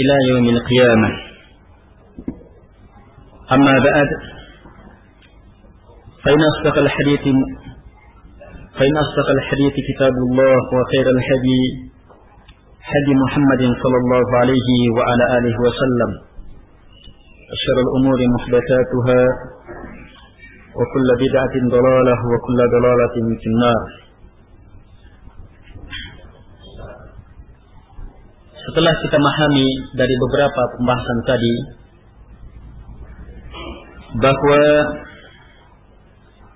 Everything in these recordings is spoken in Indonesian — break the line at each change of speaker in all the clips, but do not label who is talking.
إلى يوم القيامة. أما بعد فإن أصدق الحديث فإن أصدق الحديث كتاب الله وخير الحدي حدي محمد صلى الله عليه وعلى آله وسلم. أشر الأمور محدثاتها وكل بدعة ضلالة وكل ضلالة في النار. Setelah kita memahami dari beberapa pembahasan tadi bahwa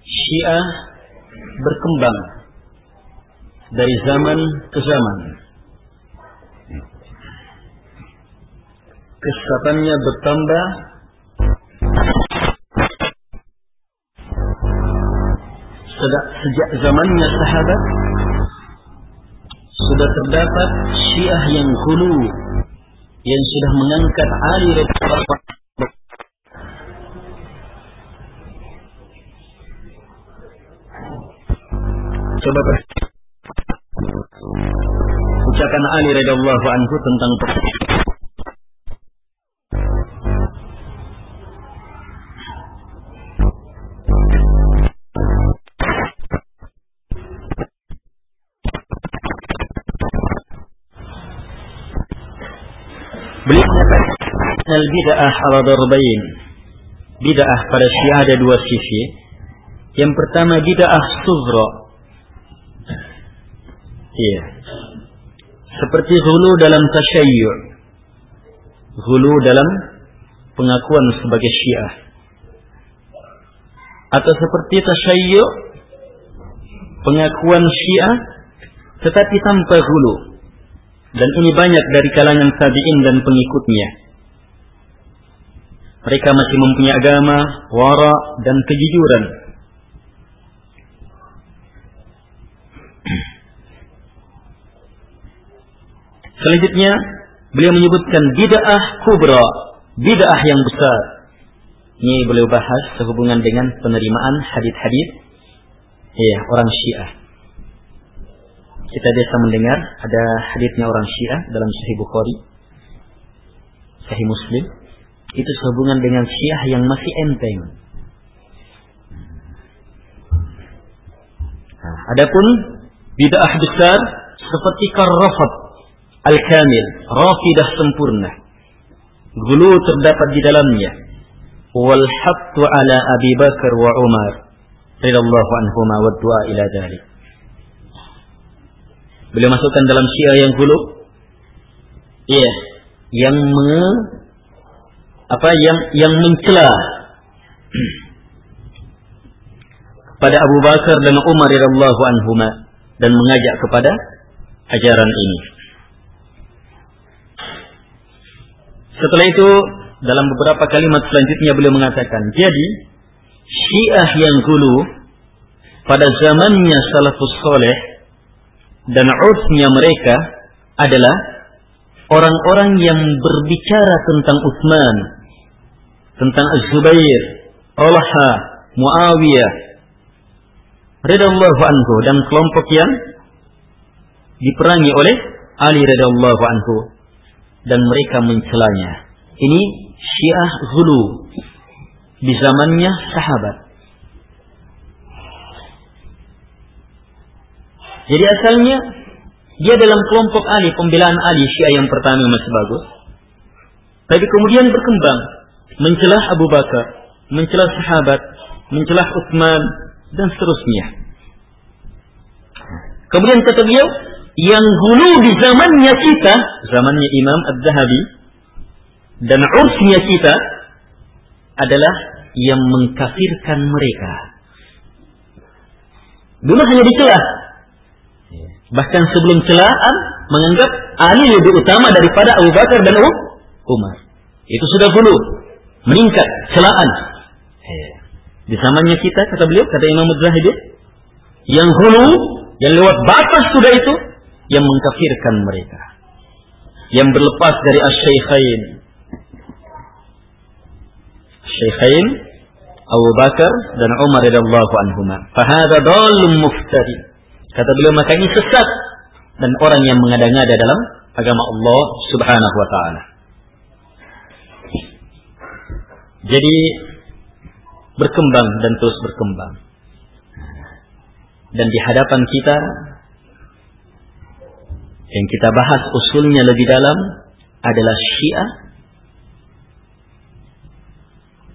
Syiah berkembang dari zaman ke zaman. Kesatannya bertambah. Sejak zamannya sahabat sudah terdapat syiah yang hulu yang sudah mengangkat Ali Coba ucapan Ali radhiyallahu anhu tentang al-bid'ah ala darbain. Bid'ah pada Syiah ada dua sisi. Yang pertama bid'ah sughra. Iya. Seperti hulu dalam tasyayyu'. Hulu dalam pengakuan sebagai Syiah. Atau seperti tasyayyu' pengakuan Syiah tetapi tanpa hulu. Dan ini banyak dari kalangan tabi'in dan pengikutnya. Mereka masih mempunyai agama, wara dan kejujuran. Selanjutnya, beliau menyebutkan bid'ah kubra, bid'ah yang besar. Ini beliau bahas sehubungan dengan penerimaan hadis-hadis ya, orang Syiah. Kita biasa mendengar ada hadisnya orang Syiah dalam Sahih Bukhari, Sahih Muslim, itu sehubungan dengan syiah yang masih enteng. Nah, adapun bid'ah besar seperti karrafat al-kamil, rafidah sempurna. Gulu terdapat di dalamnya. Wal hattu ala Abi Bakar wa Umar radhiyallahu anhuma wa du'a ila dzalik. Beliau masukkan dalam syiah yang gulu. Iya, yang me apa yang yang mencela kepada Abu Bakar dan Umar radhiyallahu anhuma dan mengajak kepada ajaran ini. Setelah itu dalam beberapa kalimat selanjutnya beliau mengatakan, jadi Syiah yang dulu pada zamannya salafus soleh dan urfnya mereka adalah orang-orang yang berbicara tentang Utsman tentang Az-Zubair, Talha, Muawiyah radhiyallahu anhu dan kelompok yang diperangi oleh Ali radhiyallahu anhu dan mereka mencelanya. Ini Syiah Zulu di zamannya sahabat. Jadi asalnya dia dalam kelompok Ali, pembelaan Ali Syiah yang pertama masih bagus. Tapi kemudian berkembang mencelah Abu Bakar, mencelah sahabat, mencelah Utsman dan seterusnya. Kemudian kata beliau, yang hulu di zamannya kita, zamannya Imam Az-Zahabi dan ursnya kita adalah yang mengkafirkan mereka. Dulu hanya dicelah. Bahkan sebelum celaan menganggap Ali lebih utama daripada Abu Bakar dan Umar. Itu sudah dulu meningkat celaan. Eh, di zamannya kita kata beliau kata Imam Mujahid yang hulu yang lewat batas sudah itu yang mengkafirkan mereka. Yang berlepas dari asy-syaikhain. Syekhain Abu Bakar dan Umar radhiyallahu anhuma. Fahada dhalum muftari. Kata beliau maka ini sesat dan orang yang mengada-ngada dalam agama Allah Subhanahu wa taala. Jadi berkembang dan terus berkembang. Dan di hadapan kita yang kita bahas usulnya lebih dalam adalah Syiah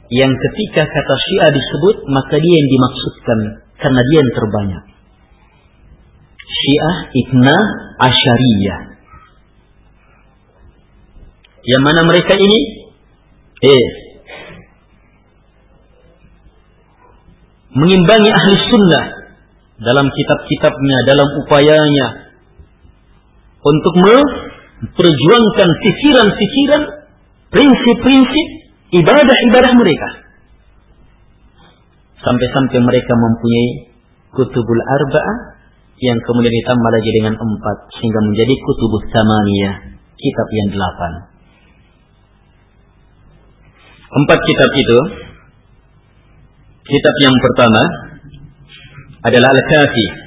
yang ketika kata Syiah disebut maka dia yang dimaksudkan karena dia yang terbanyak. Syiah Ibna Asyariyah. Yang mana mereka ini? Eh, mengimbangi ahli sunnah dalam kitab-kitabnya, dalam upayanya untuk memperjuangkan pikiran-pikiran, prinsip-prinsip ibadah-ibadah mereka. Sampai-sampai mereka mempunyai kutubul arba'ah yang kemudian ditambah lagi dengan empat sehingga menjadi kutubus samaniyah, kitab yang delapan. Empat kitab itu Kitab yang pertama adalah Al-Kafi.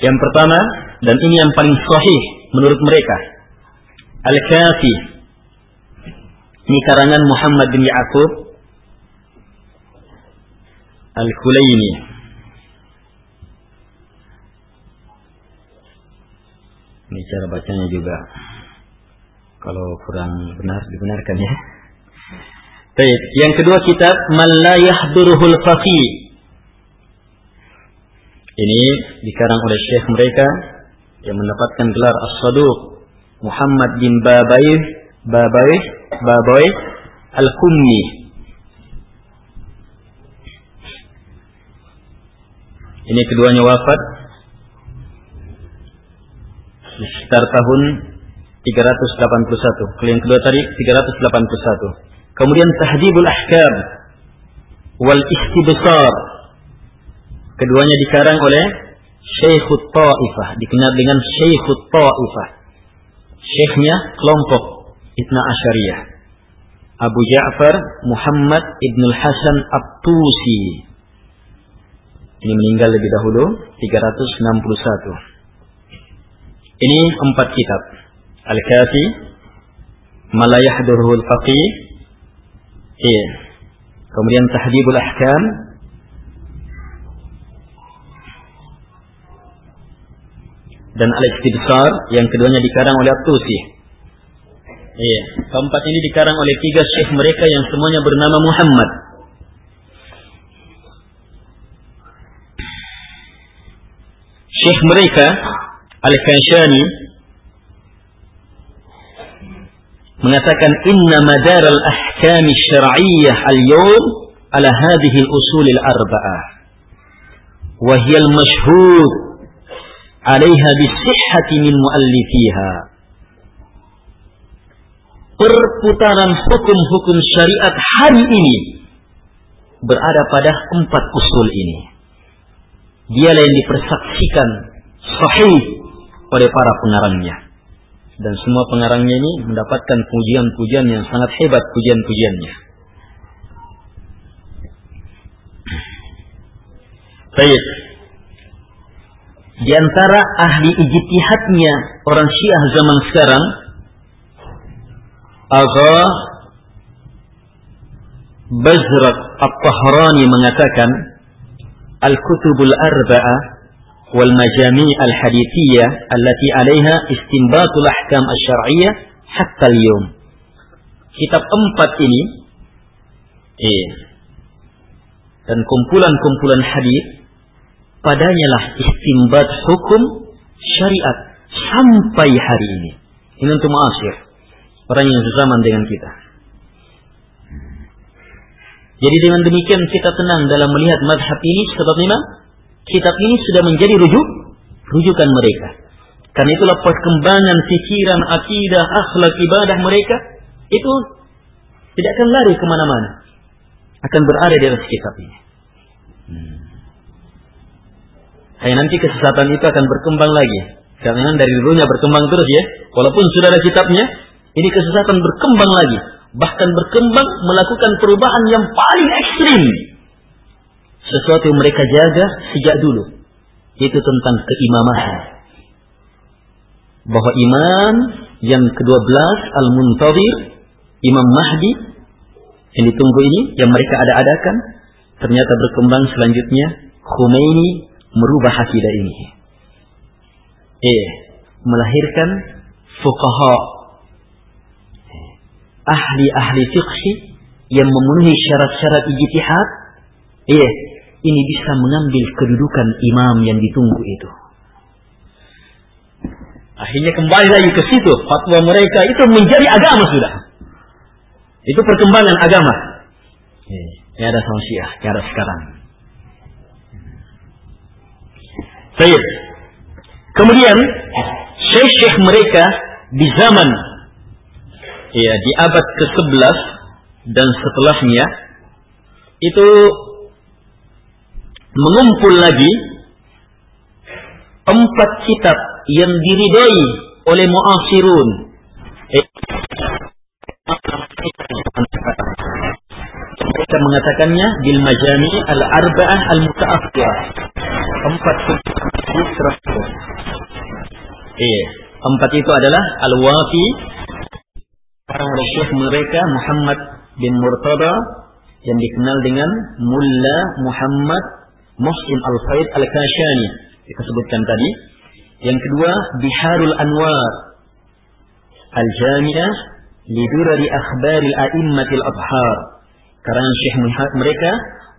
Yang pertama dan ini yang paling sahih menurut mereka. Al-Kafi. Ini karangan Muhammad bin Ya'qub Al-Kulaini. Ini cara bacanya juga. Kalau kurang benar dibenarkan ya. Baik, yang kedua kitab Man la yahduruhul faqih ini dikarang oleh syekh mereka yang mendapatkan gelar As-Saduq Muhammad bin Babai Babai Babai Al-Kummi. Ini keduanya wafat sekitar tahun 381. Kalau yang kedua tadi 381. Kemudian Tahdibul Ahkam wal Istibsar Keduanya dikarang oleh Syekhut Ta'ifah, dikenal dengan Syekhut Ta'ifah. Syekhnya kelompok Ibn Asyariyah. Abu Ja'far Muhammad Ibn Hasan Abtusi. Ini meninggal lebih dahulu 361. Ini empat kitab. Al-Kafi, Malayahdurul Faqih, iya. Kemudian Tahdibul Ahkam, dan Al-Istibsar yang keduanya dikarang oleh At-Tusi. Iya, keempat ini dikarang oleh tiga syekh mereka yang semuanya bernama Muhammad. Syekh mereka Al-Kashani mengatakan inna madar al-ahkam syar'iyyah al-yawm ala hadhihi al-usul al-arba'ah wa hiya al-mashhur alaiha bisihhati min muallifiha perputaran hukum-hukum syariat hari ini berada pada empat usul ini. Dialah yang dipersaksikan sahih oleh para pengarangnya. Dan semua pengarangnya ini mendapatkan pujian-pujian yang sangat hebat pujian-pujiannya. Baik. Di antara ahli ijtihadnya orang Syiah zaman sekarang Agha Bazrak At-Tahrani mengatakan Al-Kutubul wal Majami' Al-Hadithiyah allati 'alaiha istinbatul ahkam asy-syar'iyyah hatta al-yawm. Kitab empat ini eh dan kumpulan-kumpulan hadis padanya lah istimbat hukum syariat sampai hari ini. Ini untuk ma'asir. Orang yang sezaman dengan kita. Jadi dengan demikian kita tenang dalam melihat madhab ini sebab memang kitab ini sudah menjadi rujuk rujukan mereka. Karena itulah perkembangan pikiran, akidah, akhlak, ibadah mereka itu tidak akan lari ke mana-mana. Akan berada di atas kitab ini. Hmm. Hanya nanti kesesatan itu akan berkembang lagi. Karena dari dulunya berkembang terus ya. Walaupun sudah ada kitabnya, ini kesesatan berkembang lagi bahkan berkembang melakukan perubahan yang paling ekstrim. Sesuatu yang mereka jaga sejak dulu. Itu tentang keimaman. Bahwa imam yang ke-12 Al-Muntawir, Imam Mahdi yang ditunggu ini, yang mereka ada-adakan, ternyata berkembang selanjutnya Khomeini merubah akidah ini. Eh, melahirkan fuqaha ahli-ahli fikih yang memenuhi syarat-syarat ijtihad, iya, ini bisa mengambil kedudukan imam yang ditunggu itu. Akhirnya kembali lagi ke situ, fatwa mereka itu menjadi agama sudah. Itu perkembangan agama. Ya ada sama Syiah, ya ada sekarang. Baik. Kemudian syekh-syekh mereka di zaman ya di abad ke-11 dan setelahnya itu mengumpul lagi empat kitab yang diridai oleh muasirun mereka mengatakannya bil majami al arba'ah al mutaakhirah empat kitab Iya, empat itu adalah al wafi oleh Syekh mereka Muhammad bin Murtada yang dikenal dengan Mulla Muhammad Muhsin Al-Faid Al-Kashani. Kita sebutkan tadi. Yang kedua Biharul Anwar. Al-Jami'ah Lidurari Akhbari A'immatil Abhar karangan Syekh mereka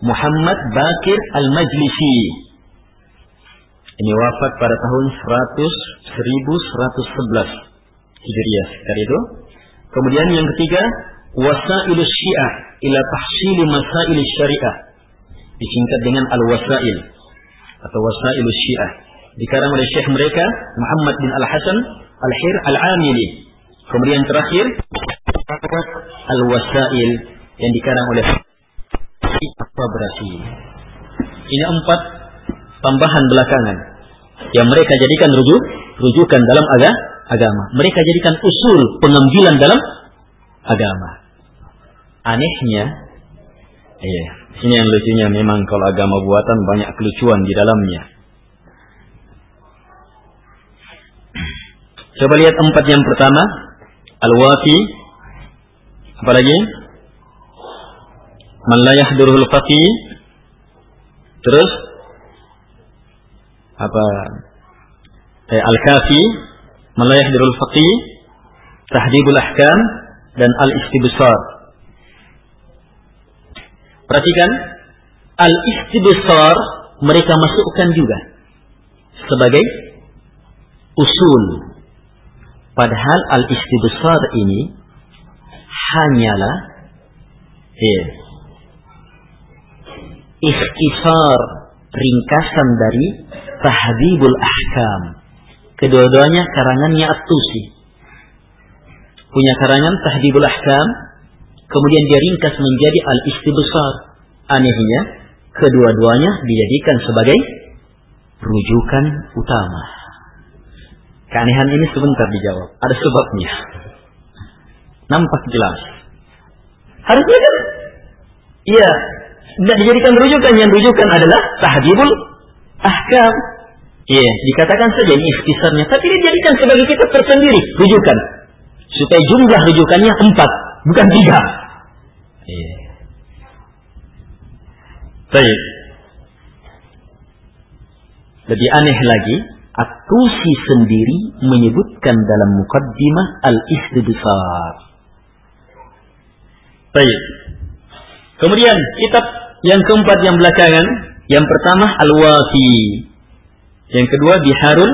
Muhammad Bakir Al-Majlisi ini wafat pada tahun 100 1111 Hijriah. Kali itu Kemudian yang ketiga, wasailus syiah ila tahsili masail syariah. Disingkat dengan al-wasail atau wasailus syiah. Dikarang oleh syekh mereka Muhammad bin Al-Hasan Al-Hir Al-Amili. Kemudian terakhir al-wasail yang dikarang oleh Tabrasi. Ini empat tambahan belakangan yang mereka jadikan rujuk rujukan dalam agama agama. Mereka jadikan usul pengambilan dalam agama. Anehnya, iya, ini yang lucunya memang kalau agama buatan banyak kelucuan di dalamnya. Coba lihat empat yang pertama, al-wafi, apa lagi? Man la yahdurul faqih. Terus apa? Eh, al-kafi, Malayah Dirul Faqih, Tahdibul Ahkam, dan Al-Istibsar. Perhatikan, Al-Istibsar mereka masukkan juga sebagai usul. Padahal Al-Istibsar ini hanyalah ya, ikhtisar ringkasan dari Tahdibul Ahkam Kedua-duanya karangannya At-Tusi. Punya karangan Tahdibul Ahkam, kemudian dia ringkas menjadi Al-Istibsar. Anehnya, kedua-duanya dijadikan sebagai rujukan utama. Keanehan ini sebentar dijawab. Ada sebabnya. Nampak jelas. Harusnya kan? Iya. Tidak dijadikan rujukan. Yang rujukan adalah tahdibul ahkam. Iya, dikatakan saja ini ikhtisarnya, tapi dijadikan sebagai kitab tersendiri, rujukan. Supaya jumlah rujukannya empat, bukan tiga. Iya. Baik. Lebih aneh lagi, Atusi sendiri menyebutkan dalam mukaddimah al-istibsar. Baik. Kemudian kitab yang keempat yang belakangan, yang pertama Al-Wafi. Yang kedua Biharul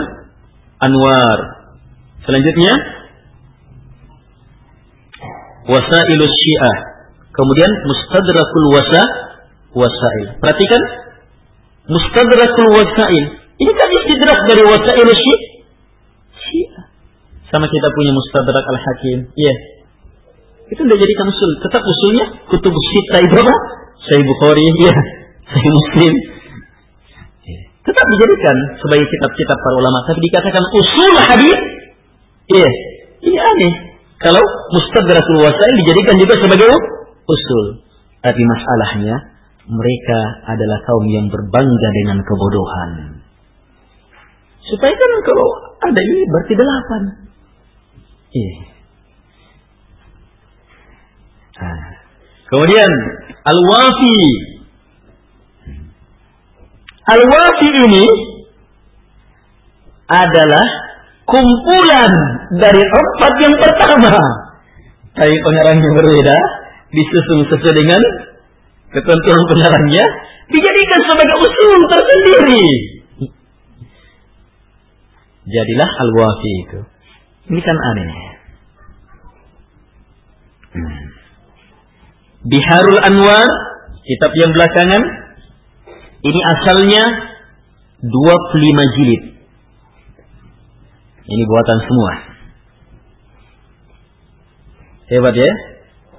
Anwar. Selanjutnya Wasailus Syiah. Kemudian Mustadrakul Wasa Wasail. Perhatikan Mustadrakul Wasail. Ini kan istidrak dari Wasail Syiah. Sama kita punya Mustadrak Al-Hakim. Iya. Yeah. Itu tidak jadi usul. Tetap usulnya kutub sita itu? Sahih Bukhari, ya. Sahih Muslim. Tetap dijadikan sebagai kitab-kitab para ulama. Tapi dikatakan usul hadis. Iya. Ini aneh. Kalau Mustadratul Wasail dijadikan juga sebagai usul. Tapi masalahnya mereka adalah kaum yang berbangga dengan kebodohan. Supaya kan kalau ada ini berarti delapan. Iya. Nah. Kemudian Al-Wafi. Al-Wafi ini adalah kumpulan dari empat yang pertama. Tapi pengarangnya berbeda, disusun sesuai dengan ketentuan pengarangnya, dijadikan sebagai usul tersendiri. Jadilah Al-Wafi itu. Ini kan aneh. Hmm. Biharul Anwar, kitab yang belakangan, ini asalnya 25 jilid. Ini buatan semua. Hebat ya,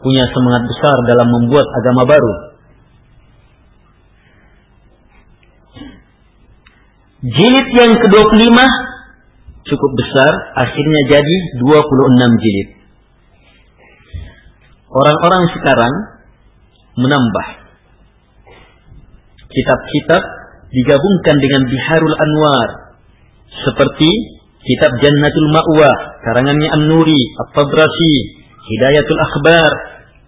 punya semangat besar dalam membuat agama baru. Jilid yang ke-25 cukup besar, akhirnya jadi 26 jilid. Orang-orang sekarang menambah. Kitab-kitab digabungkan dengan Biharul Anwar seperti kitab Jannatul Ma'wah karangannya An-Nuri At-Tabrasi Hidayatul Akhbar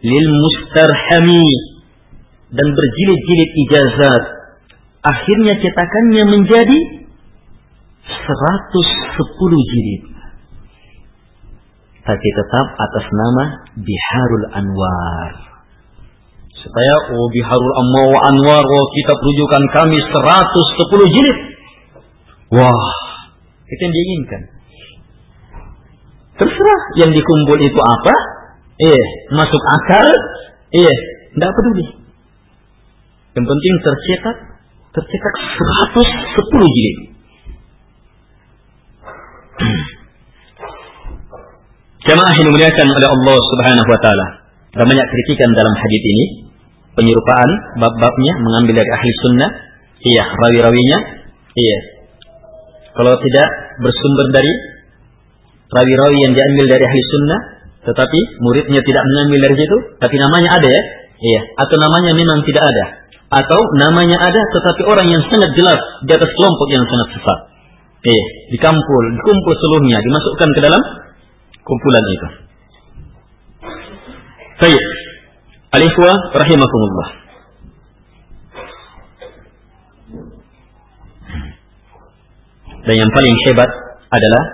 Lil Mustarhami dan berjilid-jilid ijazat. Akhirnya cetakannya menjadi 110 jilid. Tapi tetap atas nama Biharul Anwar supaya oh biharul amma wa anwar oh kita rujukan kami 110 jilid. Wah itu yang diinginkan. Terserah yang dikumpul itu apa? Eh masuk akal? Eh tidak peduli. Yang penting tercetak tercetak 110 jilid. Jamaah yang dimuliakan oleh Allah Subhanahu wa taala. Ada banyak kritikan dalam hadis ini penyerupaan bab-babnya mengambil dari ahli sunnah iya rawi-rawinya iya. Kalau tidak bersumber dari rawi-rawi yang diambil dari ahli sunnah tetapi muridnya tidak mengambil dari situ tapi namanya ada ya iya. Atau namanya memang tidak ada. Atau namanya ada tetapi orang yang sangat jelas di atas kelompok yang sangat sesat. Iya dikampul dikumpul seluruhnya dimasukkan ke dalam kumpulan itu. Baik Al-Ikhwah rahimakumullah. Dan yang paling hebat adalah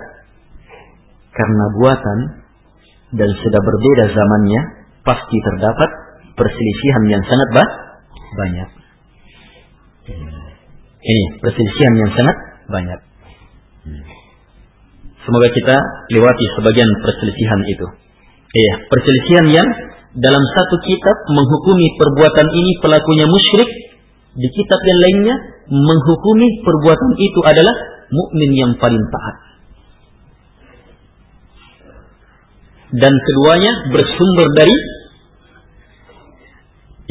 karena buatan dan sudah berbeda zamannya, pasti terdapat perselisihan yang sangat bah banyak. Ini perselisihan yang sangat banyak. Semoga kita lewati sebagian perselisihan itu. Iya, perselisihan yang dalam satu kitab menghukumi perbuatan ini pelakunya musyrik, di kitab yang lainnya menghukumi perbuatan itu adalah mukmin yang paling taat. Dan keduanya bersumber dari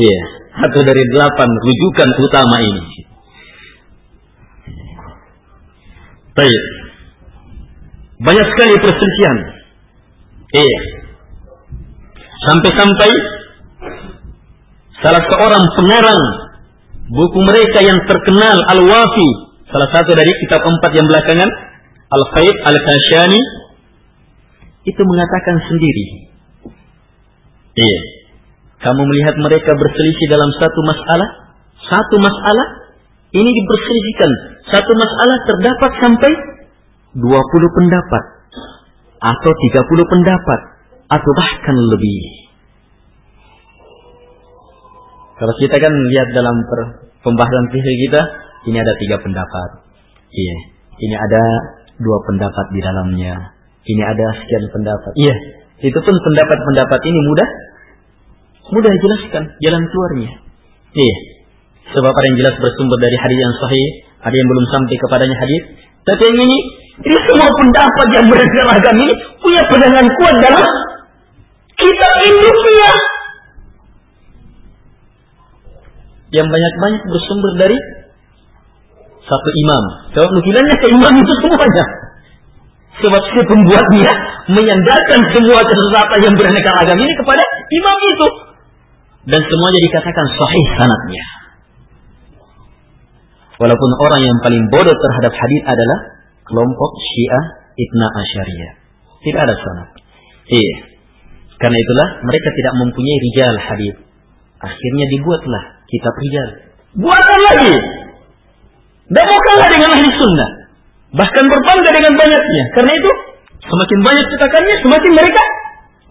ya, yeah, atau dari delapan rujukan utama ini. Baik. Banyak sekali perselisihan. Iya. Sampai-sampai salah seorang pengarang buku mereka yang terkenal Al-Wafi salah satu dari kitab empat yang belakangan Al-Faid Al-Kashani itu mengatakan sendiri. Iya. Kamu melihat mereka berselisih dalam satu masalah, satu masalah ini diperselisihkan. Satu masalah terdapat sampai 20 pendapat atau 30 pendapat atau bahkan lebih. Kalau kita kan lihat dalam pembahasan fikih kita, ini ada tiga pendapat. Iya, ini ada dua pendapat di dalamnya. Ini ada sekian pendapat. Iya, itu pun pendapat-pendapat ini mudah mudah dijelaskan jalan keluarnya. Iya. Sebab ada yang jelas bersumber dari hadis yang sahih, ada yang belum sampai kepadanya hadis. Tapi yang ini, ini semua pendapat yang beragam ini punya pegangan kuat dalam kita induknya. Yang banyak-banyak bersumber dari satu imam. Sebab nukilannya ke imam itu semuanya. Sebab si pembuatnya menyandarkan semua kesesatan yang beraneka ragam ini kepada imam itu. Dan semuanya dikatakan sahih sanatnya. Walaupun orang yang paling bodoh terhadap hadis adalah kelompok Syiah Ibna Asyariyah. Tidak ada sanat. Iya. Karena itulah mereka tidak mempunyai rijal hadis. Akhirnya dibuatlah kitab rijal. Buatlah lagi. Dan mau dengan ahli sunnah. Bahkan berbangga dengan banyaknya. Karena itu semakin banyak cetakannya semakin mereka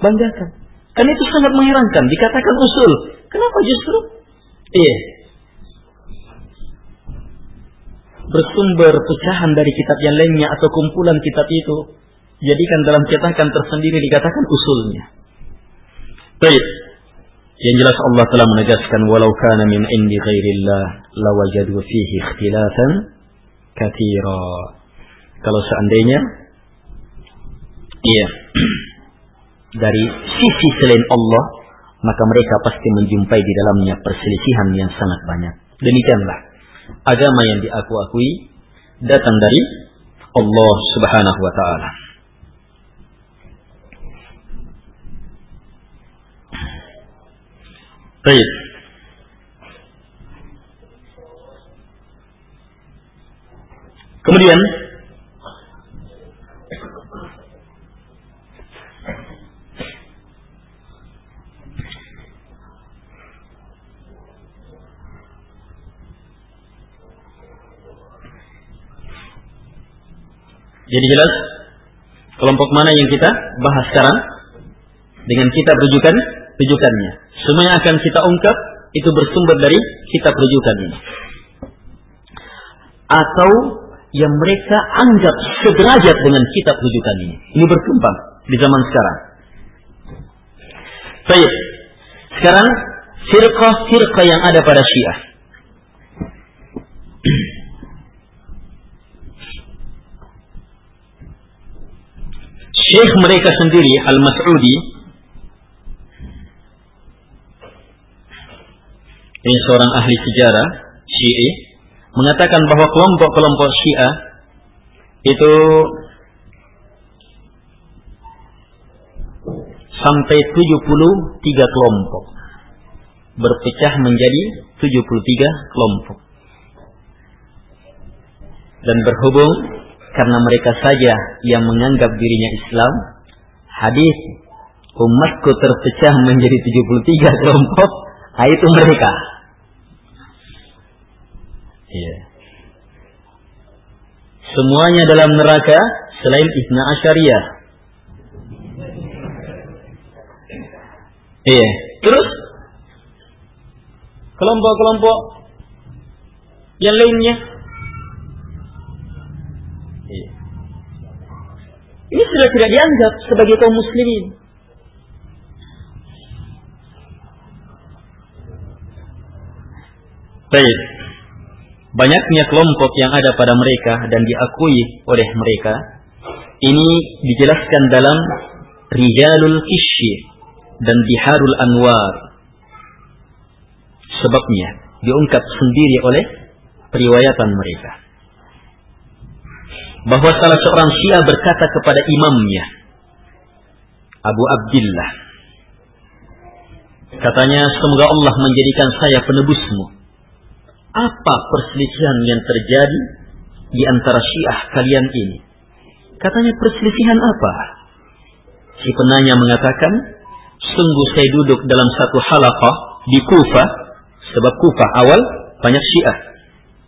banggakan. Karena itu sangat mengherankan. Dikatakan usul. Kenapa justru? Iya. Bersumber pecahan dari kitab yang lainnya atau kumpulan kitab itu. Jadikan dalam cetakan tersendiri dikatakan usulnya. Baik. Yang jelas Allah telah menegaskan walau kana min indi ghairillah lawajadu fihi ikhtilafan katsira. Kalau seandainya iya dari sisi selain Allah maka mereka pasti menjumpai di dalamnya perselisihan yang sangat banyak. Demikianlah agama yang diaku-akui datang dari Allah Subhanahu wa taala. Baik. Kemudian Jadi jelas kelompok mana yang kita bahas sekarang dengan kita rujukan rujukannya. Semuanya akan kita ungkap itu bersumber dari kitab rujukan ini. Atau yang mereka anggap sederajat dengan kitab rujukan ini. Ini berkembang di zaman sekarang. Baik. Sekarang firqah-firqah yang ada pada Syiah. Syekh mereka sendiri Al-Mas'udi ini seorang ahli sejarah Syi'i mengatakan bahwa kelompok-kelompok Syiah itu sampai 73 kelompok berpecah menjadi 73 kelompok. Dan berhubung karena mereka saja yang menganggap dirinya Islam hadis umatku terpecah menjadi 73 kelompok nah itu mereka Iya. Semuanya dalam neraka selain Ibn Asyariyah. Iya. Terus kelompok-kelompok yang lainnya. Iya. Ini sudah tidak dianggap sebagai kaum muslimin. Baik banyaknya kelompok yang ada pada mereka dan diakui oleh mereka. Ini dijelaskan dalam Rijalul Kishi dan Biharul Anwar. Sebabnya diungkap sendiri oleh periwayatan mereka. Bahwa salah seorang Syiah berkata kepada imamnya Abu Abdullah katanya semoga Allah menjadikan saya penebusmu apa perselisihan yang terjadi di antara Syiah kalian ini? Katanya perselisihan apa? Si penanya mengatakan, sungguh saya duduk dalam satu halaqah di Kufah, sebab Kufah awal banyak Syiah.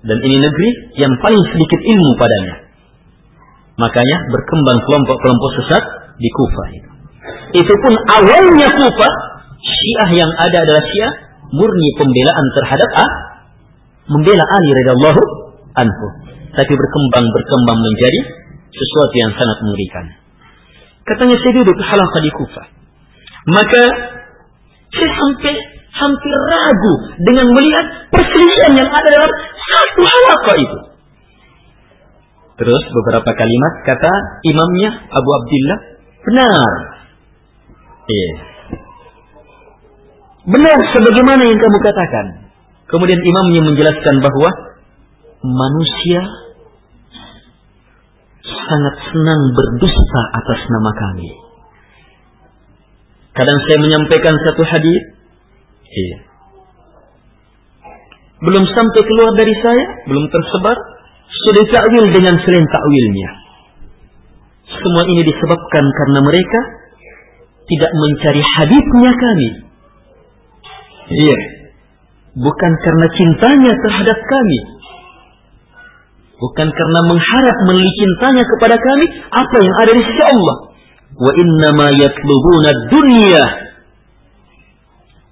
Dan ini negeri yang paling sedikit ilmu padanya. Makanya berkembang kelompok-kelompok sesat di Kufah itu. Itu pun awalnya Kufah, Syiah yang ada adalah Syiah murni pembelaan terhadap ah, membela Ali radhiyallahu anhu. Tapi berkembang berkembang menjadi sesuatu yang sangat mengerikan. Katanya saya duduk halaqah di Kufah. Maka saya sampai hampir ragu dengan melihat perselisihan yang ada dalam satu halaqah itu. Terus beberapa kalimat kata imamnya Abu Abdullah benar. Iya. Benar sebagaimana yang kamu katakan. Kemudian imamnya menjelaskan bahwa manusia sangat senang berdusta atas nama kami. Kadang saya menyampaikan satu hadis, iya. Belum sampai keluar dari saya, belum tersebar, sudah takwil dengan selain takwilnya. Semua ini disebabkan karena mereka tidak mencari hadisnya kami. Iya. Bukan karena cintanya terhadap kami, Bukan karena mengharap memiliki cintanya kepada kami apa yang ada di sisi Allah. Wa inna ma yatlubuna dunya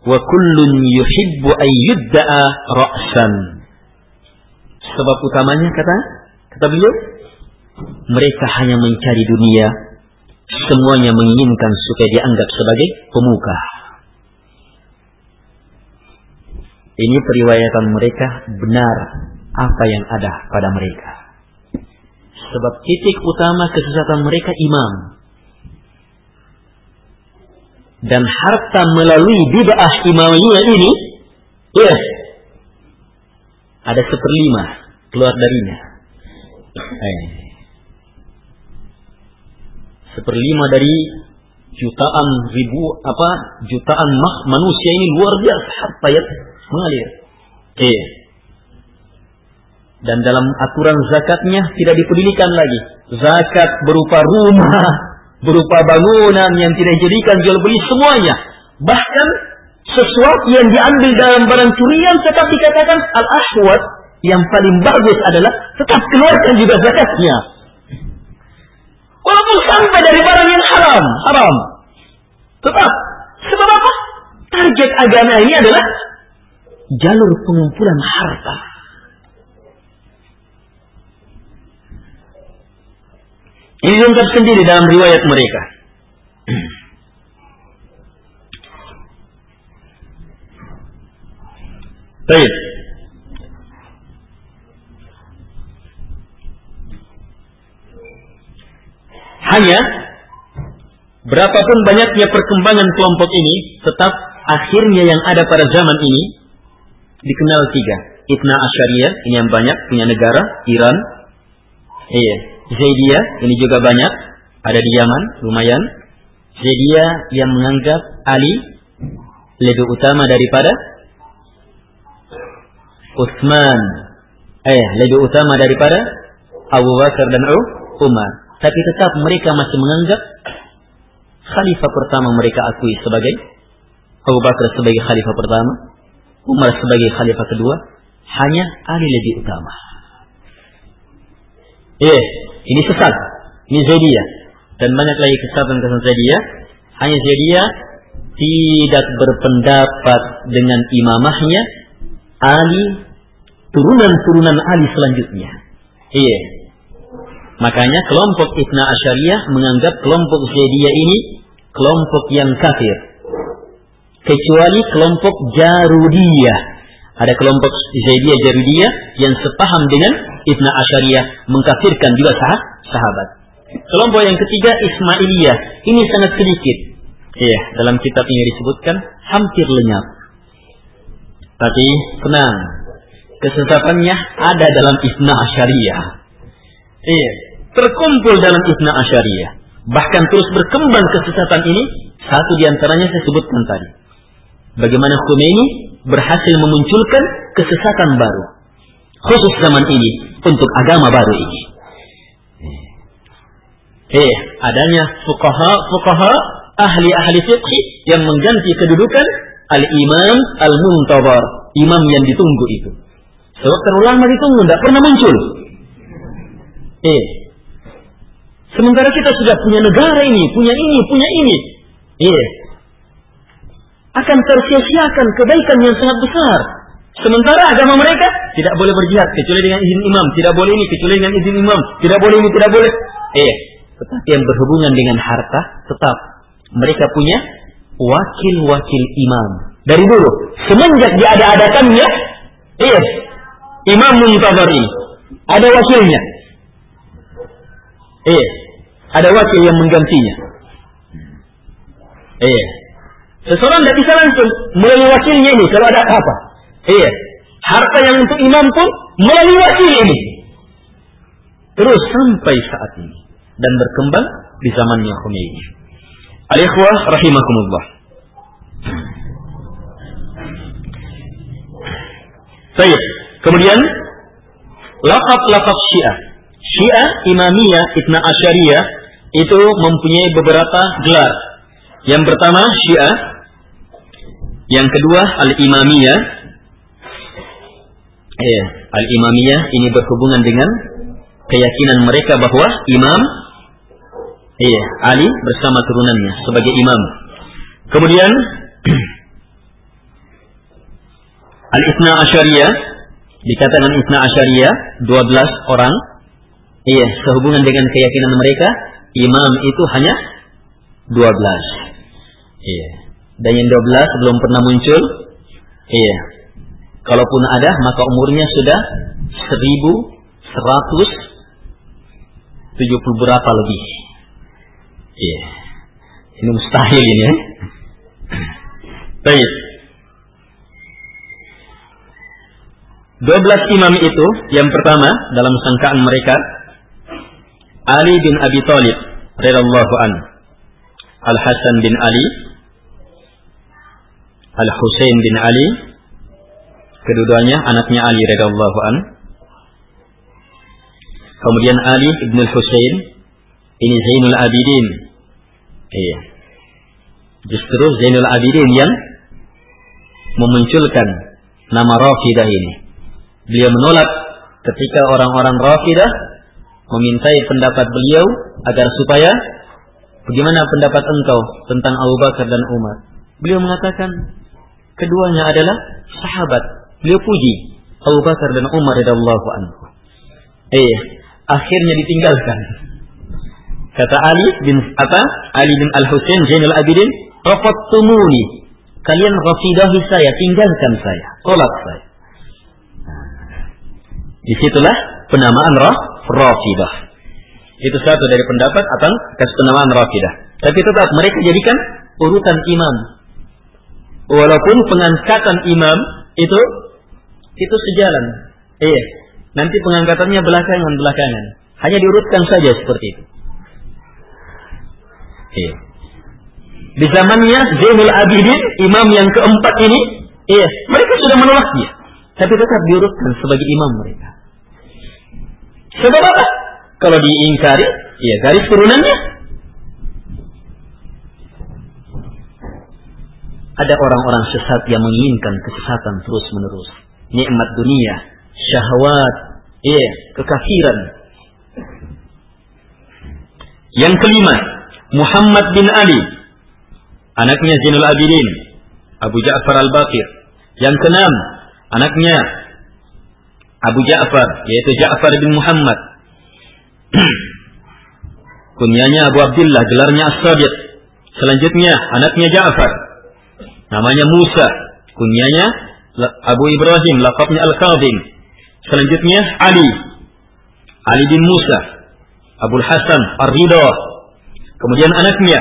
wa kullun yuhibbu an yudda'a ra'san. Sebab utamanya kata kata beliau mereka hanya mencari dunia semuanya menginginkan supaya dianggap sebagai pemuka. Ini periwayatan mereka benar apa yang ada pada mereka. Sebab titik utama kesesatan mereka imam. Dan harta melalui bid'ah imamiyah ini, yes, ada seperlima keluar darinya. Eh. Seperlima dari jutaan ribu apa jutaan manusia ini luar biasa harta yang mengalir. Eh. Dan dalam aturan zakatnya tidak dipedulikan lagi. Zakat berupa rumah, berupa bangunan yang tidak dijadikan jual beli semuanya. Bahkan sesuatu yang diambil dalam barang curian tetap dikatakan al-ahwat yang paling bagus adalah tetap keluarkan juga zakatnya. Walaupun sampai dari barang yang haram, haram. Tetap. Sebab apa? Target agama ini adalah jalur pengumpulan harta. Ini lengkap sendiri dalam riwayat mereka. Baik. Hanya berapapun banyaknya perkembangan kelompok ini, tetap akhirnya yang ada pada zaman ini dikenal tiga. Itna Asyariyah, ini yang banyak, punya negara, Iran. Iya. Zaidiyah ini juga banyak ada di Yaman lumayan Zaidiyah yang menganggap Ali lebih utama daripada Utsman eh lebih utama daripada Abu Bakar dan Umar tapi tetap mereka masih menganggap khalifah pertama mereka akui sebagai Abu Bakar sebagai khalifah pertama Umar sebagai khalifah kedua hanya Ali lebih utama eh ini sesat. Ini Zaidiyah. Dan banyak lagi kesesatan-kesesatan Zaidiyah. Hanya Zaidiyah tidak berpendapat dengan imamahnya Ali turunan-turunan Ali selanjutnya. Iya. Makanya kelompok Ibn Asyariyah menganggap kelompok Zaidiyah ini kelompok yang kafir. Kecuali kelompok Jarudiyah. Ada kelompok Zaidiyah Jarudiyah yang sepaham dengan Ibn Asyariyah mengkafirkan juga sah sahabat. Kelompok yang ketiga Ismailiyah. Ini sangat sedikit. Iya, dalam kitab ini disebutkan hampir lenyap. Tapi tenang, kesesatannya ada dalam Ibn Asyariyah. Iya, terkumpul dalam Ibn Asyariyah. Bahkan terus berkembang kesesatan ini, satu di antaranya saya sebutkan tadi. Bagaimana Khomeini berhasil memunculkan kesesatan baru khusus zaman ini untuk agama baru ini. Eh, adanya fukaha fukaha ahli-ahli fiqh yang mengganti kedudukan al-imam al-muntabar, imam yang ditunggu itu. Sebab terulang ditunggu, tidak pernah muncul. Eh, sementara kita sudah punya negara ini, punya ini, punya ini. Eh, akan tersia-siakan kebaikan yang sangat besar. Sementara agama mereka tidak boleh berjihad kecuali dengan izin imam, tidak boleh ini kecuali dengan izin imam, tidak boleh ini, tidak boleh. Eh, tetapi yang berhubungan dengan harta tetap mereka punya wakil-wakil imam. Dari dulu, semenjak diada-adakannya, iya, imam muntazar ini ada wakilnya. Iya, ada wakil yang menggantinya. Iya. Seseorang tidak bisa langsung melalui wakilnya ini kalau ada apa. Iya. Harta yang untuk imam pun melalui wakil ini. Terus sampai saat ini dan berkembang di zamannya Khomeini. Al-ikhwah rahimakumullah. Baik. Kemudian lafaz-lafaz Syiah. Syiah Imamiyah Ibn Asyariyah itu mempunyai beberapa gelar. Yang pertama Syiah, yang kedua Al-Imamiyah. Eh, Al-Imamiyah ini berhubungan dengan keyakinan mereka bahwa imam Iya, Ali bersama turunannya sebagai imam. Kemudian Al-Isna Asyariyah dikatakan Isna Asyariyah 12 orang. Iya, sehubungan dengan keyakinan mereka, imam itu hanya 12. Iya. Dan yang 12 belum pernah muncul. Iya. Kalaupun ada, maka umurnya sudah 1170 berapa lebih. Iya. Ini mustahil ini ya. Baik. Dua belas imam itu yang pertama dalam sangkaan mereka Ali bin Abi Thalib radhiyallahu an Al Hasan bin Ali Al Husain bin Ali keduanya anaknya Ali radhiyallahu an kemudian Ali bin Husain ini Zainul Abidin Iya. Justru Zainul Abidin yang memunculkan nama Rafidah ini. Beliau menolak ketika orang-orang Rafidah memintai pendapat beliau agar supaya bagaimana pendapat engkau tentang Abu Bakar dan Umar. Beliau mengatakan keduanya adalah sahabat. Beliau puji Abu Bakar dan Umar radhiyallahu anhu. Eh, akhirnya ditinggalkan Kata Ali bin apa? Ali bin Al Husain Zainul Abidin, tumuni. Kalian rafidahi saya, tinggalkan saya, tolak saya. Di situlah penamaan roh rafidah. Itu satu dari pendapat atau atas penamaan rafidah. Tapi tetap mereka jadikan urutan imam. Walaupun pengangkatan imam itu itu sejalan. Iya. Nanti pengangkatannya belakangan-belakangan. Hanya diurutkan saja seperti itu. Iya. Di zamannya Zainul Abidin, imam yang keempat ini, iya, mereka sudah menolak dia. Tapi tetap diurutkan sebagai imam mereka. Sebab apa? Kalau diingkari, iya garis turunannya. Ada orang-orang sesat yang menginginkan kesesatan terus menerus. Nikmat dunia, syahwat, iya, kekafiran. Yang kelima, Muhammad bin Ali, anaknya Zainul Abidin, Abu Ja'far al-Baqir. Yang keenam, anaknya Abu Ja'far, yaitu Ja'far bin Muhammad. Kunyanya Abu Abdullah, gelarnya As-Sadiq. Selanjutnya, anaknya Ja'far. Namanya Musa. Kunyanya Abu Ibrahim, lakabnya Al-Qadim. Selanjutnya, Ali. Ali bin Musa. Abu Hasan Ar-Ridha Kemudian anaknya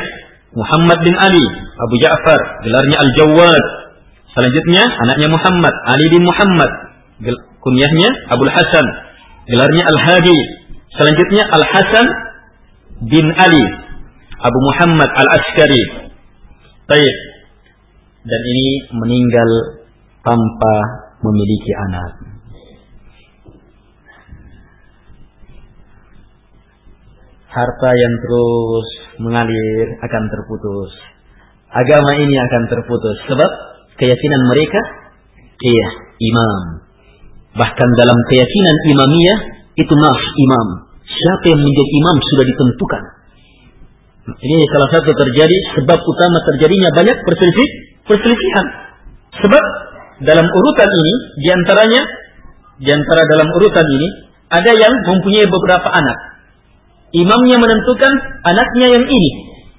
Muhammad bin Ali, Abu Ja'far, gelarnya Al-Jawad. Selanjutnya anaknya Muhammad, Ali bin Muhammad, kunyahnya Abu Hasan, gelarnya Al-Hadi. Selanjutnya Al-Hasan bin Ali, Abu Muhammad Al-Askari. Baik dan ini meninggal tanpa memiliki anak. Harta yang terus mengalir akan terputus. Agama ini akan terputus sebab keyakinan mereka iya imam. Bahkan dalam keyakinan imamiyah itu nas imam. Siapa yang menjadi imam sudah ditentukan. Ini salah satu terjadi sebab utama terjadinya banyak perselisihan perselisihan. Sebab dalam urutan ini di antaranya di antara dalam urutan ini ada yang mempunyai beberapa anak. Imamnya menentukan anaknya yang ini.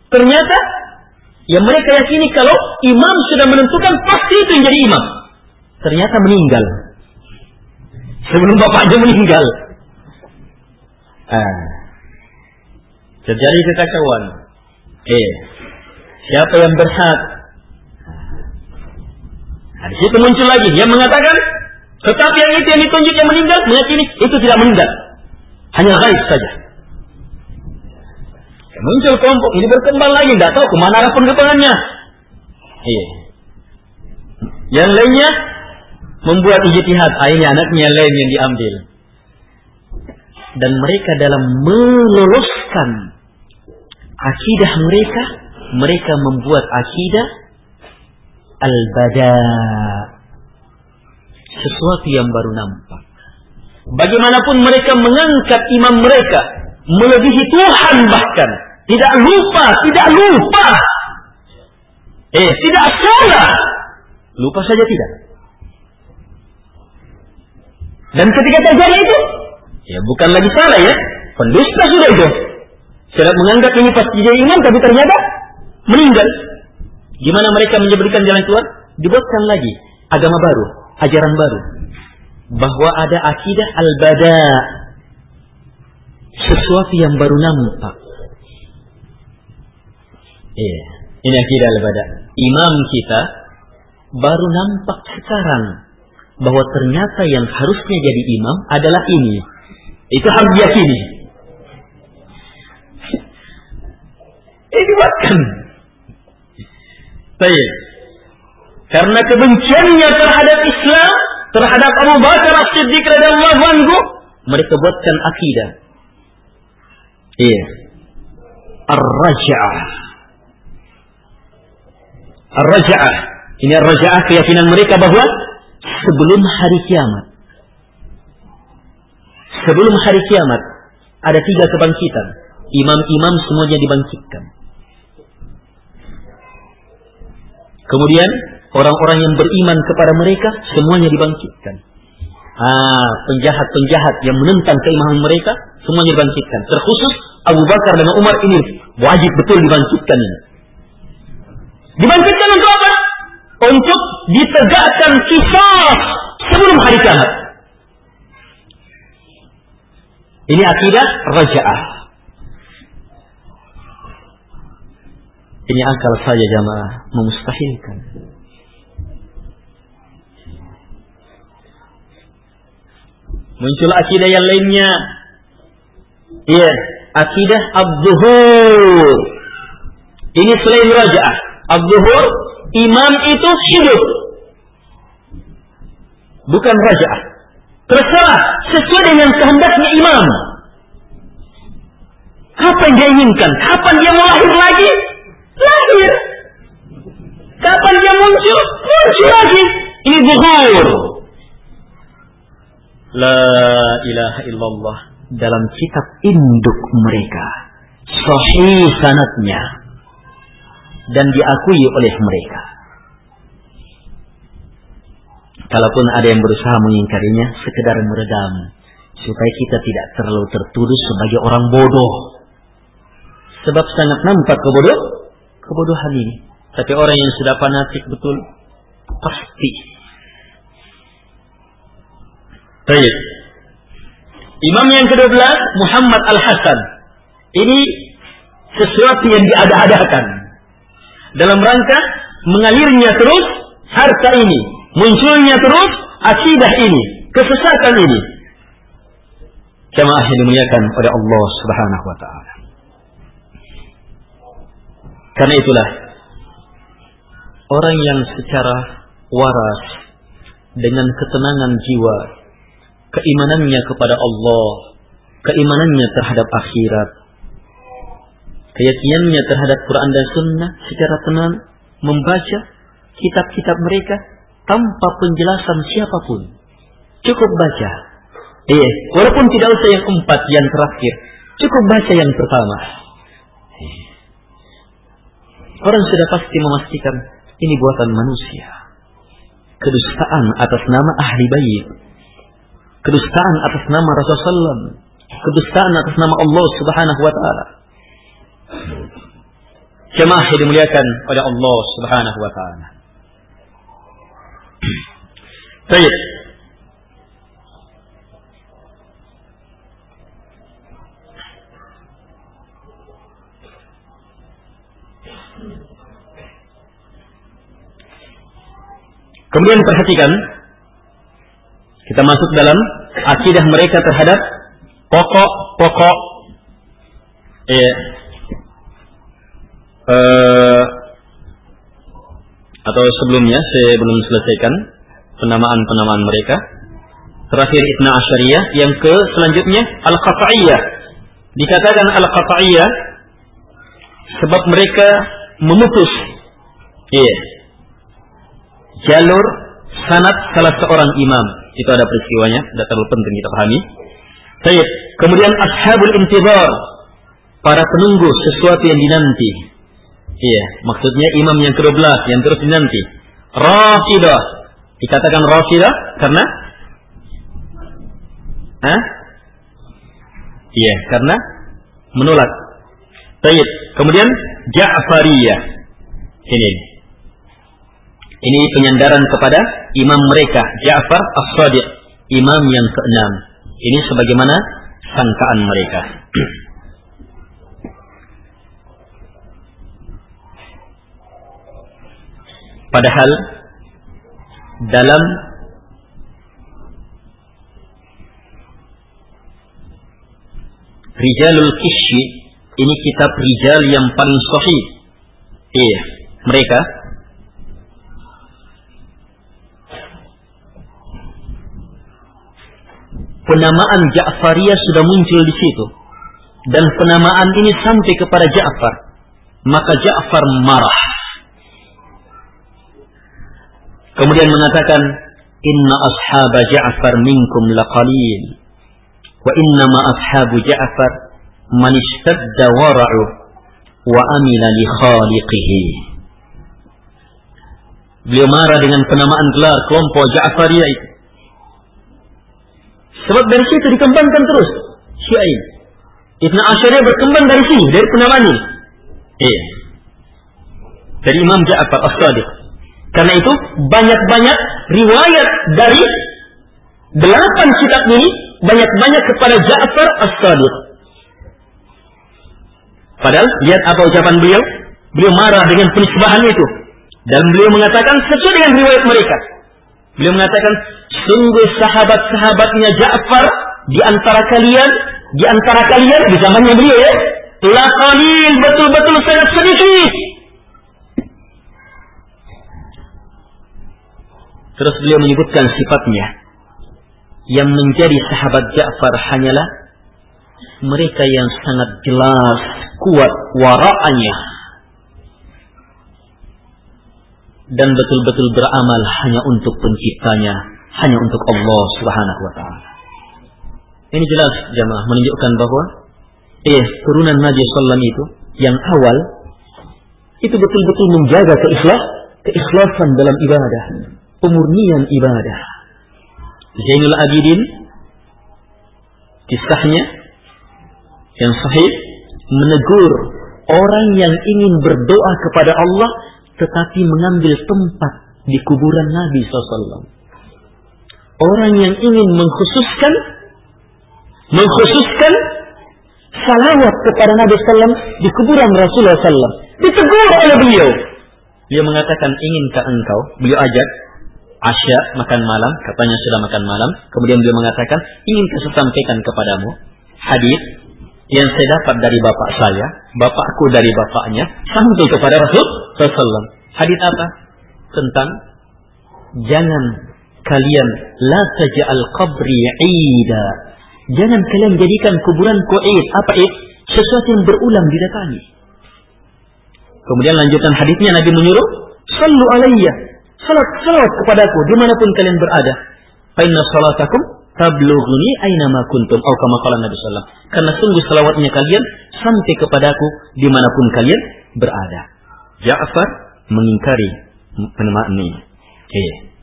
Ternyata yang mereka yakini kalau imam sudah menentukan pasti itu yang jadi imam. Ternyata meninggal. Sebelum bapaknya meninggal. Ah. Terjadi kekacauan. Eh, siapa yang berhak? Nah, di situ muncul lagi yang mengatakan tetapi yang itu yang ditunjuk yang meninggal meyakini itu tidak meninggal. Hanya gaib saja. Muncul kelompok ini berkembang lagi, tidak tahu ke mana arah perkembangannya. Iya. Yang lainnya membuat ijtihad, akhirnya anaknya yang lain yang diambil. Dan mereka dalam meloloskan akidah mereka, mereka membuat akidah al-bada' sesuatu yang baru nampak. Bagaimanapun mereka mengangkat imam mereka melebihi Tuhan bahkan tidak lupa, tidak lupa. Eh, tidak salah. Lupa saja tidak. Dan ketika terjadi itu, ya bukan lagi salah ya, pendusta sudah itu. Sudah menganggap ini pasti jadi imam, tapi ternyata meninggal. Gimana mereka menyebutkan jalan keluar? Dibuatkan lagi agama baru ajaran baru bahwa ada akidah al-bada sesuatu yang baru nampak. Iya, ini akidah al-bada. Imam kita baru nampak sekarang bahwa ternyata yang harusnya jadi imam adalah ini. Itu harus diyakini. Ini dibuatkan. Baik. Karena kebenciannya terhadap Islam, terhadap Abu Bakar As-Siddiq radhiyallahu anhu, mereka buatkan akidah. Iya. Ar-raja'ah. Ar-raja'ah. Ini ar-raja'ah keyakinan mereka bahwa sebelum hari kiamat. Sebelum hari kiamat ada tiga kebangkitan. Imam-imam semuanya dibangkitkan. Kemudian orang-orang yang beriman kepada mereka semuanya dibangkitkan. Ah, penjahat-penjahat yang menentang keimanan mereka semuanya dibangkitkan. Terkhusus Abu Bakar dan Umar ini wajib betul dibangkitkan. Dibangkitkan untuk apa? Untuk ditegakkan kisah sebelum hari kiamat. Ini akidah raja'ah. Ini akal saja jamaah memustahilkan. Muncul akidah yang lainnya. Iya, akidah abduhur. Ini selain rajaah. Abduhur, imam itu hidup. Bukan rajaah. Terserah sesuai dengan kehendaknya imam. Kapan dia inginkan? Kapan dia mau lahir lagi? Lahir. Kapan dia muncul? Muncul lagi. Ini buhur. La ilaha illallah dalam kitab induk mereka. Sahih sanatnya. Dan diakui oleh mereka. Kalaupun ada yang berusaha mengingkarinya, sekedar meredam. Supaya kita tidak terlalu tertuduh sebagai orang bodoh. Sebab sangat nampak kebodoh, kebodohan ini. Tapi orang yang sudah fanatik betul, pasti Baik. Imam yang ke-12 Muhammad Al-Hasan. Ini sesuatu yang diada-adakan. Dalam rangka mengalirnya terus harta ini, munculnya terus akidah ini, kesesatan ini. Jamaah yang dimuliakan oleh Allah Subhanahu wa taala. Karena itulah orang yang secara waras dengan ketenangan jiwa keimanannya kepada Allah, keimanannya terhadap akhirat, keyakinannya terhadap Quran dan Sunnah secara tenang, membaca kitab-kitab mereka tanpa penjelasan siapa pun. Cukup baca. Iya, walaupun tidak usah yang empat, yang terakhir. Cukup baca yang pertama. Orang sudah pasti memastikan ini buatan manusia. Kedustaan atas nama ahli bait. Kedustaan atas nama Rasulullah Kedustaan atas nama Allah Subhanahu wa taala. Jemaah yang dimuliakan oleh Allah Subhanahu wa taala. Baik. Kemudian perhatikan kita masuk dalam akidah mereka terhadap pokok-pokok ya, uh, atau sebelumnya saya belum selesaikan penamaan-penamaan mereka. Terakhir Ibn Asyariyah, yang ke selanjutnya Al-Qata'iyah. Dikatakan Al-Qata'iyah sebab mereka memutus yeah, jalur sanat salah seorang imam. Itu ada peristiwanya, tidak terlalu penting kita pahami. Baik, kemudian ashabul intibar, para penunggu sesuatu yang dinanti. Iya, maksudnya imam yang ke-12 yang terus dinanti. Rafidah. Dikatakan Rafidah karena Hah? Iya, karena menolak. Baik, kemudian Ja'fariyah. Ini. Ini penyandaran kepada imam mereka, Ja'far As-Sadiq, imam yang keenam. Ini sebagaimana sangkaan mereka. Padahal dalam Rijalul Kishi ini kitab rijal yang paling sahih. Iya, mereka penamaan Ja'fariyah sudah muncul di situ. Dan penamaan ini sampai kepada Ja'far. Maka Ja'far marah. Kemudian mengatakan, Inna ashaba Ja'far minkum laqalil. Wa inna ma ashabu Ja'far man ishtadda wara'u wa amila li khaliqihi. Beliau marah dengan penamaan gelar kelompok Ja'fariyah itu. Sebab dari situ dikembangkan terus Syiah. Ibn Asyariah berkembang dari sini, dari penamaan ini. Iya. Dari Imam Ja'far As-Sadiq. Karena itu banyak-banyak riwayat dari delapan kitab ini banyak-banyak kepada Ja'far As-Sadiq. Padahal lihat apa ucapan beliau. Beliau marah dengan penisbahan itu. Dan beliau mengatakan sesuai dengan riwayat mereka. Beliau mengatakan, sungguh sahabat-sahabatnya Ja'far di antara kalian, di antara kalian di zamannya beliau ya, la qalil betul-betul sangat sedikit. Terus beliau menyebutkan sifatnya. Yang menjadi sahabat Ja'far hanyalah mereka yang sangat jelas, kuat waraannya dan betul-betul beramal hanya untuk penciptanya, hanya untuk Allah Subhanahu wa taala. Ini jelas jamaah menunjukkan bahwa eh turunan Nabi sallallahu itu yang awal itu betul-betul menjaga keikhlas, keikhlasan dalam ibadah, pemurnian ibadah. Zainul Abidin kisahnya yang sahih menegur orang yang ingin berdoa kepada Allah tetapi mengambil tempat di kuburan Nabi SAW. Orang yang ingin mengkhususkan mengkhususkan salawat kepada Nabi SAW di kuburan Rasulullah SAW. Ditegur oleh beliau. Dia mengatakan, inginkah engkau? Beliau ajak, Asya makan malam, katanya sudah makan malam. Kemudian beliau mengatakan, inginkah saya kepadamu hadis yang saya dapat dari bapak saya, bapakku dari bapaknya, sampai kepada Rasul Sallallahu Hadis apa? Tentang jangan kalian la taj'al qabri 'ida. Jangan kalian jadikan kuburan id. Apa id? Sesuatu yang berulang didatangi. Kemudian lanjutan hadisnya Nabi menyuruh, "Sallu alayya." Salat salat kepadaku di mana pun kalian berada. Fa inna salatakum tablughuni aina ma kuntum atau kama qala Nabi sallallahu Karena sungguh salawatnya kalian sampai kepadaku di mana pun kalian berada. Ja'far mengingkari penamaan ini. Oke.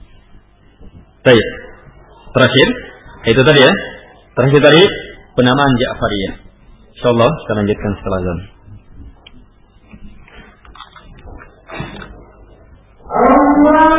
Baik. Terakhir, itu tadi ya. Terakhir tadi penamaan Ja'fariyah. Insyaallah kita lanjutkan setelah azan. Alhamdulillah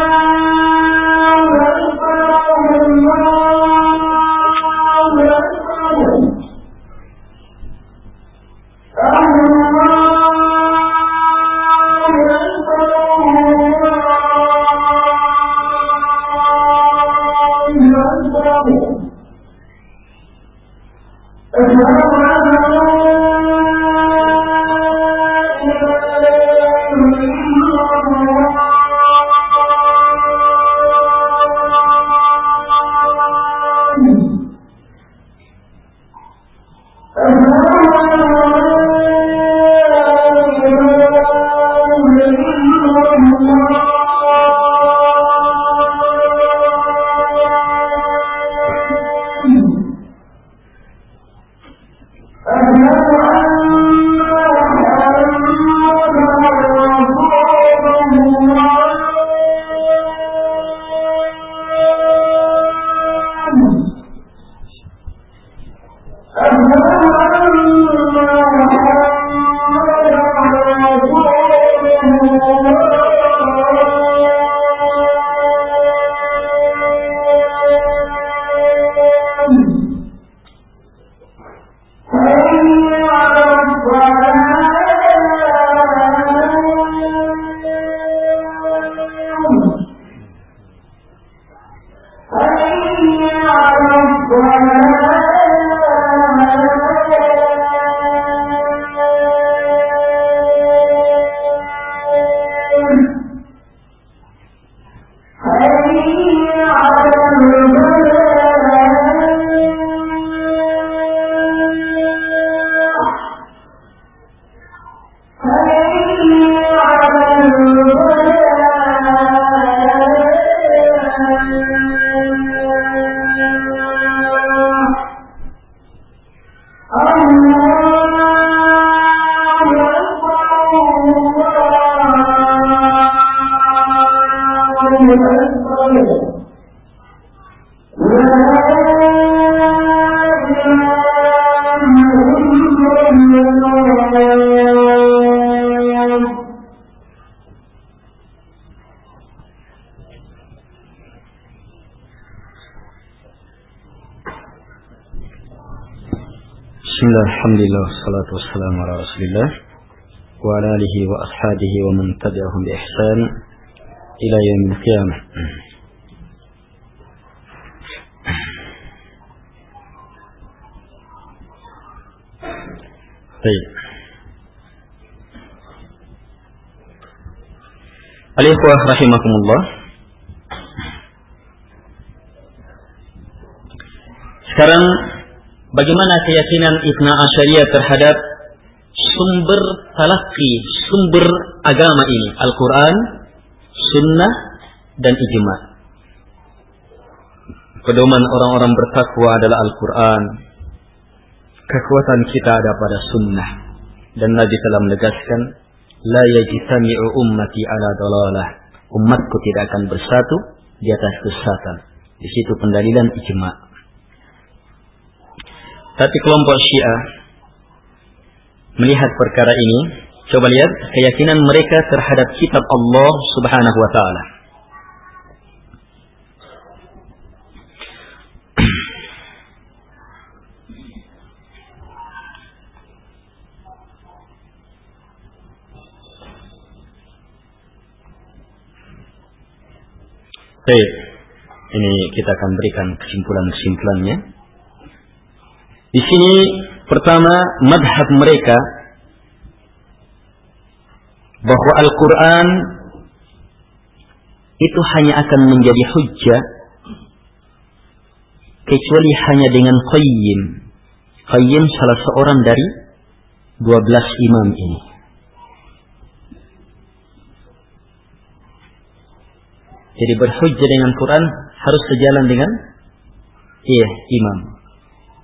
salatu wassalamu ala Rasulillah wa ala alihi wa ashabihi wa man tabi'ahum bi ihsan ila yaumil qiyamah. Baik. Al-ikhwah rahimakumullah. Sekarang bagaimana keyakinan Ibn Asyariyah terhadap sumber talaki, sumber agama ini, Al-Quran, Sunnah, dan Ijma. Pedoman orang-orang bertakwa adalah Al-Quran. Kekuatan kita ada pada Sunnah. Dan Nabi telah menegaskan, La yajitami'u ummati ala dalalah. Umatku tidak akan bersatu di atas kesesatan. Di situ pendalilan ijma. Tapi kelompok Syiah melihat perkara ini, coba lihat keyakinan mereka terhadap kitab Allah Subhanahu wa taala. Baik, ini kita akan berikan kesimpulan-kesimpulannya. Di sini pertama madhab mereka bahwa Al-Quran itu hanya akan menjadi hujjah kecuali hanya dengan Qayyim. Qayyim salah seorang dari 12 imam ini. Jadi berhujjah dengan Quran harus sejalan dengan iya, imam.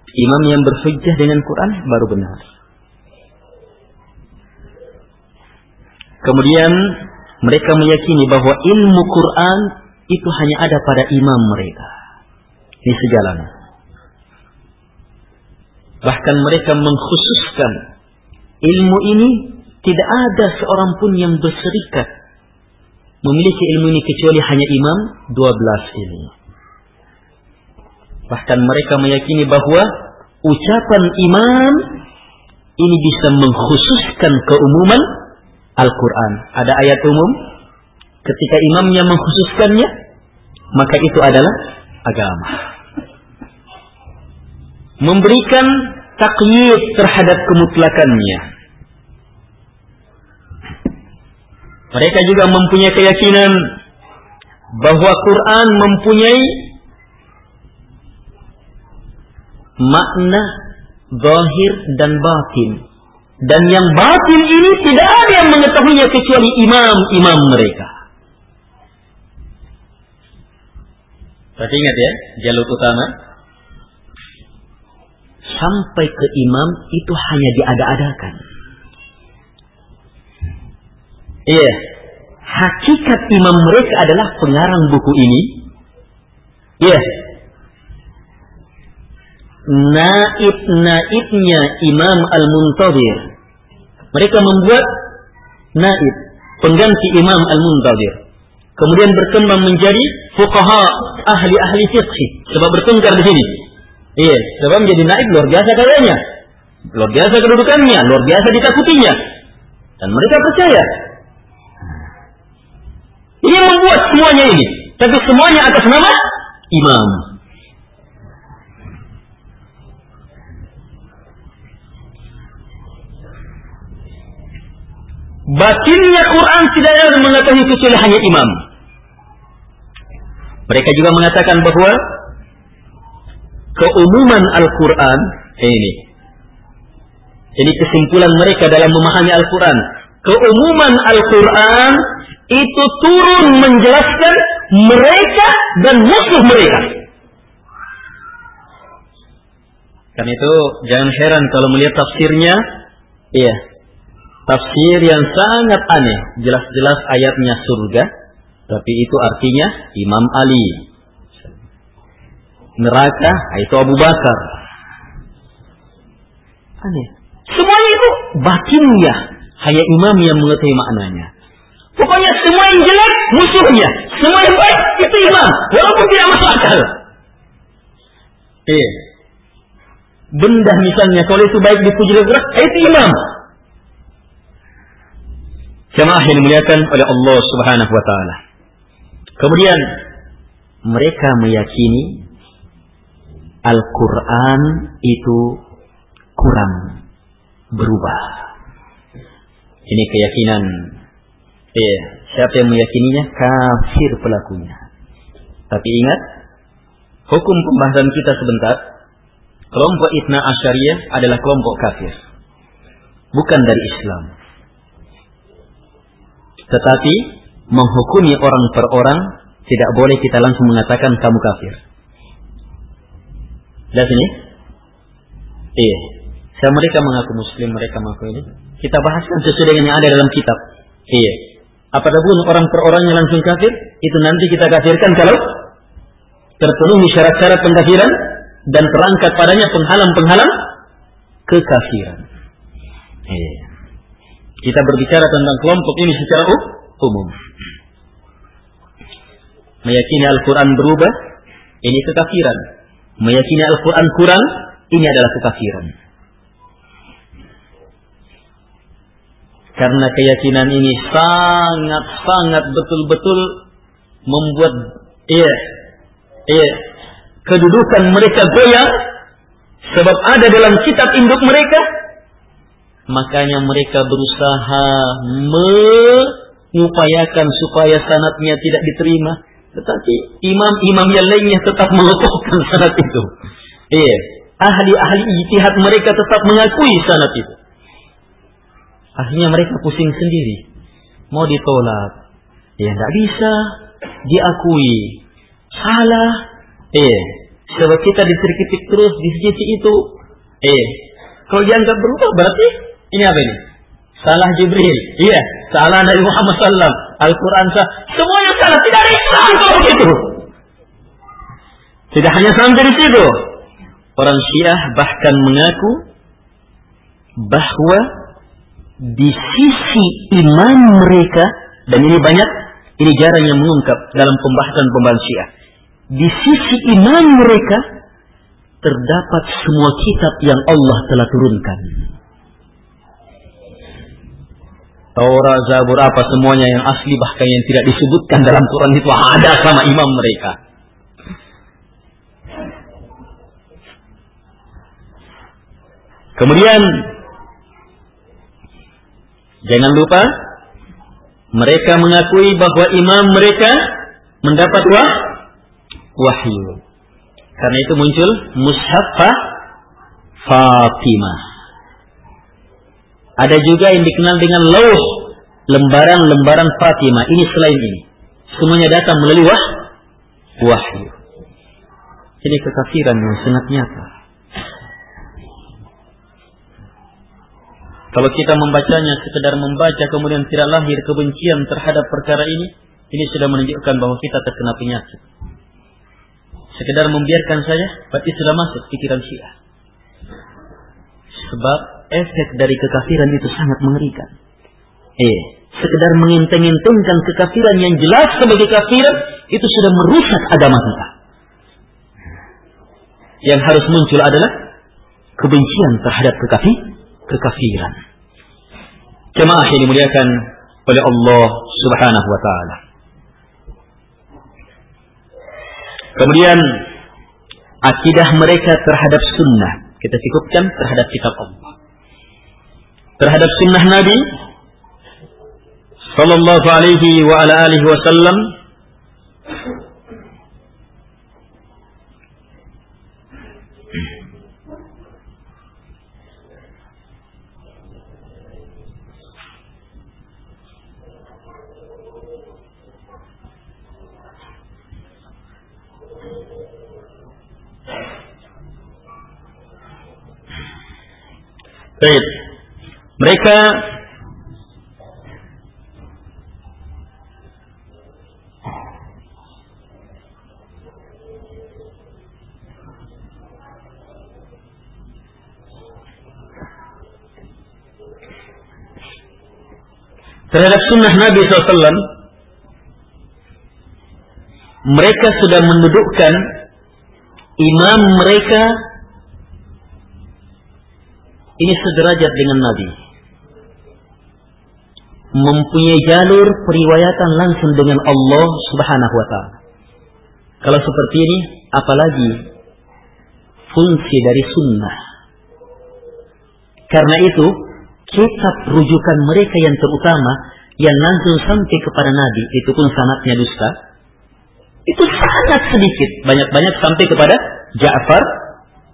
Imam yang berhujjah dengan Quran baru benar. Kemudian mereka meyakini bahwa ilmu Quran itu hanya ada pada imam mereka. Ini sejalan. Bahkan mereka mengkhususkan ilmu ini tidak ada seorang pun yang berserikat memiliki ilmu ini kecuali hanya imam 12 ini. Bahkan mereka meyakini bahwa ucapan imam ini bisa mengkhususkan keumuman Al-Quran. Ada ayat umum, ketika imamnya mengkhususkannya, maka itu adalah agama. Memberikan takyid terhadap kemutlakannya. Mereka juga mempunyai keyakinan bahwa Quran mempunyai makna zahir dan batin. Dan yang batin ini tidak ada yang mengetahuinya kecuali imam-imam mereka. Berarti ingat ya, jalur utama. Sampai ke imam itu hanya diada-adakan. Iya. Hakikat imam mereka adalah pengarang buku ini. Iya. Naib-naibnya Imam Al-Muntadir. Mereka membuat naib, pengganti Imam Al-Muntadir. Kemudian berkembang menjadi fuqaha ahli-ahli fiqh. Sebab bertengkar di sini. Iya, sebab menjadi naib luar biasa kayanya. Luar biasa kedudukannya, luar biasa ditakutinya. Dan mereka percaya dia membuat semuanya ini. Tapi semuanya atas nama imam. Batinnya Quran tidak ada mengetahui kecuali hanya imam. Mereka juga mengatakan bahwa keumuman Al-Quran eh, ini. Ini kesimpulan mereka dalam memahami Al-Quran. Keumuman Al-Quran itu turun menjelaskan mereka dan musuh mereka. Karena itu jangan heran kalau melihat tafsirnya, iya, tafsir yang sangat aneh. Jelas-jelas ayatnya surga, tapi itu artinya Imam Ali. Neraka itu Abu Bakar. Aneh. Semuanya itu batinnya, hanya imam yang mengetahui maknanya. Pokoknya semua yang jelek musuhnya, semua yang baik itu imam, walaupun tidak masuk akal. Eh, benda misalnya kalau itu baik dipuji oleh itu imam. Jemaah yang dimuliakan oleh Allah Subhanahu wa taala. Kemudian mereka meyakini Al-Qur'an itu kurang berubah. Ini keyakinan Iya, siapa yang meyakininya kafir pelakunya. Tapi ingat, hukum pembahasan kita sebentar, kelompok Itna Asyariah adalah kelompok kafir. Bukan dari Islam. Tetapi menghukumi orang per orang tidak boleh kita langsung mengatakan kamu kafir. Lihat ini. Iya. Saya mereka mengaku muslim, mereka mengaku ini. Kita bahaskan sesuai dengan yang ada dalam kitab. Iya. Apa pun orang per orangnya langsung kafir, itu nanti kita kafirkan kalau terpenuhi syarat-syarat pengkafiran dan terangkat padanya penghalang-penghalang kekafiran. Eh. Kita berbicara tentang kelompok ini secara umum. Meyakini Al-Quran berubah, ini kekafiran. Meyakini Al-Quran kurang, ini adalah kekafiran. Karena keyakinan ini sangat-sangat betul-betul membuat iya, iya, kedudukan mereka goyang sebab ada dalam kitab induk mereka makanya mereka berusaha mengupayakan supaya sanatnya tidak diterima tetapi imam-imam yang lainnya tetap mengokohkan sanat itu iya ahli-ahli ijtihad mereka tetap mengakui sanat itu Akhirnya mereka pusing sendiri. Mau ditolak. Ya tidak bisa. diakui. Salah. Eh, sebab kita diterkitik terus di sisi itu. Eh, kalau dianggap berubah berarti ini apa ini? Salah Jibril. Iya, salah Nabi Muhammad SAW. Al-Quran sah. Semuanya salah. Tidak ada Islam kalau begitu. Tidak hanya sampai di situ. Orang Syiah bahkan mengaku bahwa di sisi iman mereka dan ini banyak ini jarang yang mengungkap dalam pembahasan pembahasan Syiah. Di sisi iman mereka terdapat semua kitab yang Allah telah turunkan. Taurat, Zabur, apa semuanya yang asli bahkan yang tidak disebutkan dalam Quran itu ada sama imam mereka. Kemudian jangan lupa mereka mengakui bahwa imam mereka mendapat wah, wahyu. Karena itu muncul mushaf Fatimah. Ada juga yang dikenal dengan lauh, lembaran-lembaran Fatimah. Ini selain ini. Semuanya datang melalui wah, wahyu. Ini kekafiran yang sangat nyata. Kalau kita membacanya sekedar membaca kemudian tidak lahir kebencian terhadap perkara ini, ini sudah menunjukkan bahwa kita terkena penyakit. Sekedar membiarkan saja, berarti sudah masuk pikiran Syiah. Sebab efek dari kekafiran itu sangat mengerikan. Eh, sekedar menginteng-intengkan kekafiran yang jelas sebagai kafiran itu sudah merusak agama kita. Yang harus muncul adalah kebencian terhadap kekafir, kekafiran. Jemaah yang dimuliakan oleh Allah Subhanahu wa taala. Kemudian akidah mereka terhadap sunnah kita cukupkan terhadap kitab Allah. Terhadap sunnah Nabi sallallahu alaihi wa ala alihi wasallam Baik. Mereka terhadap sunnah Nabi SAW mereka sudah mendudukkan imam mereka ini sederajat dengan Nabi. Mempunyai jalur periwayatan langsung dengan Allah Subhanahu wa taala. Kalau seperti ini, apalagi fungsi dari sunnah. Karena itu, kitab rujukan mereka yang terutama yang langsung sampai kepada Nabi, itu pun sanatnya dusta, itu sangat sedikit. Banyak-banyak sampai kepada Ja'far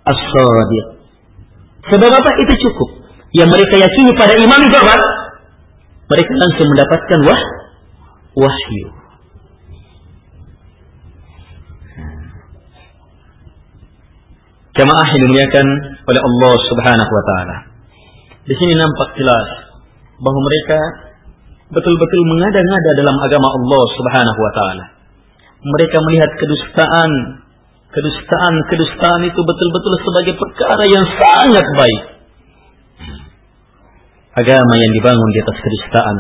As-Sadiq. Sebab apa? Itu cukup. Yang mereka yakini pada imam itu? Mereka langsung mendapatkan wah, wahyu. Jamaah yang dimuliakan oleh Allah Subhanahu wa taala. Di sini nampak jelas bahwa mereka betul-betul mengada-ngada dalam agama Allah Subhanahu wa taala. Mereka melihat kedustaan Kedustaan-kedustaan itu betul-betul sebagai perkara yang sangat baik. Agama yang dibangun di atas kedustaan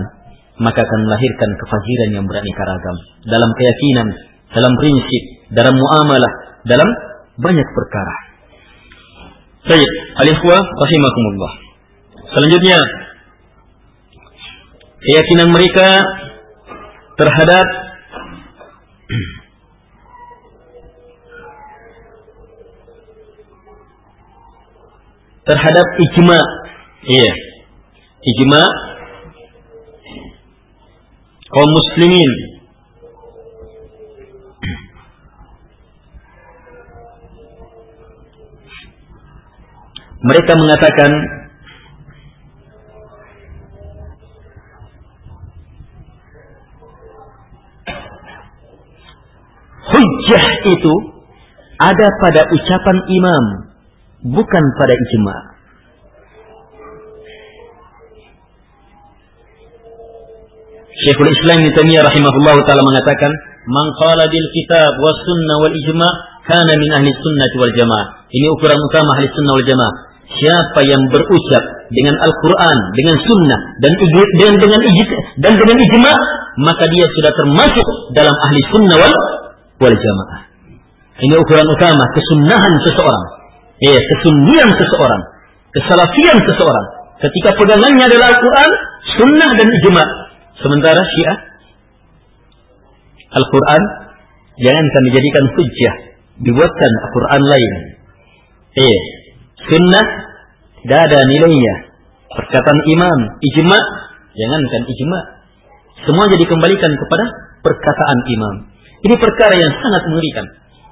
maka akan melahirkan kefajiran yang beraneka ragam dalam keyakinan, dalam prinsip, dalam muamalah, dalam banyak perkara. Baik, alihwa rahimakumullah. Selanjutnya keyakinan mereka terhadap terhadap ijma. Iya. Ijma kaum muslimin mereka mengatakan hujjah itu ada pada ucapan imam, bukan pada ijma. Syekhul Islam Ibnu Taimiyah rahimahullahu taala mengatakan, "Man qala bil kitab was sunnah wal ijma' kana min ahli sunnah wal jamaah." Ini ukuran utama ahli sunnah wal jamaah. Siapa yang berucap dengan Al-Quran, dengan Sunnah, dan dengan dengan dan dengan ijma, maka dia sudah termasuk dalam ahli Sunnah wal, wal Jamaah. Ini ukuran utama kesunahan seseorang, ya kesunnian seseorang, kesalafian seseorang. Ketika pegangannya adalah Al-Quran, Sunnah dan ijma. Sementara Syiah, Al-Quran jangankan dijadikan hujjah, dibuatkan Al-Quran lain. Eh, Sunnah tidak ada nilainya. Perkataan imam, ijma, jangankan ijma. Semua jadi kembalikan kepada perkataan imam. Ini perkara yang sangat mengerikan.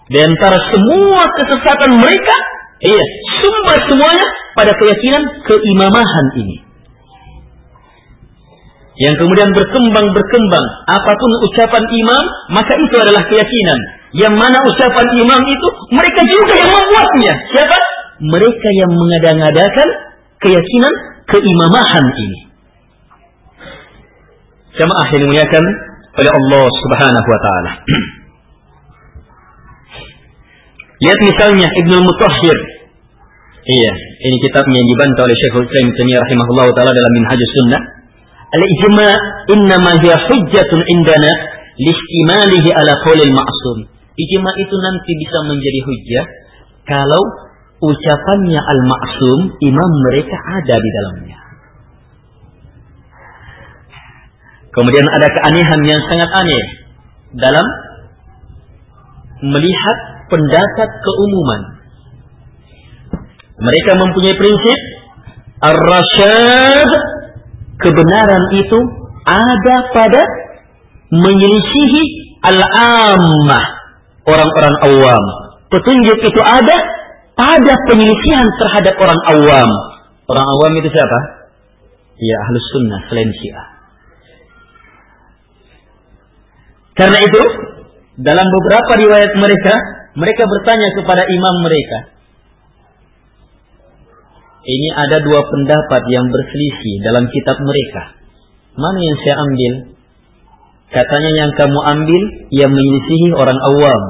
Di antara semua kesesatan mereka, iya, sumber semuanya pada keyakinan keimamahan ini. Yang kemudian berkembang berkembang apa pun ucapan imam maka itu adalah keyakinan. Yang mana ucapan imam itu mereka juga yang membuatnya. Siapa? mereka yang mengada-ngadakan keyakinan keimamahan ini. Jamaah yang dimuliakan oleh Allah Subhanahu wa taala. Lihat misalnya Ibnu Mutahhir. Iya, ini kitabnya yang dibantah oleh Syekhul Islam Taimiyah rahimahullah taala dalam Minhajus Sunnah. Al-ijma' innama hiya hujjatun indana listimalihi ala qaulil ma'sum. Ijma' itu nanti bisa menjadi hujjah kalau ucapannya al-ma'sum, imam mereka ada di dalamnya. Kemudian ada keanehan yang sangat aneh dalam melihat pendapat keumuman. Mereka mempunyai prinsip ar-rasyad kebenaran itu ada pada menyelisihi al-ammah orang-orang awam. Petunjuk itu ada pada penyelisihan terhadap orang awam. Orang awam itu siapa? Ya ahlus sunnah selain syiah. Karena itu, dalam beberapa riwayat mereka, mereka bertanya kepada imam mereka. Ini ada dua pendapat yang berselisih dalam kitab mereka. Mana yang saya ambil? Katanya yang kamu ambil yang menyelisihi orang awam.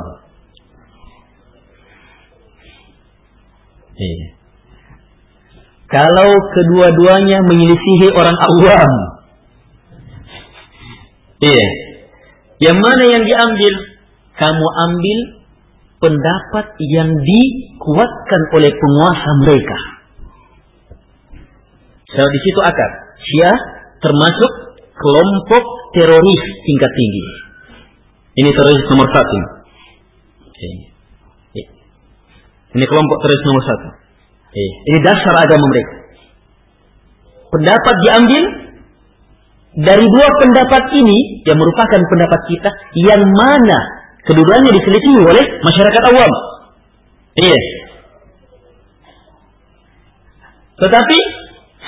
Iya. Kalau kedua-duanya menyelisihi orang awam. Iya. Yang mana yang diambil? Kamu ambil pendapat yang dikuatkan oleh penguasa mereka. So, di situ akar. Syiah termasuk kelompok teroris tingkat tinggi. Ini teroris nomor satu. Okay. Ini kelompok teroris nomor satu. Eh, ini dasar agama mereka. Pendapat diambil dari dua pendapat ini yang merupakan pendapat kita yang mana kedudukannya diselidiki oleh masyarakat awam. Iya. Tetapi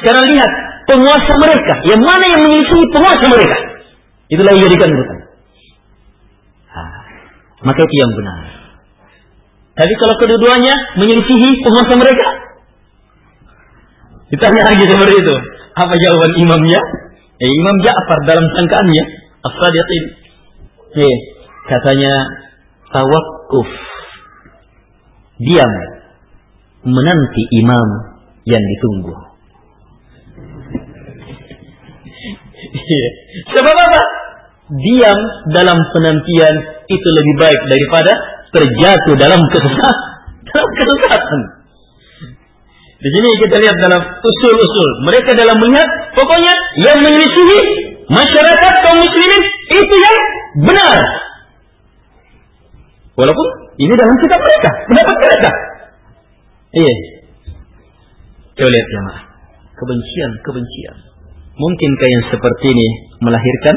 sekarang lihat penguasa mereka, yang mana yang mengisi penguasa mereka. Itulah yang jadikan urutan. Maka itu yang benar. Tapi kalau kedua-duanya menyelisihi penguasa mereka, ditanya lagi seperti itu. Apa jawaban imamnya? Eh, Imam Ja'far dalam sangkaannya, as-sadiqin. Eh, katanya tawakuf. Diam menanti imam yang ditunggu. Iya. Sebab apa? Diam dalam penantian itu lebih baik daripada terjatuh dalam kesesatan. Dalam kesesatan. Di sini kita lihat dalam usul-usul. Mereka dalam melihat, pokoknya yang menyelisihi masyarakat kaum muslimin itu yang benar. Walaupun ini dalam kitab mereka, pendapat mereka. Iya. Coba lihat jemaah. Kebencian, kebencian. Mungkinkah yang seperti ini melahirkan?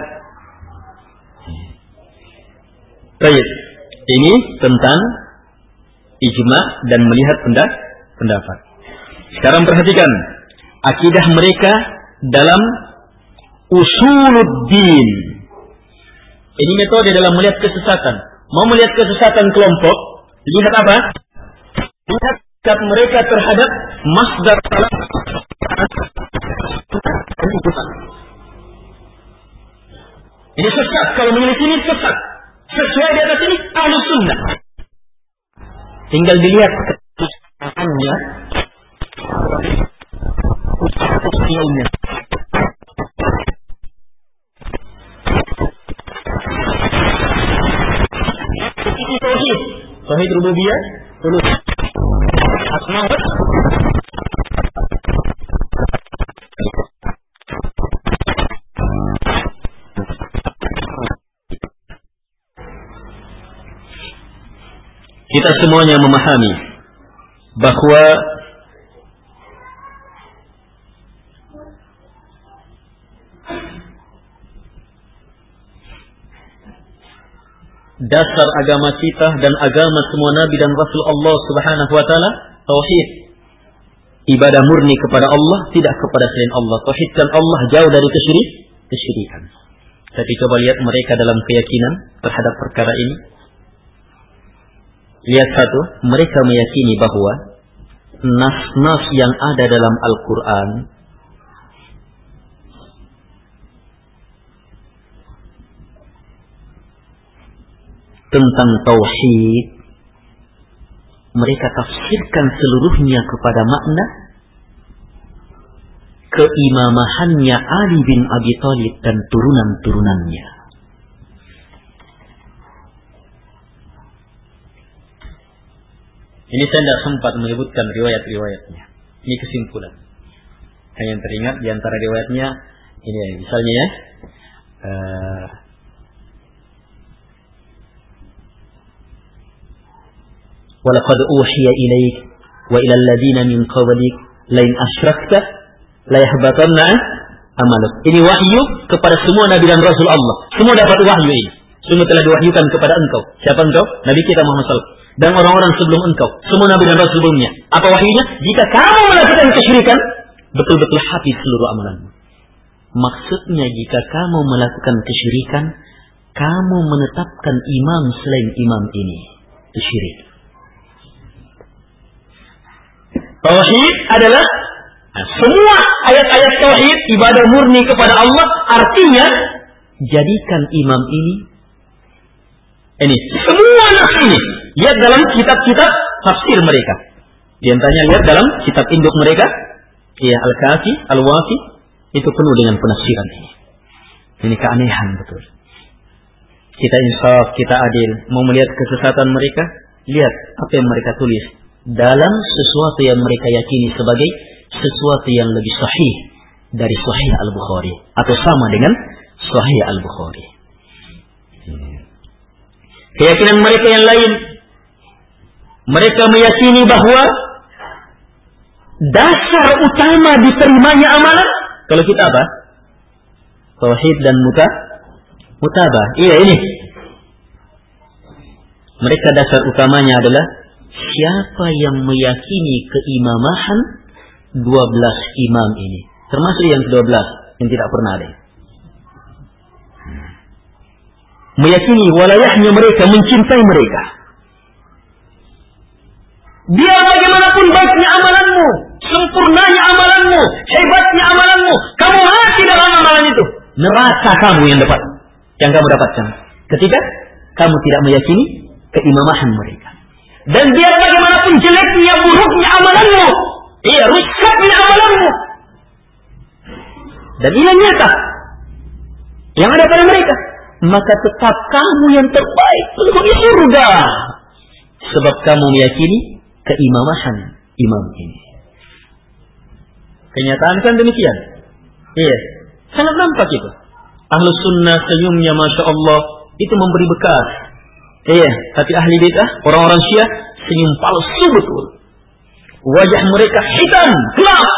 Baik. Ini tentang ijma dan melihat pendapat. Sekarang perhatikan akidah mereka dalam usuluddin. Ini metode dalam melihat kesesatan. mau melihat kesesatan kelompok, lihat apa? Lihat sikap mereka terhadap masdar salah Ini sesat. Kalau memilih ini sesat. Sesuai di atas ini ahlu sunnah. Tinggal dilihat kesusahannya. Usianya. Tauhid. Tauhid rububiyah. Asma kita semuanya memahami bahwa dasar agama kita dan agama semua nabi dan rasul Allah Subhanahu wa taala tauhid. Ibadah murni kepada Allah, tidak kepada selain Allah. Tauhidkan Allah jauh dari kesyirik, kesyirikan. Tapi coba lihat mereka dalam keyakinan terhadap perkara ini. Lihat satu, mereka meyakini bahwa nas-nas yang ada dalam Al-Quran tentang tauhid mereka tafsirkan seluruhnya kepada makna keimamahannya Ali bin Abi Thalib dan turunan-turunannya. Ini saya tidak sempat menyebutkan riwayat-riwayatnya. Ini kesimpulan. Hanya yang teringat di antara riwayatnya ini misalnya ya. Uh, ولقد أوحي إليك وإلى الذين من قبلك لئن أشركت لا يحبطن amaluk. Ini wahyu kepada semua nabi dan rasul Allah. Semua dapat wahyu ini. Semua telah diwahyukan kepada engkau. Siapa engkau? Nabi kita Muhammad SAW dan orang-orang sebelum engkau, semua nabi dan rasul sebelumnya. Apa wahyunya? Jika kamu melakukan kesyirikan, betul-betul habis seluruh amalanmu. Maksudnya jika kamu melakukan kesyirikan, kamu menetapkan imam selain imam ini. Itu syirik. Tauhid adalah semua ayat-ayat tauhid ibadah murni kepada Allah artinya jadikan imam ini ini semua nas ini Lihat dalam kitab-kitab tafsir mereka. Di antaranya lihat dalam kitab induk mereka, ya Al-Kafi, Al-Wafi, itu penuh dengan penafsiran ini. Ini keanehan betul. Kita insaf, kita adil, mau melihat kesesatan mereka, lihat apa yang mereka tulis dalam sesuatu yang mereka yakini sebagai sesuatu yang lebih sahih dari Sahih Al-Bukhari atau sama dengan Sahih Al-Bukhari. Keyakinan mereka yang lain mereka meyakini bahwa dasar utama diterimanya amalan kalau kita apa? Tauhid dan muta mutabah. Iya ini. Mereka dasar utamanya adalah siapa yang meyakini keimamahan 12 imam ini. Termasuk yang ke-12 yang tidak pernah ada. Meyakini walayahnya mereka, mencintai mereka. Biar bagaimanapun baiknya amalanmu, sempurnanya amalanmu, hebatnya amalanmu, kamu mati dalam amalan itu. Neraka kamu yang dapat, yang kamu dapatkan. Ketika kamu tidak meyakini keimamahan mereka. Dan biar bagaimanapun jeleknya, buruknya amalanmu, iya rusaknya amalanmu. Dan ini nyata yang ada pada mereka. Maka tetap kamu yang terbaik untuk surga. Sebab kamu meyakini keimamahan imam ini. Kenyataan kan demikian. Iya, sangat nampak itu. Ahlu sunnah senyumnya Masya Allah itu memberi bekas. Iya, tapi ahli bid'ah, orang-orang syiah senyum palsu betul. Wajah mereka hitam, gelap,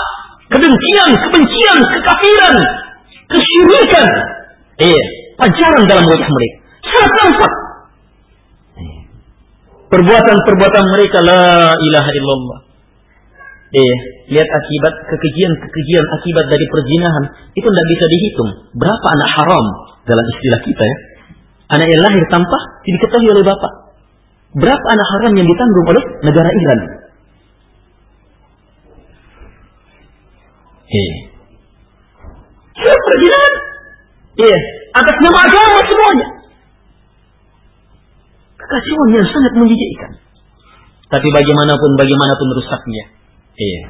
kebencian, kebencian, kekafiran, kesyirikan. Iya, pajaran dalam wajah mereka. Sangat nampak perbuatan-perbuatan mereka la ilaha illallah. Eh, lihat akibat kekejian-kekejian akibat dari perzinahan itu tidak bisa dihitung. Berapa anak haram dalam istilah kita ya? Anak yang lahir tanpa diketahui oleh bapak. Berapa anak haram yang ditanggung oleh negara Iran? Iya. Perjalanan. Iya. Atas nama agama semuanya. Kekacauan yang sangat menjijikkan. Tapi bagaimanapun bagaimanapun rusaknya. Iya.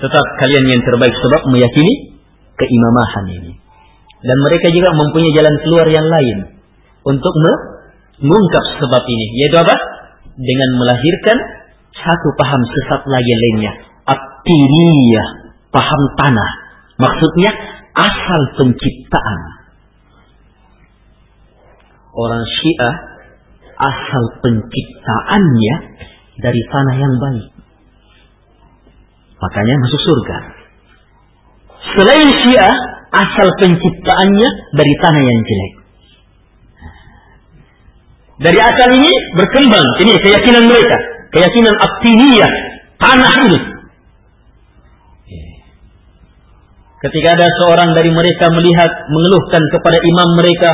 Tetap kalian yang terbaik sebab meyakini keimamahan ini. Dan mereka juga mempunyai jalan keluar yang lain untuk mengungkap sebab ini. Yaitu apa? Dengan melahirkan satu paham sesat lagi lainnya. Aktiriyah. Paham tanah. Maksudnya asal penciptaan. Orang Syiah asal penciptaannya dari tanah yang baik. Makanya masuk surga. Selain Syiah, asal penciptaannya dari tanah yang jelek. Dari asal ini berkembang, ini keyakinan mereka, keyakinan aktiniyah, tanah ini. Ketika ada seorang dari mereka melihat, mengeluhkan kepada imam mereka,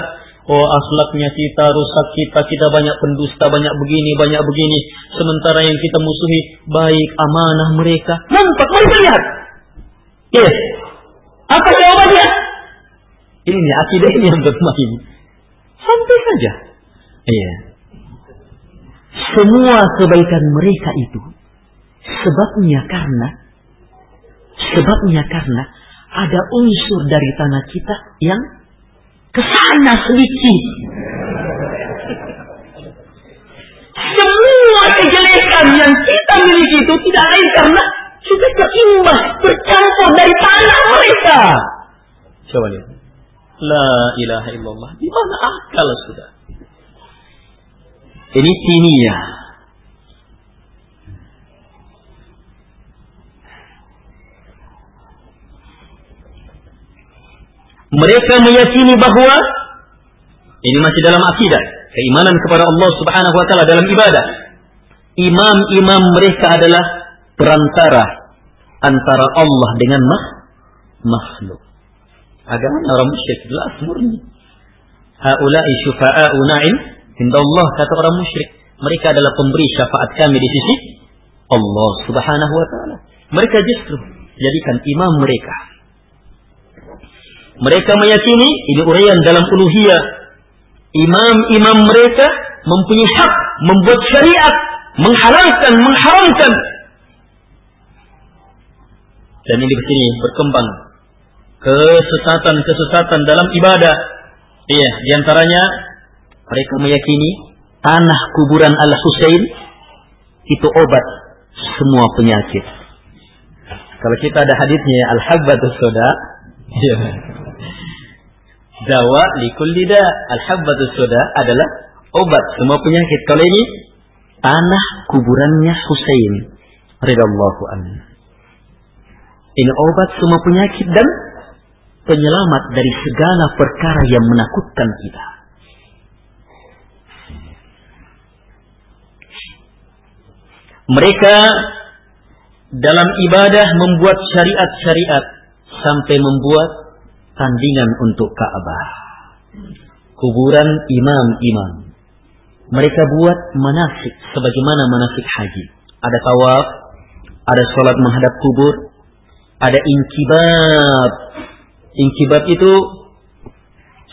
Oh akhlaknya kita rusak kita, kita banyak pendusta, banyak begini, banyak begini. Sementara yang kita musuhi baik amanah mereka. Nampak mereka lihat. Yes. Apa jawabannya? Ini akidah ini yang bermain. Santai saja. Iya. Semua kebaikan mereka itu sebabnya karena sebabnya karena ada unsur dari tanah kita yang ke sana sedikit. Semua kejelekan yang kita miliki itu tidak lain karena sudah terimbas, bercampur dari tanah mereka. Coba lihat. La ilaha illallah. Di mana akal sudah? Ini kimia. Mereka meyakini bahwa ini masih dalam akidah, keimanan kepada Allah Subhanahu wa taala dalam ibadah. Imam-imam mereka adalah perantara antara Allah dengan mah, makhluk. Agama orang musyrik jelas murni. Haula'i syufa'a'una inda Allah kata orang musyrik. Mereka adalah pemberi syafaat kami di sisi Allah Subhanahu wa taala. Mereka justru jadikan imam mereka mereka meyakini ini uraian dalam uluhiyah. Imam-imam mereka mempunyai hak membuat syariat, menghalalkan, mengharamkan. Dan ini di sini berkembang kesesatan-kesesatan dalam ibadah. Iya, di antaranya mereka meyakini tanah kuburan Al Husain itu obat semua penyakit. Kalau kita ada hadisnya Al Habbatus Soda, iya dawa likul lida. Al-habbatus soda adalah obat semua penyakit. Kalau ini tanah kuburannya Husain radhiyallahu anhu. Ini obat semua penyakit dan penyelamat dari segala perkara yang menakutkan kita. Mereka dalam ibadah membuat syariat-syariat sampai membuat tandingan untuk Ka'bah. Kuburan imam-imam. Mereka buat manasik sebagaimana manasik haji. Ada tawaf, ada sholat menghadap kubur, ada inkibab. Inkibab itu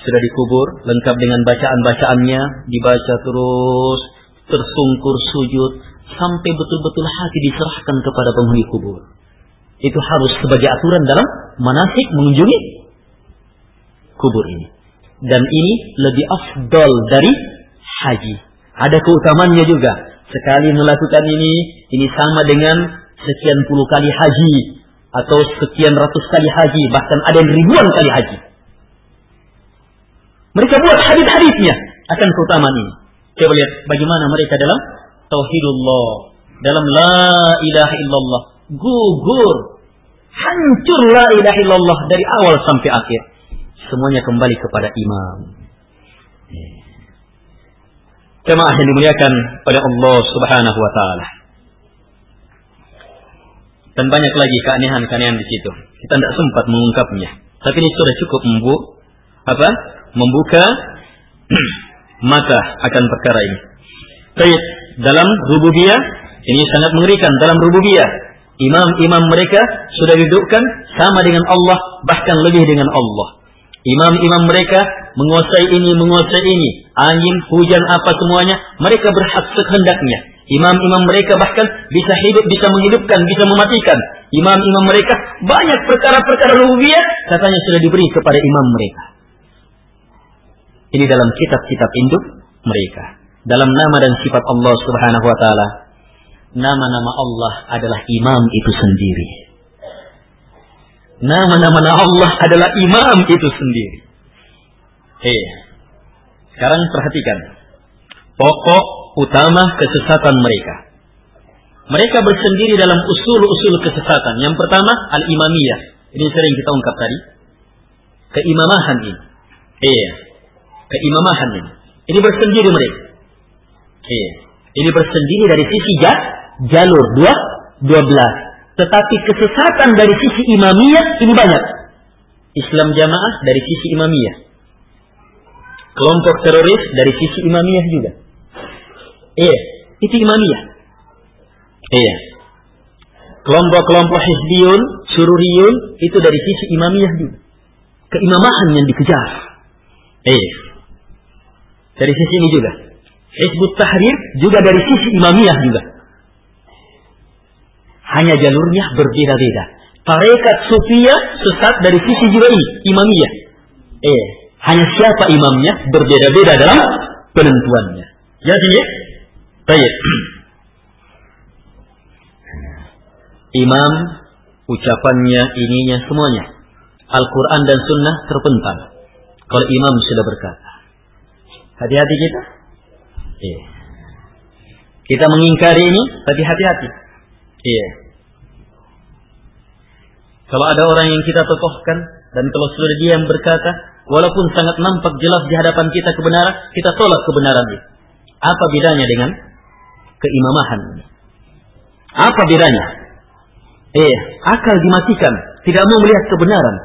sudah dikubur, lengkap dengan bacaan-bacaannya, dibaca terus, tersungkur sujud, sampai betul-betul hati diserahkan kepada penghuni kubur. Itu harus sebagai aturan dalam manasik mengunjungi kubur ini. Dan ini lebih afdol dari haji. Ada keutamaannya juga. Sekali melakukan ini, ini sama dengan sekian puluh kali haji. Atau sekian ratus kali haji. Bahkan ada yang ribuan kali haji. Mereka buat hadis-hadisnya akan keutamaan ini. Coba lihat bagaimana mereka dalam tauhidullah, dalam la ilaha illallah, gugur, hancur la ilaha illallah dari awal sampai akhir semuanya kembali kepada imam. Jemaah yang dimuliakan oleh Allah Subhanahu wa taala. Dan banyak lagi keanehan-keanehan di situ. Kita tidak sempat mengungkapnya. Tapi ini sudah cukup membu apa? membuka mata akan perkara ini. Baik, dalam rububiyah ini sangat mengerikan dalam rububiyah. Imam-imam mereka sudah didudukkan sama dengan Allah, bahkan lebih dengan Allah. Imam-imam mereka menguasai ini, menguasai ini. Angin, hujan, apa semuanya. Mereka berhak sekehendaknya. Imam-imam mereka bahkan bisa hidup, bisa menghidupkan, bisa mematikan. Imam-imam mereka banyak perkara-perkara rububiyah katanya sudah diberi kepada imam mereka. Ini dalam kitab-kitab induk mereka. Dalam nama dan sifat Allah Subhanahu wa taala. Nama-nama Allah adalah imam itu sendiri. Nama-nama Allah adalah imam itu sendiri. Eh, sekarang perhatikan. Pokok utama kesesatan mereka. Mereka bersendiri dalam usul-usul kesesatan. Yang pertama, al-imamiyah. Ini sering kita ungkap tadi. Keimamahan ini. Iya. Keimamahan ini. Ini bersendiri mereka. Iya. Ini bersendiri dari sisi jalur dua, dua belas. Tetapi kesesatan dari sisi imamiyah ini banyak. Islam jamaah dari sisi imamiyah. Kelompok teroris dari sisi imamiyah juga. Iya, itu imamiyah. Iya. Kelompok-kelompok hizbiyun, sururiyun itu dari sisi imamiyah juga. Keimamahan yang dikejar. Iya. Dari sisi ini juga. Hizbut Tahrir juga dari sisi imamiyah juga. Hanya jalurnya berbeda-beda. Tarekat Sufiyah sesat dari sisi juga ini, imamiyah. Eh, hanya siapa imamnya berbeda-beda dalam penentuannya. Ya sini. Baik. Imam ucapannya, ininya semuanya. Al-Quran dan Sunnah terpental. Kalau imam sudah berkata. Hati-hati kita. Iya. Kita mengingkari ini, tapi hati-hati. Iya. Kalau ada orang yang kita tokohkan dan kalau sudah dia yang berkata, walaupun sangat nampak jelas di hadapan kita kebenaran, kita tolak kebenaran itu. Apa bedanya dengan keimamahan? Apa bedanya? Eh, akal dimatikan, tidak mau melihat kebenaran.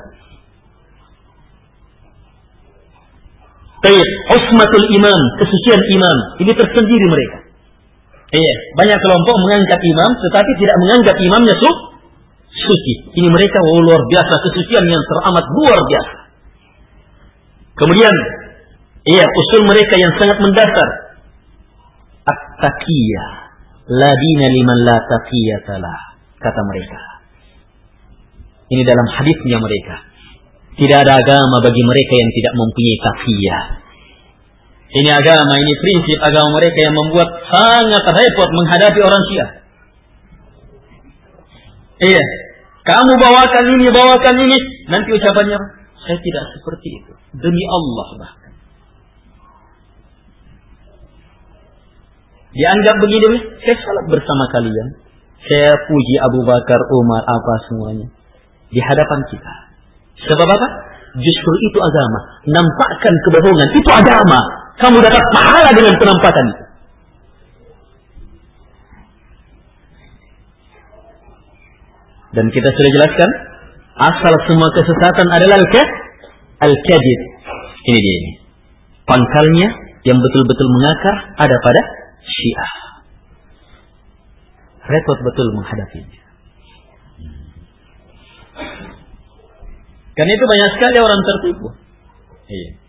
Baik, usmatul imam, kesucian imam, ini tersendiri mereka. Iya, banyak kelompok mengangkat imam tetapi tidak menganggap imamnya su suci. Ini mereka oh, luar biasa kesucian yang teramat luar biasa. Kemudian, iya usul mereka yang sangat mendasar. At-taqiyah. La dina liman la taqiyatalah. Kata mereka. Ini dalam hadisnya mereka. Tidak ada agama bagi mereka yang tidak mempunyai taqiyah. Ini agama, ini prinsip agama mereka yang membuat sangat repot menghadapi orang Syiah. Iya, kamu bawakan ini, bawakan ini, nanti ucapannya saya tidak seperti itu. Demi Allah bahkan. Dianggap begini, saya salat bersama kalian. Saya puji Abu Bakar, Umar, apa semuanya. Di hadapan kita. Sebab apa? Justru itu agama. Nampakkan kebohongan. Itu agama kamu dapat pahala dengan penampakan itu. Dan kita sudah jelaskan asal semua kesesatan adalah al-kadhib. Ini dia ini. Pangkalnya yang betul-betul mengakar ada pada Syiah. Repot betul menghadapinya. Karena itu banyak sekali orang tertipu. Iya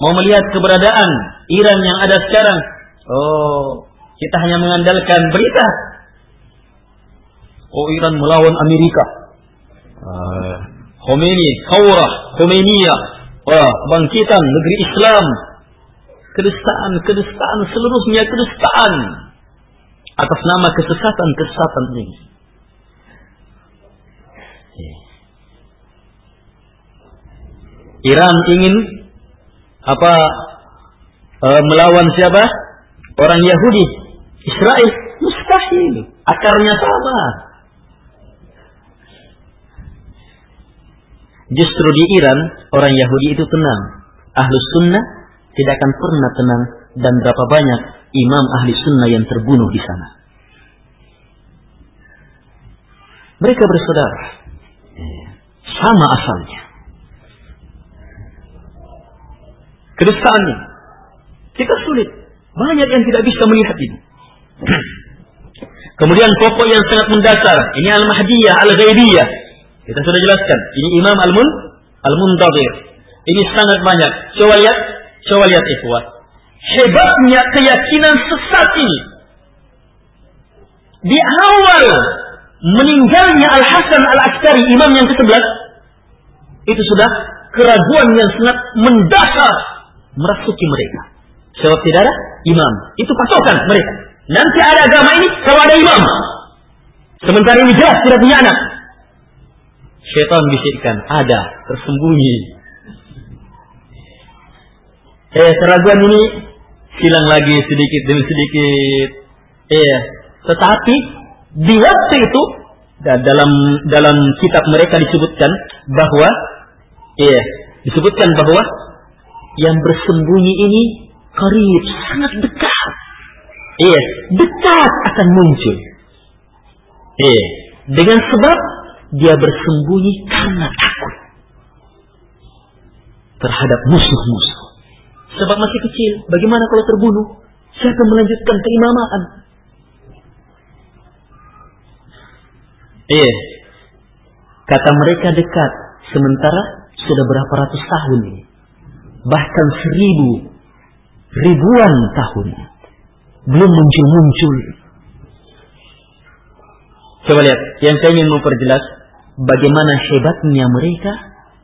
mau melihat keberadaan Iran yang ada sekarang. Oh, kita hanya mengandalkan berita. Oh, Iran melawan Amerika. Uh, Khomeini, Kaurah, Khomeiniya. Wah, bangkitan negeri Islam. Kedustaan, kedustaan, seluruhnya kedustaan. Atas nama kesesatan-kesesatan ini. Iran ingin apa e, melawan siapa? Orang Yahudi, Israel. Mustahil. Akarnya sama. Justru di Iran, orang Yahudi itu tenang. Ahlus sunnah tidak akan pernah tenang. Dan berapa banyak imam ahli sunnah yang terbunuh di sana. Mereka bersaudara. Sama asalnya. Kedustaannya. Kita sulit. Banyak yang tidak bisa melihat ini. Kemudian pokok yang sangat mendasar, ini al-mahdiyah, al-ghaibiyah. Kita sudah jelaskan. Ini Imam Al-Mun Al-Muntadir. Ini sangat banyak. Coba lihat, coba lihat ikhwah. Hebatnya keyakinan sesat ini. Di awal meninggalnya Al-Hasan Al-Askari, imam yang ke-11, itu sudah keraguan yang sangat mendasar merasuki mereka. Sebab tidak ada imam. Itu patokan mereka. Nanti ada agama ini kalau ada imam. Sementara ini jelas tidak punya anak. Syaitan bisikkan, ada, tersembunyi. Eh, keraguan ini hilang lagi sedikit demi sedikit. Eh, tetapi di waktu itu dalam dalam kitab mereka disebutkan bahwa eh, disebutkan bahwa yang bersembunyi ini karib sangat dekat. Eh, dekat akan muncul. Eh, dengan sebab dia bersembunyi karena takut terhadap musuh-musuh. Sebab masih kecil, bagaimana kalau terbunuh? Siapa melanjutkan keimaman? Eh, kata mereka dekat, sementara sudah berapa ratus tahun ini. Bahkan seribu, ribuan tahun. Belum muncul-muncul. Coba lihat, yang saya ingin memperjelas, bagaimana hebatnya mereka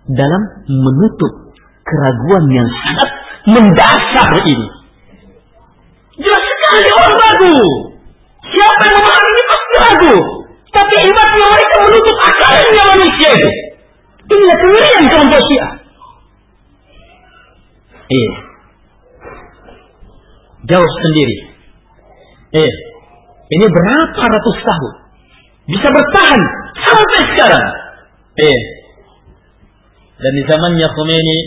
dalam menutup keraguan yang sangat mendasar ini. Jelas sekali orang ragu. Siapa yang memahami ini pasti ragu. Tapi hebatnya mereka menutup akalnya manusia itu. Inilah kengerian kelompok Syiah. Iya. Jawab sendiri. Eh, ini berapa ratus tahun? Bisa bertahan sampai sekarang. Eh, dan di zamannya Khomeini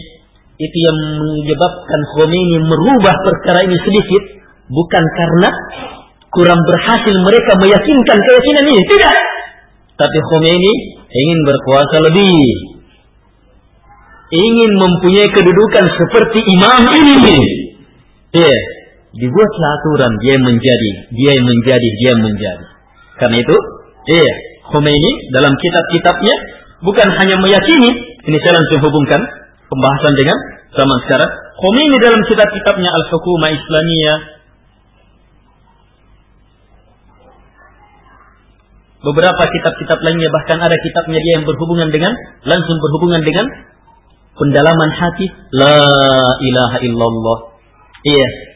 itu yang menyebabkan Khomeini merubah perkara ini sedikit bukan karena kurang berhasil mereka meyakinkan keyakinan ini. Tidak. Tapi Khomeini ingin berkuasa lebih. Ingin mempunyai kedudukan seperti imam ini. Ya dibuatlah aturan dia menjadi dia menjadi dia menjadi. Karena itu yeah. Khomeini dalam kitab-kitabnya bukan hanya meyakini ini saya langsung hubungkan pembahasan dengan zaman sekarang. Khomeini dalam kitab-kitabnya Al-Hukumah Islamiyah beberapa kitab-kitab lainnya bahkan ada kitabnya dia yang berhubungan dengan langsung berhubungan dengan pendalaman hati la ilaha illallah. Iya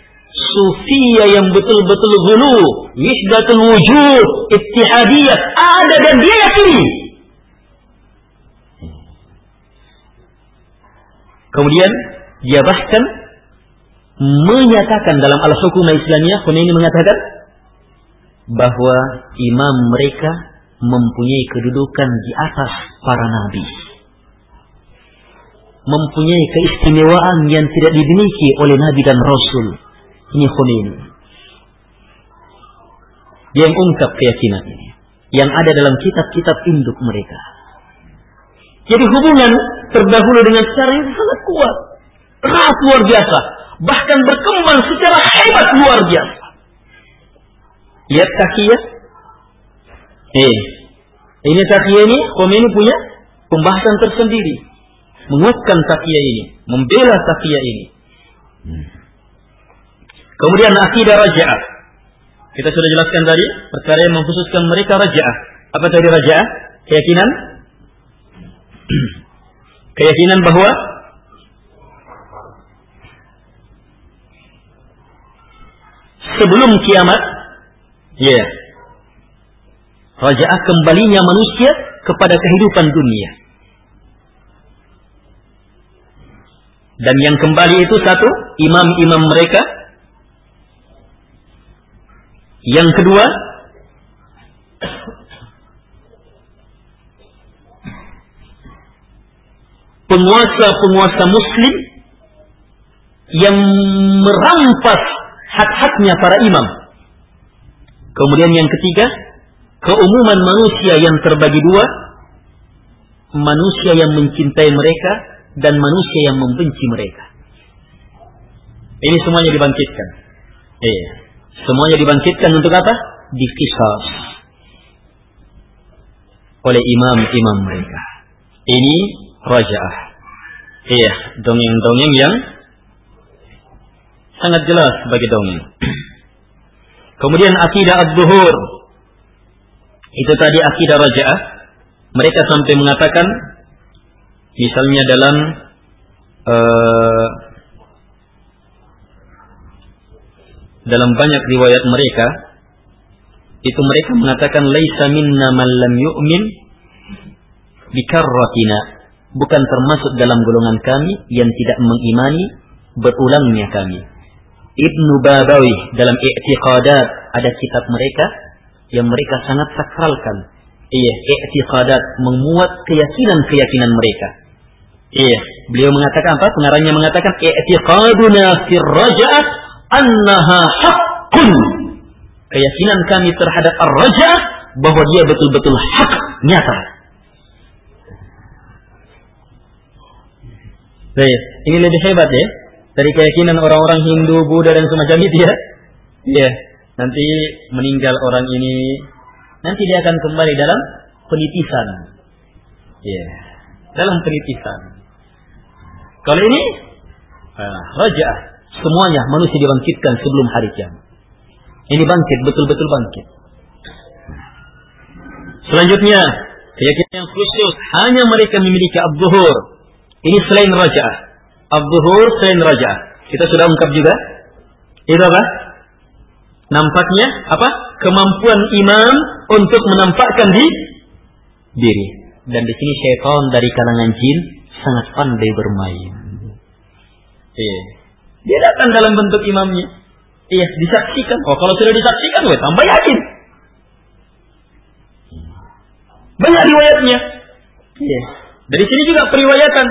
sufia yang betul-betul gulu wihdatul wujud ittihadiyah ada dan dia yakini kemudian dia bahkan menyatakan dalam al-hukumah Islamiyah ini mengatakan bahwa imam mereka mempunyai kedudukan di atas para nabi. Mempunyai keistimewaan yang tidak dimiliki oleh nabi dan rasul. Ini Khomeini. Yang ungkap keyakinan ini. Yang ada dalam kitab-kitab induk mereka. Jadi hubungan terdahulu dengan secara yang sangat kuat. Erat luar biasa. Bahkan berkembang secara hebat luar biasa. Lihat takiyah. Eh, ini takiyah ini, Khomeini punya pembahasan tersendiri. Menguatkan takiyah ini, membela takiyah ini. Hmm. Kemudian akidah raja'ah. Kita sudah jelaskan tadi, perkara yang mengkhususkan mereka raja'ah. Apa tadi raja'ah? Keyakinan? Keyakinan bahwa sebelum kiamat Ya. Yeah. Raja'ah kembalinya manusia kepada kehidupan dunia. Dan yang kembali itu satu, imam-imam mereka. Yang kedua, penguasa-penguasa muslim yang merampas hak-haknya para imam Kemudian yang ketiga, keumuman manusia yang terbagi dua, manusia yang mencintai mereka dan manusia yang membenci mereka. Ini semuanya dibangkitkan. Iya. Semuanya dibangkitkan untuk apa? Dikisas oleh imam-imam mereka. Ini rajaah. Iya, dongeng-dongeng yang sangat jelas bagi dongeng. Kemudian akidah ad-duhur. Itu tadi akidah rajaah. Mereka sampai mengatakan misalnya dalam uh, dalam banyak riwayat mereka itu mereka mengatakan laisa minna man lam yu'min bikarratina. Bukan termasuk dalam golongan kami yang tidak mengimani berulangnya kami. Ibnu Babawi dalam i'tiqadat ada kitab mereka yang mereka sangat sakralkan. Iya i'tiqadat memuat keyakinan-keyakinan mereka. Iya beliau mengatakan apa? Pengarangnya mengatakan i'tiqaduna fir raja'ah annaha haqqun keyakinan kami terhadap ar-raja bahwa dia betul-betul hak nyata. Baik, ini lebih hebat ya dari keyakinan orang-orang Hindu, Buddha dan semacam itu ya. Iya, nanti meninggal orang ini, nanti dia akan kembali dalam penitisan. Iya, dalam penitisan. Kalau ini uh, raja, semuanya manusia dibangkitkan sebelum hari kiamat. Ini bangkit, betul-betul bangkit. Selanjutnya, keyakinan yang khusus hanya mereka memiliki abduhur. Ini selain raja. Abduhur selain raja. Kita sudah ungkap juga. Itu apa? Nampaknya apa? Kemampuan imam untuk menampakkan di diri. Dan di sini syaitan dari kalangan jin sangat pandai bermain. Iya. Dia datang dalam bentuk imamnya. Iya, disaksikan. Oh, kalau sudah disaksikan, weh, tambah yakin. Banyak riwayatnya. Iya. Dari sini juga periwayatan.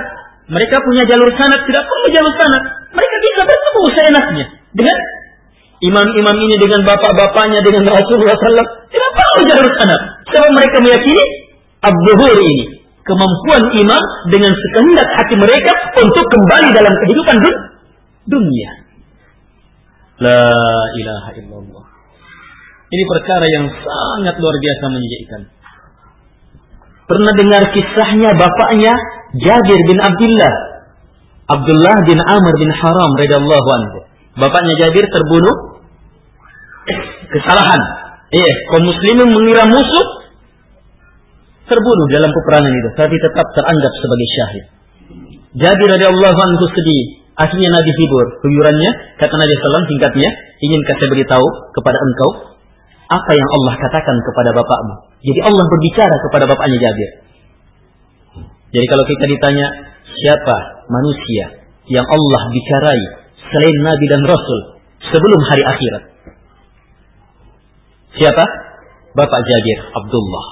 Mereka punya jalur sanad, tidak perlu jalur sanad. Mereka bisa bertemu seenaknya dengan imam-imam ini dengan bapak-bapaknya dengan Rasulullah SAW. Tidak perlu jalur sanad. Sebab mereka meyakini abduhur ini kemampuan imam dengan sekehendak hati mereka untuk kembali dalam kehidupan dunia. La ilaha illallah. Ini perkara yang sangat luar biasa menyejukkan. Pernah dengar kisahnya bapaknya Jabir bin Abdullah. Abdullah bin Amr bin Haram radhiyallahu anhu. Bapaknya Jabir terbunuh kesalahan. Eh, kaum muslimin mengira musuh terbunuh dalam peperangan itu, tapi tetap teranggap sebagai syahid. Jabir radhiyallahu anhu sedih Akhirnya Nabi hibur huyurannya, kata Nabi SAW singkatnya, ingin saya beritahu kepada engkau apa yang Allah katakan kepada bapakmu. Jadi Allah berbicara kepada bapaknya Jabir. Jadi kalau kita ditanya siapa manusia yang Allah bicarai selain Nabi dan Rasul sebelum hari akhirat. Siapa? Bapak Jabir Abdullah.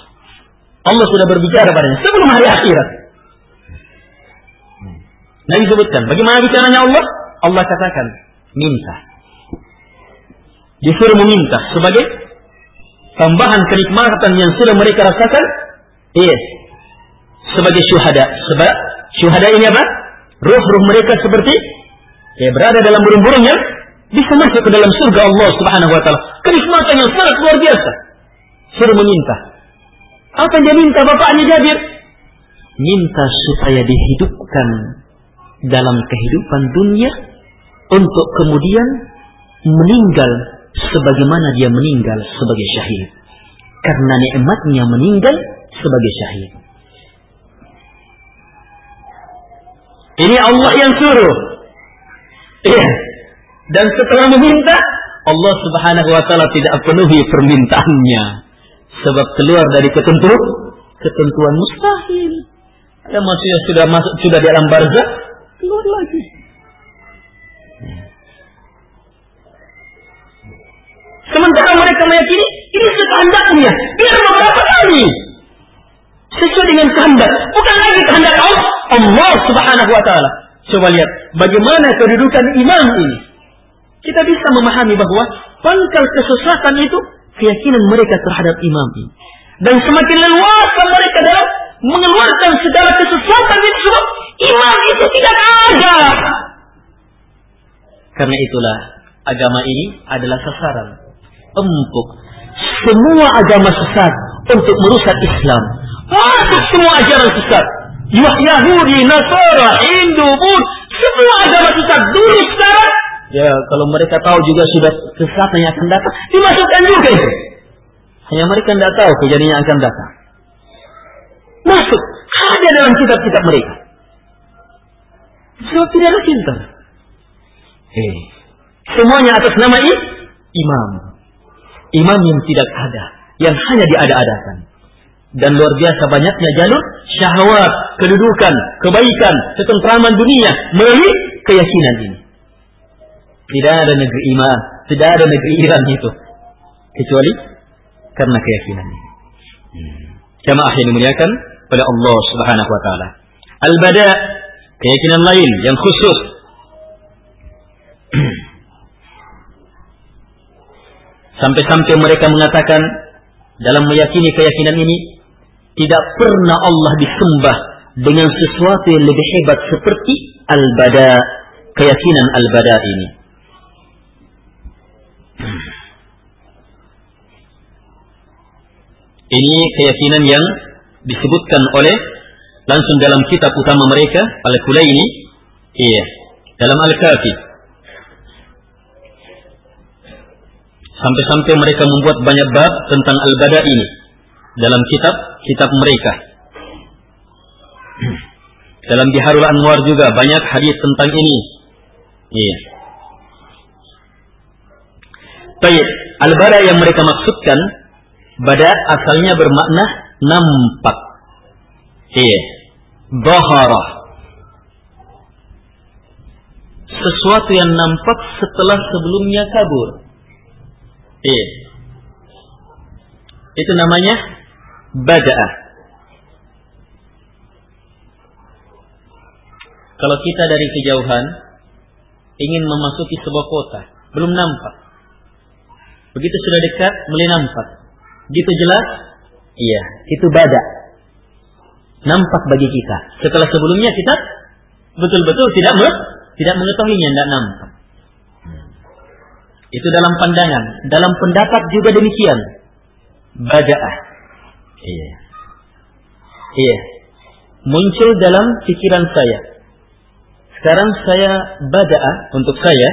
Allah sudah berbicara padanya sebelum hari akhirat. Nabi sebutkan. Bagaimana bicaranya Allah? Allah katakan, minta. Disuruh meminta sebagai tambahan kenikmatan yang sudah mereka rasakan. Yes. Sebagai syuhada. Sebab syuhada ini apa? Ruh-ruh mereka seperti ya berada dalam burung-burung yang bisa masuk ke dalam surga Allah Subhanahu wa taala. Kenikmatan yang sangat luar biasa. Suruh meminta. Apa yang dia minta bapaknya Jabir? Minta supaya dihidupkan dalam kehidupan dunia untuk kemudian meninggal sebagaimana dia meninggal sebagai syahid. Karena nikmatnya meninggal sebagai syahid. Ini Allah yang suruh. Iya. Dan setelah meminta, Allah Subhanahu wa taala tidak penuhi permintaannya. Sebab keluar dari ketentuan ketentuan mustahil. Ada manusia sudah masuk sudah di alam barzah, keluar lagi. Sementara mereka meyakini ini sekehendaknya, biar beberapa kali sesuai dengan kehendak, bukan lagi kehendak Allah, Allah Subhanahu wa taala. Coba lihat bagaimana kedudukan imam ini. Kita bisa memahami bahwa pangkal kesesatan itu keyakinan mereka terhadap imam ini. Dan semakin leluasa mereka dalam mengeluarkan segala kesesatan itu sebab imam itu tidak ada. Karena itulah agama ini adalah sasaran empuk. Semua agama sesat untuk merusak Islam. Masuk semua ajaran sesat. Yahudi, Nasara, Hindu, Bud, semua agama sesat dulu sekarang. Ya, kalau mereka tahu juga sudah sesat yang akan datang, dimasukkan juga itu. Hanya mereka tidak tahu kejadian yang akan datang. Masuk, ada dalam kitab-kitab mereka. Sebab tidak ada cinta. Eh, semuanya atas nama i, imam. Imam yang tidak ada, yang hanya diada-adakan. Dan luar biasa banyaknya jalur syahwat, kedudukan, kebaikan, ketentraman dunia melalui keyakinan ini. Tidak ada negeri iman, tidak ada negeri Iran itu. Kecuali karena keyakinan ini. Hmm. Jamaah yang dimuliakan oleh Allah Subhanahu wa taala. Al-bada keyakinan lain yang khusus sampai-sampai mereka mengatakan dalam meyakini keyakinan ini tidak pernah Allah disembah dengan sesuatu yang lebih hebat seperti al-bada keyakinan al-bada ini. Ini keyakinan yang disebutkan oleh langsung dalam kitab utama mereka Al-Kulaini. Iya. Dalam Al-Kafi. Sampai-sampai mereka membuat banyak bab tentang Al-Bada ini dalam kitab kitab mereka. Dalam Biharul Anwar juga banyak hadis tentang ini. Iya. Baik, al-bada yang mereka maksudkan bada asalnya bermakna nampak. Iya. Bahara. Sesuatu yang nampak setelah sebelumnya kabur. Iya. Itu namanya bada'ah. Kalau kita dari kejauhan ingin memasuki sebuah kota, belum nampak. Begitu sudah dekat, mulai nampak. Gitu jelas? Iya, itu badak. Nampak bagi kita. Setelah sebelumnya kita betul-betul tidak me tidak mengetahuinya, tidak nampak. Itu dalam pandangan, dalam pendapat juga demikian. Badaah. Iya. Iya. Muncul dalam pikiran saya. Sekarang saya badaah untuk saya,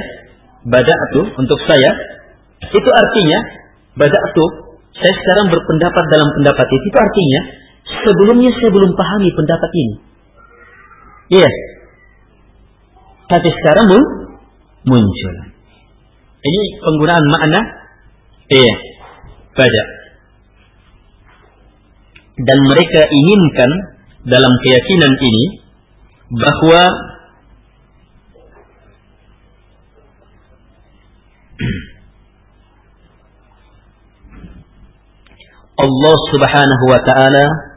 bada'atu untuk saya, itu artinya bada'atu saya sekarang berpendapat dalam pendapat itu. Itu artinya sebelumnya saya belum pahami pendapat ini. Iya. Yeah. Tapi sekarang pun muncul. Ini penggunaan makna iya pada dan mereka inginkan dalam keyakinan ini bahwa Allah Subhanahu wa taala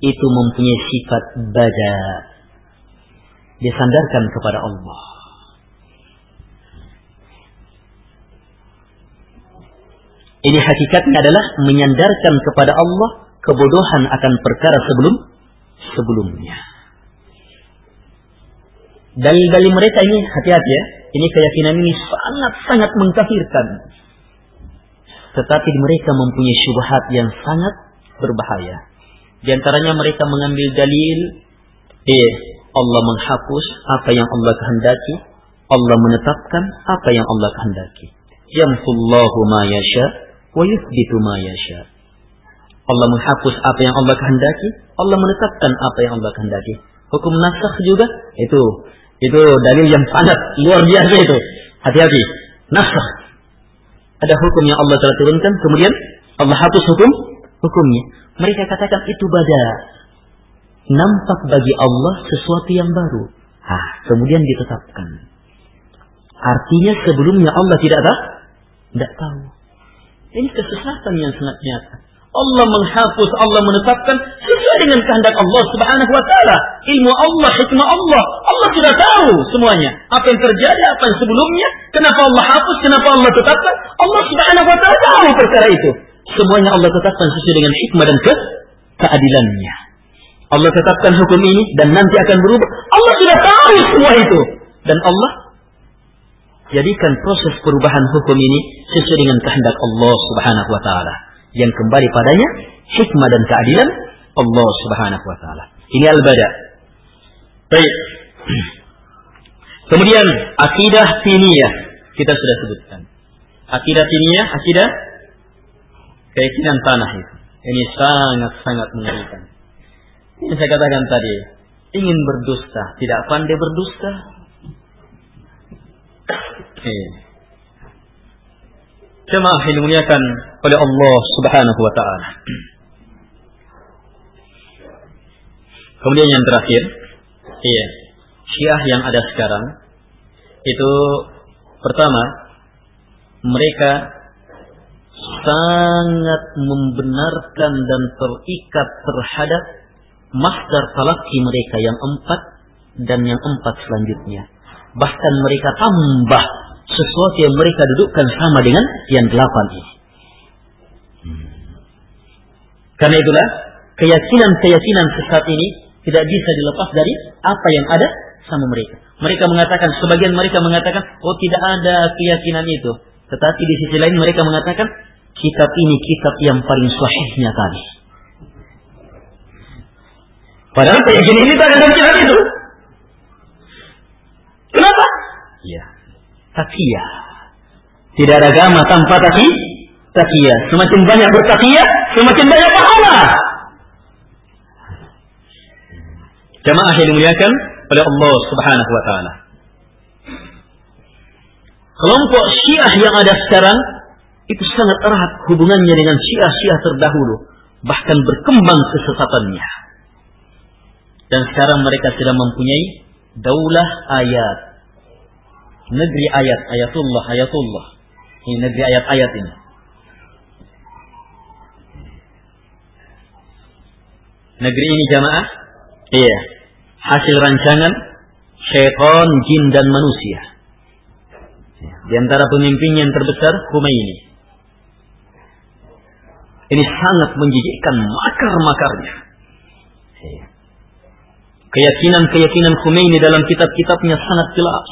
itu mempunyai sifat bada. Disandarkan kepada Allah. Ini hakikatnya adalah menyandarkan kepada Allah kebodohan akan perkara sebelum sebelumnya. Dalil-dalil mereka ini hati-hati ya. Ini keyakinan ini sangat-sangat mengkafirkan tetapi mereka mempunyai syubhat yang sangat berbahaya. Di antaranya mereka mengambil dalil, eh, Allah menghapus apa yang Allah kehendaki, Allah menetapkan apa yang Allah kehendaki. Yamhullahu ma yasha wa yuthbitu ma yasha. Allah menghapus apa yang Allah kehendaki, Allah menetapkan apa yang Allah kehendaki. Hukum nasakh juga itu itu dalil yang sangat luar biasa itu. Hati-hati. Nasakh ada hukum yang Allah telah turunkan, kemudian Allah hapus hukum hukumnya. Mereka katakan itu bada. Nampak bagi Allah sesuatu yang baru. Ah, kemudian ditetapkan. Artinya sebelumnya Allah tidak tahu? Tidak tahu. Ini kesesatan yang sangat nyata. Allah menghapus, Allah menetapkan sesuai dengan kehendak Allah Subhanahu wa taala. Ilmu Allah, hikmah Allah, Allah sudah tahu semuanya. Apa yang terjadi, apa yang sebelumnya, kenapa Allah hapus, kenapa Allah tetapkan, Allah Subhanahu wa taala tahu perkara itu. Semuanya Allah tetapkan sesuai dengan hikmah dan ke keadilannya. Allah tetapkan hukum ini dan nanti akan berubah. Allah sudah tahu semua itu. Dan Allah jadikan proses perubahan hukum ini sesuai dengan kehendak Allah Subhanahu wa taala yang kembali padanya hikmah dan keadilan Allah Subhanahu wa taala. Ini al-bada. Baik. Kemudian akidah tiniyah kita sudah sebutkan. Akidah tiniyah, akidah keyakinan tanah itu. Ini sangat-sangat mengerikan. Ini saya katakan tadi, ingin berdusta, tidak pandai berdusta. Eh. Jemaah dimuliakan oleh Allah Subhanahu wa taala. Kemudian yang terakhir, iya, Syiah yang ada sekarang itu pertama mereka sangat membenarkan dan terikat terhadap masdar talaki mereka yang empat dan yang empat selanjutnya. Bahkan mereka tambah sesuatu yang mereka dudukkan sama dengan yang delapan ini. Karena itulah keyakinan-keyakinan sesat ini tidak bisa dilepas dari apa yang ada sama mereka. Mereka mengatakan, sebagian mereka mengatakan, oh tidak ada keyakinan itu. Tetapi di sisi lain mereka mengatakan, kitab ini kitab yang paling sahihnya tadi. Padahal keyakinan ini tak ada kitab itu. Kenapa? Ya, takiyah. Tidak ada agama tanpa taki, takiyah. Semakin banyak bertakiyah, semakin banyak pahala. Jamaah yang dimuliakan oleh Allah Subhanahu wa taala. Kelompok Syiah yang ada sekarang itu sangat erat hubungannya dengan Syiah-Syiah terdahulu, bahkan berkembang kesesatannya. Dan sekarang mereka sudah mempunyai daulah ayat. Negeri ayat, ayatullah, ayatullah. Ini negeri ayat-ayat ini. Negeri ini jamaah? Iya. Hasil rancangan syaitan, jin dan manusia. Di antara pemimpin yang terbesar Khomeini. Ini sangat menjijikkan makar-makarnya. Keyakinan-keyakinan Khomeini dalam kitab-kitabnya sangat jelas.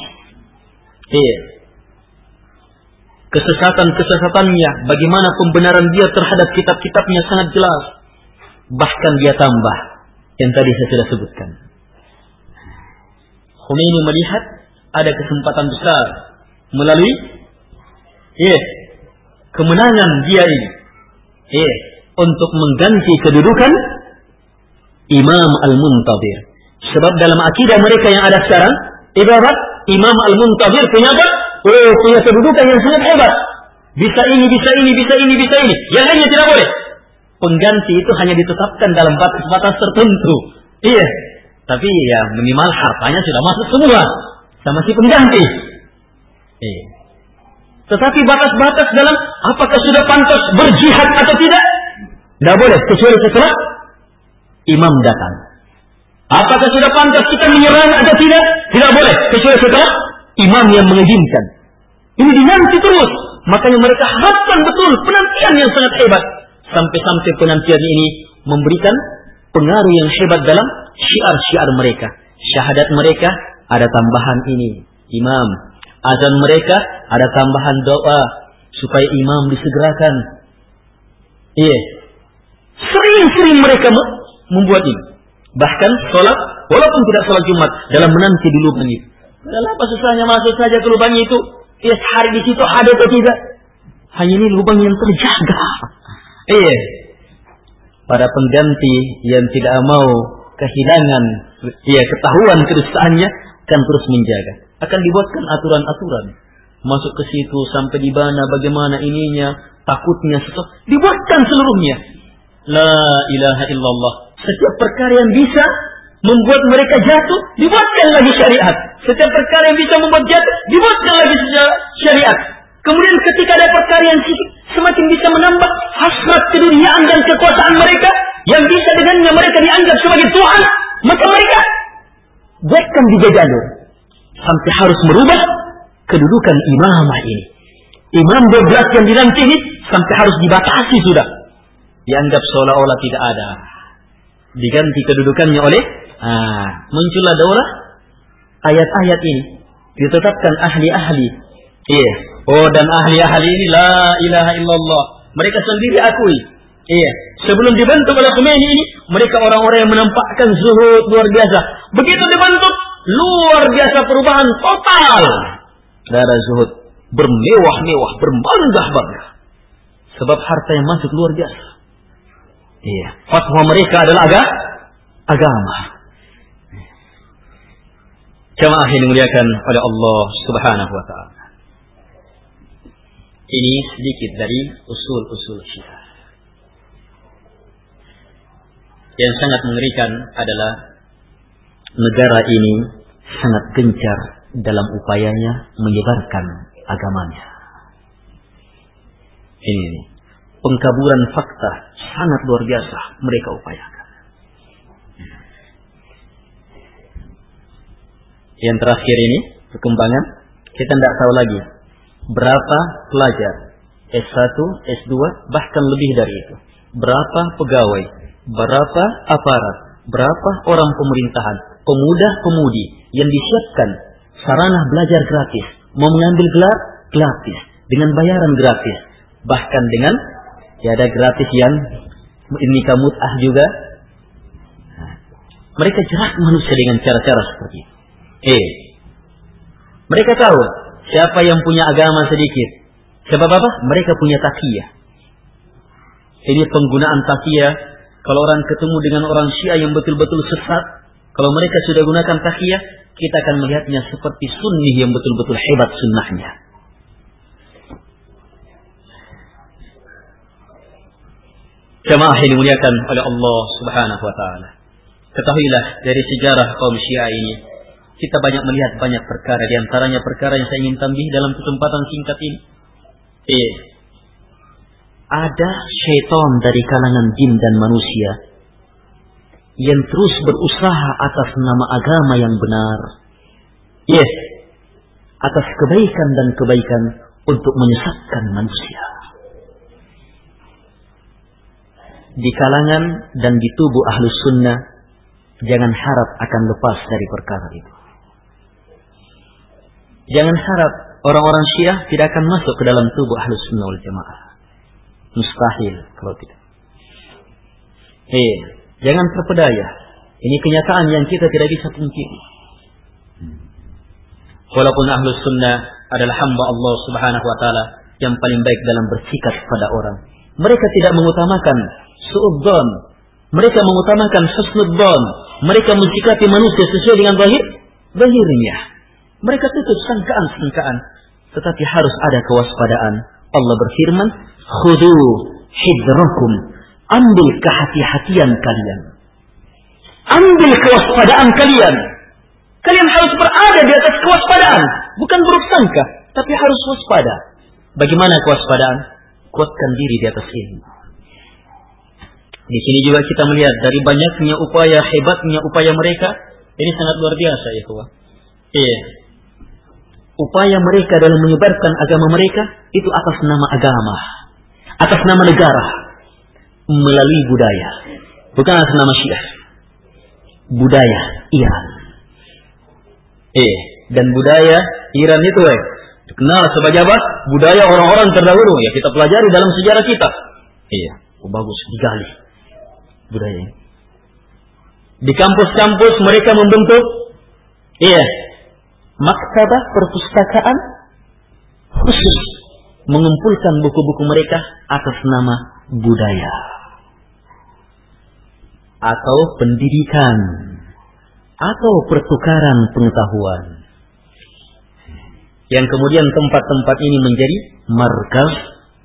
Iya. Kesesatan-kesesatannya, bagaimana pembenaran dia terhadap kitab-kitabnya sangat jelas. Bahkan dia tambah yang tadi saya sudah sebutkan. Khomeini melihat ada kesempatan besar melalui iya, kemenangan dia ini iya, untuk mengganti kedudukan Imam Al-Muntadir. Sebab dalam akidah mereka yang ada sekarang, ibarat Imam Al-Muntadir punya apa? Oh, punya kedudukan yang sangat hebat. Bisa ini, bisa ini, bisa ini, bisa ini. Yang lainnya tidak boleh. Pengganti itu hanya ditetapkan dalam batas-batas tertentu. Iya. Tapi ya minimal hartanya sudah masuk semua. Sama si pengganti. Iya. Tetapi batas-batas dalam apakah sudah pantas berjihad atau tidak? Tidak boleh. Kecuali setelah imam datang. Apakah sudah pantas kita menyerang atau tidak? Tidak boleh. Kecuali setelah imam yang mengizinkan. Ini dinanti terus. Makanya mereka harapkan betul penantian yang sangat hebat. Sampai-sampai penantian ini memberikan pengaruh yang hebat dalam syiar-syiar mereka. Syahadat mereka ada tambahan ini. Imam. Azan mereka ada tambahan doa. Supaya imam disegerakan. Iya. Sering-sering mereka membuat ini. Bahkan sholat, walaupun tidak sholat Jumat, dalam menanti di lubang itu. Padahal apa susahnya masuk saja ke lubang itu? Ya sehari di situ ada atau tidak? Hanya ini lubang yang terjaga. Iya. Para pengganti yang tidak mau kehilangan ya ketahuan kedustaannya kan terus menjaga. Akan dibuatkan aturan-aturan. Masuk ke situ sampai di mana bagaimana ininya, takutnya sesuatu dibuatkan seluruhnya. La ilaha illallah. Setiap perkara yang bisa membuat mereka jatuh, dibuatkan lagi syariat. Setiap perkara yang bisa membuat jatuh, dibuatkan lagi syariat. Kemudian ketika ada perkara yang semakin bisa menambah hasrat keduniaan dan kekuasaan mereka, yang bisa dengannya mereka dianggap sebagai Tuhan, maka mereka buatkan tiga jalur. Sampai harus merubah kedudukan imamah ini. Imam 12 yang dinanti ini sampai harus dibatasi sudah. Dianggap seolah-olah tidak ada. Diganti kedudukannya oleh ah, muncullah daulah ayat-ayat ini ditetapkan ahli-ahli Iya. Oh dan ahli-ahli ini la ilaha illallah. Mereka sendiri akui. Iya. Sebelum dibentuk oleh Khomeini ini, mereka orang-orang yang menampakkan zuhud luar biasa. Begitu dibentuk, luar biasa perubahan total. Darah zuhud bermewah-mewah, berbangga-bangga. Sebab harta yang masuk luar biasa. Iya. Fatwa mereka adalah agak agama. Jamaah yang dimuliakan oleh Allah Subhanahu wa taala. Ini sedikit dari usul-usul Syiah. Yang sangat mengerikan adalah negara ini sangat gencar dalam upayanya menyebarkan agamanya. Ini, pengkaburan fakta sangat luar biasa mereka upayakan. Yang terakhir ini perkembangan kita tidak tahu lagi berapa pelajar S1, S2, bahkan lebih dari itu. Berapa pegawai, berapa aparat, berapa orang pemerintahan, pemuda-pemudi yang disiapkan sarana belajar gratis, mau mengambil gelar gratis, dengan bayaran gratis, bahkan dengan ya ada gratis yang ini kamu ah juga. mereka jerat manusia dengan cara-cara seperti itu. Eh, mereka tahu Siapa yang punya agama sedikit? Sebab apa? Mereka punya takiyah. Ini penggunaan takiyah. Kalau orang ketemu dengan orang Syiah yang betul-betul sesat, kalau mereka sudah gunakan takiyah, kita akan melihatnya seperti sunni yang betul-betul hebat sunnahnya. Jemaah yang dimuliakan oleh Allah Subhanahu wa taala. Ketahuilah dari sejarah kaum Syiah ini kita banyak melihat banyak perkara di antaranya perkara yang saya ingin tambah dalam kesempatan singkat ini. Eh, ada syaitan dari kalangan jin dan manusia yang terus berusaha atas nama agama yang benar. Yes, atas kebaikan dan kebaikan untuk menyesatkan manusia. Di kalangan dan di tubuh ahlus sunnah, jangan harap akan lepas dari perkara itu. Jangan harap orang-orang Syiah tidak akan masuk ke dalam tubuh Ahlus Sunnah wal Jamaah. Mustahil kalau tidak. Hei, jangan terpedaya. Ini kenyataan yang kita tidak bisa pungkiri. Walaupun Ahlus Sunnah adalah hamba Allah Subhanahu wa taala yang paling baik dalam bersikap pada orang. Mereka tidak mengutamakan suudzon. Mereka mengutamakan husnudzon. Mereka mensikapi manusia sesuai dengan zahir zahirnya. Mereka tutup sangkaan-sangkaan. Tetapi harus ada kewaspadaan. Allah berfirman, Khudu hidrakum. Ambil kehati-hatian kalian. Ambil kewaspadaan kalian. Kalian harus berada di atas kewaspadaan. Bukan buruk sangka. Tapi harus waspada. Bagaimana kewaspadaan? Kuatkan diri di atas ilmu. Di sini juga kita melihat dari banyaknya upaya, hebatnya upaya mereka. Ini sangat luar biasa ya kawan. Iya upaya mereka dalam menyebarkan agama mereka itu atas nama agama, atas nama negara, melalui budaya, bukan atas nama Syiah. Budaya Iran. Eh, dan budaya Iran itu eh dikenal sebagai apa? Budaya orang-orang terdahulu ya kita pelajari dalam sejarah kita. Iya, oh, bagus digali budaya ini. Di kampus-kampus mereka membentuk iya maktabah perpustakaan khusus mengumpulkan buku-buku mereka atas nama budaya atau pendidikan atau pertukaran pengetahuan yang kemudian tempat-tempat ini menjadi markas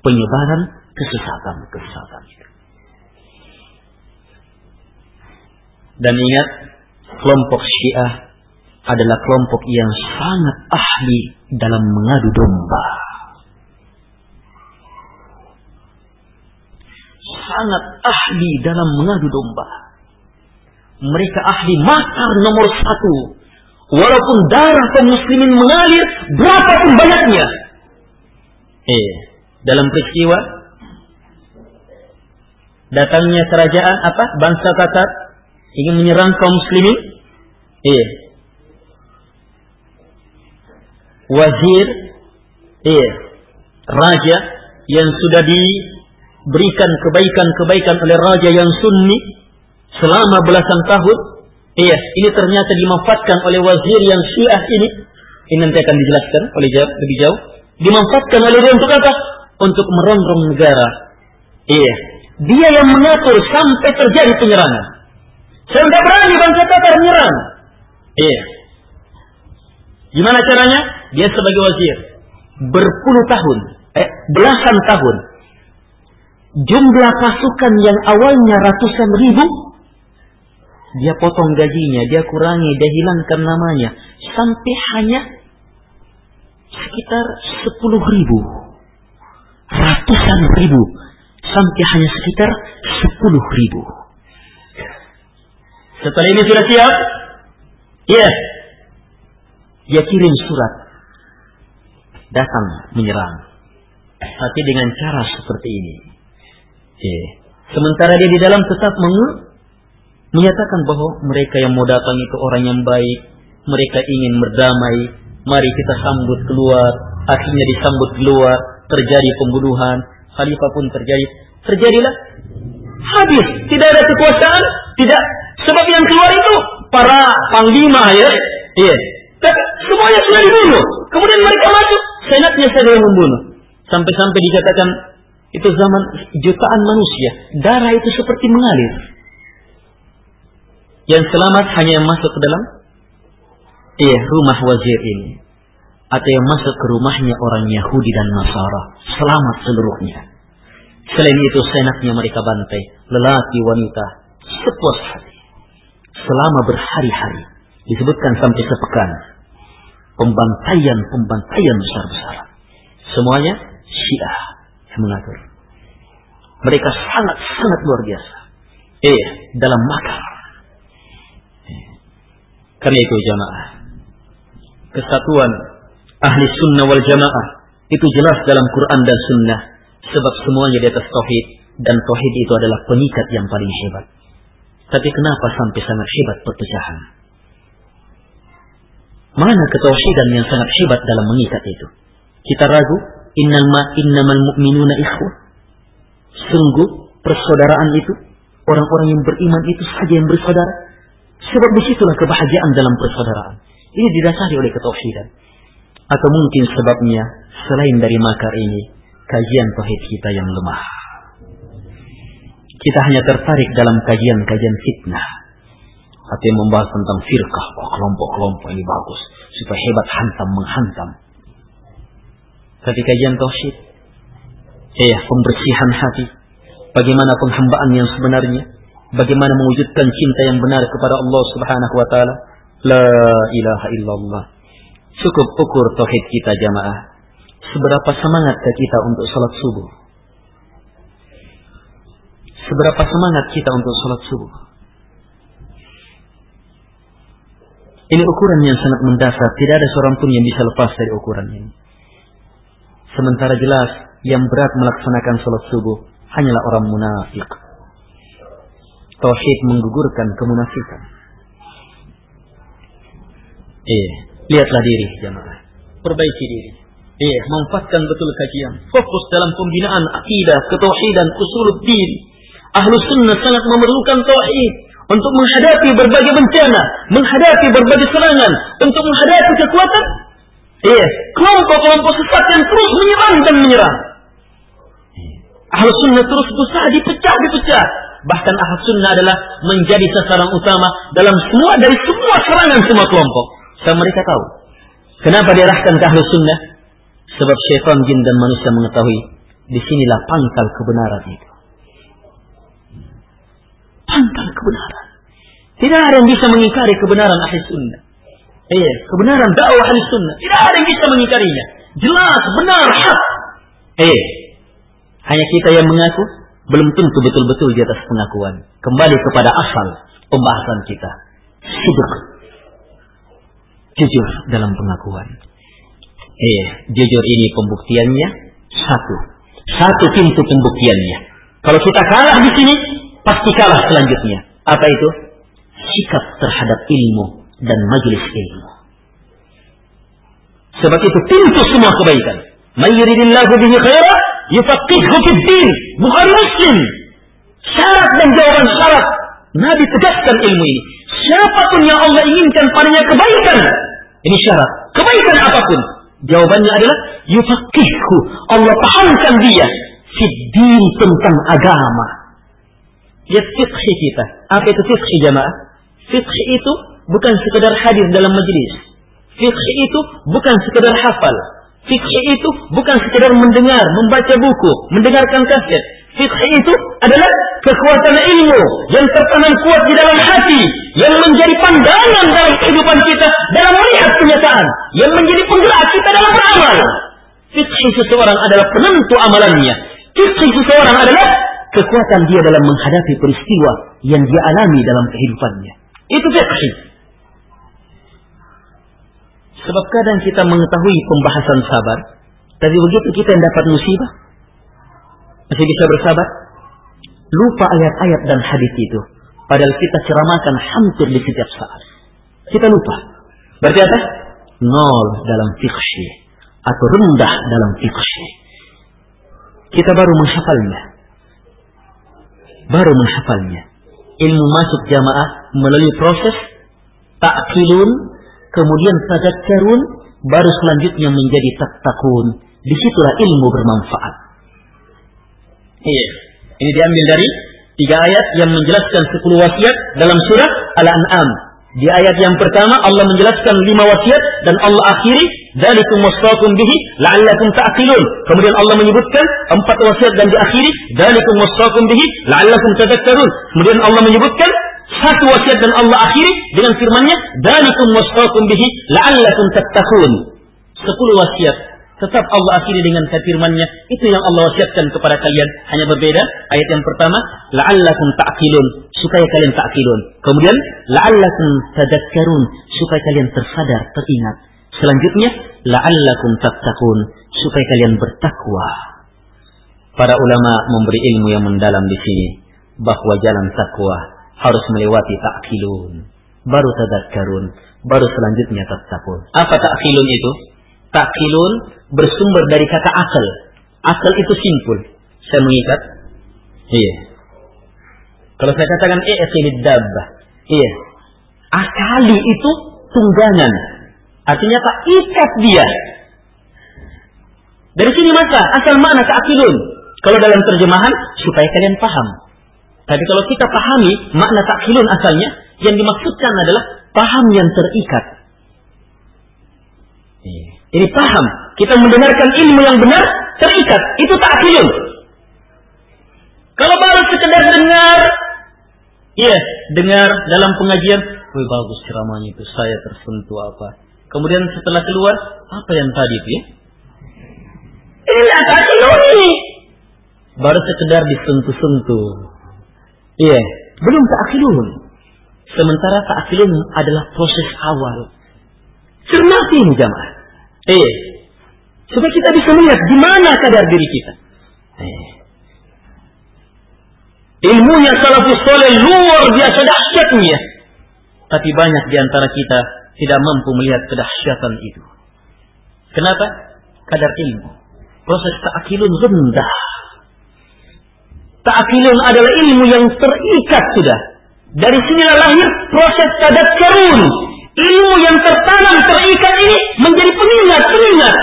penyebaran kesesatan-kesesatan. Dan ingat, kelompok Syiah adalah kelompok yang sangat ahli dalam mengadu domba. Sangat ahli dalam mengadu domba. Mereka ahli makar nomor satu. Walaupun darah kaum muslimin mengalir berapapun banyaknya. Eh, dalam peristiwa datangnya kerajaan apa? Bangsa Tatar ingin menyerang kaum muslimin. Eh, wazir Iya. Raja yang sudah diberikan kebaikan-kebaikan oleh raja yang sunni selama belasan tahun. Iya, ini ternyata dimanfaatkan oleh wazir yang syiah ini. Ini nanti akan dijelaskan oleh jauh, lebih jauh. Dimanfaatkan oleh dia untuk apa? Untuk merongrong negara. Iya. Dia yang mengatur sampai terjadi penyerangan. Saya tidak berani bangsa Tatar menyerang. Iya. Gimana caranya? Dia sebagai wazir. Berpuluh tahun. Eh, belasan tahun. Jumlah pasukan yang awalnya ratusan ribu. Dia potong gajinya, dia kurangi, dia hilangkan namanya. Sampai hanya sekitar sepuluh ribu. Ratusan ribu. Sampai hanya sekitar sepuluh ribu. Setelah ini sudah siap? Iya. Yeah. Dia kirim surat. Datang menyerang. Tapi dengan cara seperti ini. Yeah. Sementara dia di dalam tetap menyatakan bahwa mereka yang mau datang itu orang yang baik. Mereka ingin berdamai. Mari kita sambut keluar. Akhirnya disambut keluar. Terjadi pembunuhan. Khalifah pun terjadi. Terjadilah. Habis. Tidak ada kekuasaan. Tidak Sebab yang keluar itu para panglima ya. Iya. Semuanya sudah dibunuh. Kemudian mereka masuk, senatnya saja yang membunuh. Sampai-sampai dikatakan itu zaman jutaan manusia. Darah itu seperti mengalir. Yang selamat hanya yang masuk ke dalam iya, rumah wazir ini. Atau yang masuk ke rumahnya orang Yahudi dan Nasara. Selamat seluruhnya. Selain itu senatnya mereka bantai. Lelaki, wanita. Sepuas hati selama berhari-hari disebutkan sampai sepekan pembantaian-pembantaian besar-besaran semuanya Syiah yang mengatur mereka sangat-sangat luar biasa eh dalam makar. Karena itu jamaah kesatuan ahli sunnah wal jamaah itu jelas dalam Quran dan sunnah sebab semuanya di atas tauhid dan tauhid itu adalah pengikat yang paling hebat tapi kenapa sampai sangat hebat perpecahan? Mana ketauhidan yang sangat hebat dalam mengikat itu? Kita ragu, innal ma innamal mu'minuna ikhwah. Sungguh persaudaraan itu orang-orang yang beriman itu saja yang bersaudara. Sebab di situlah kebahagiaan dalam persaudaraan. Ini didasari oleh ketauhidan. Atau mungkin sebabnya selain dari makar ini, kajian tauhid kita yang lemah. Kita hanya tertarik dalam kajian-kajian fitnah. Atau membahas tentang firqah. Oh, kelompok-kelompok ini bagus. Supaya hebat hantam menghantam. Tapi kajian tauhid. Eh, pembersihan hati. Bagaimana penghambaan yang sebenarnya. Bagaimana mewujudkan cinta yang benar kepada Allah subhanahu wa ta'ala. La ilaha illallah. Cukup ukur tauhid kita jamaah. Seberapa semangat kita untuk salat subuh seberapa semangat kita untuk sholat subuh. Ini ukuran yang sangat mendasar. Tidak ada seorang pun yang bisa lepas dari ukuran ini. Sementara jelas yang berat melaksanakan sholat subuh hanyalah orang munafik. Tauhid menggugurkan kemunafikan. Eh, lihatlah diri jemaah. Perbaiki diri. Eh, manfaatkan betul kajian. Fokus dalam pembinaan akidah, ketauhidan, usul diri Ahlu sunnah sangat memerlukan tauhid untuk menghadapi berbagai bencana, menghadapi berbagai serangan, untuk menghadapi kekuatan. Iya, kelompok-kelompok sesat yang terus menyerang dan menyerang. Ahlu sunnah terus berusaha dipecah, dipecah. Bahkan ahlu sunnah adalah menjadi sasaran utama dalam semua dari semua serangan semua kelompok. Sama mereka tahu. Kenapa diarahkan ke ahlu sunnah? Sebab syaitan, jin dan manusia mengetahui di sinilah pangkal kebenaran itu pangkal kebenaran. Tidak ada yang bisa mengingkari kebenaran ahli sunnah. Iya, kebenaran dakwah ahli sunnah. Tidak ada yang bisa mengingkarinya. Jelas, benar, hak. Eh, hanya kita yang mengaku belum tentu betul-betul di atas pengakuan. Kembali kepada asal pembahasan kita. Hidup. Jujur dalam pengakuan. Eh, jujur ini pembuktiannya satu. Satu pintu pembuktiannya. Kalau kita kalah di sini, pasti kalah selanjutnya. Apa itu? Sikap terhadap ilmu dan majelis ilmu. Sebab itu pintu semua kebaikan. Man yuridillahu bihi khaira yufaqihu fid din. Bukan Muslim. Syarat dan jawaban syarat. Nabi tegaskan ilmu ini. Siapa pun yang Allah inginkan padanya kebaikan. Ini syarat. Kebaikan apa pun. Jawabannya adalah yufaqihu. Allah pahamkan dia. Fiddin tentang agama. Ya fiqhi kita. Apa itu fiqhi jamaah? Fiqhi itu bukan sekedar hadir dalam majlis. Fiqhi itu bukan sekedar hafal. Fiqhi itu bukan sekedar mendengar, membaca buku, mendengarkan kaset. Fiqhi itu adalah kekuatan ilmu yang tertanam kuat di dalam hati, yang menjadi pandangan dalam kehidupan kita dalam melihat kenyataan, yang menjadi penggerak kita dalam beramal. Fiqhi seseorang adalah penentu amalannya. Fiqhi seseorang adalah kekuatan dia dalam menghadapi peristiwa yang dia alami dalam kehidupannya. Itu fiqhi. Sebab kadang kita mengetahui pembahasan sabar, tapi begitu kita yang dapat musibah, masih bisa bersabar? Lupa ayat-ayat dan hadis itu. Padahal kita ceramahkan hampir di setiap saat. Kita lupa. Berarti apa? Nol dalam fikih. Atau rendah dalam fikih. Kita baru menghafalnya. Baru menghafalnya. Ilmu masuk jamaah melalui proses takkilun, kemudian tadakkarun, baru selanjutnya menjadi taktakun. Di situlah ilmu bermanfaat. Iya. Ini diambil dari tiga ayat yang menjelaskan sepuluh wasiat dalam surah Al-An'am. Di ayat yang pertama Allah menjelaskan lima wasiat dan Allah akhiri dalikum wasaqum bihi la'allakum ta'qilun. Kemudian Allah menyebutkan empat wasiat dan diakhiri dalikum wasaqum bihi la'allakum tadhakkarun. Kemudian Allah menyebutkan satu wasiat dan Allah akhiri dengan firman-Nya dalikum wasaqum bihi la'allakum tattaqun. Sepuluh wasiat Tetap Allah akhiri dengan firman-Nya, itu yang Allah wasiatkan kepada kalian. Hanya berbeda. Ayat yang pertama, la'allakum ta'qilun, supaya kalian ta'qilun. Kemudian, la'allakum tadakkarun, supaya kalian tersadar, teringat. Selanjutnya, la'allakum tattaqun, supaya kalian bertakwa. Para ulama memberi ilmu yang mendalam di sini bahwa jalan takwa harus melewati ta'qilun, baru tadakkarun, baru selanjutnya tattaqun. Apa ta'qilun itu? Ta'qilun bersumber dari kata akal. Akal itu simpul. Saya mengikat. Iya. Kalau saya katakan i'qilid dabbah. Iya. Akali itu tunggangan. Artinya tak ikat dia. Dari sini maka asal makna ta'qilun. Kalau dalam terjemahan supaya kalian paham. Tapi kalau kita pahami makna ta'qilun asalnya yang dimaksudkan adalah paham yang terikat. Iya. Ini paham. Kita mendengarkan ilmu yang benar, terikat. Itu ta'khilun. Kalau baru sekedar dengar, iya, dengar dalam pengajian, wih bagus ceramahnya itu, saya tersentuh apa. Kemudian setelah keluar, apa yang tadi itu ya? Ini ta'khilun ini. Baru sekedar disentuh-sentuh. Iya, belum ta'khilun. Sementara ta'khilun adalah proses awal. Cermati ini jamaah. Iya. Supaya kita bisa melihat di mana kadar diri kita. Eh. Ilmunya salafus soleh luar biasa dahsyatnya. Tapi banyak di antara kita tidak mampu melihat kedahsyatan itu. Kenapa? Kadar ilmu. Proses ta'akilun rendah. Ta'akilun adalah ilmu yang terikat sudah. Dari sinilah lahir proses tadakkarun ilmu yang tertanam terikat ini menjadi pengingat-pengingat.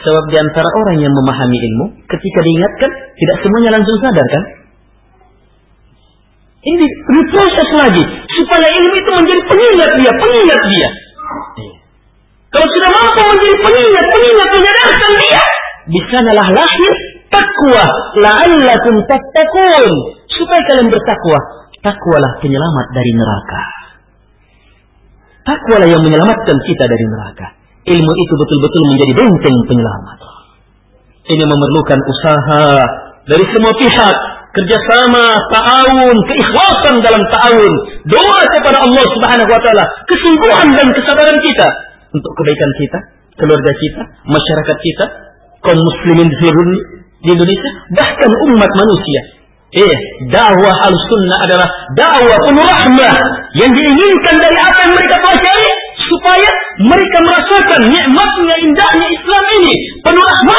Sebab di antara orang yang memahami ilmu, ketika diingatkan, tidak semuanya langsung sadar kan? Ini diproses lagi supaya ilmu itu menjadi pengingat dia, pengingat dia. Kalau sudah mampu menjadi pengingat, pengingat menyadarkan dia, di sanalah lahir takwa, la'allakum tattaqun, supaya kalian bertakwa. Takwalah penyelamat dari neraka. Takwalah yang menyelamatkan kita dari neraka. Ilmu itu betul-betul menjadi benteng penyelamat. Ini memerlukan usaha dari semua pihak, kerjasama, ta'awun, keikhlasan dalam ta'awun, doa kepada Allah Subhanahu wa taala, kesungguhan dan kesabaran kita untuk kebaikan kita, keluarga kita, masyarakat kita, kaum muslimin di seluruh di Indonesia, bahkan umat manusia Eh, dakwah al-sunnah adalah dakwah penuh rahmah yang diinginkan dari apa yang mereka pelajari supaya mereka merasakan nikmatnya indahnya Islam ini penuh rahmah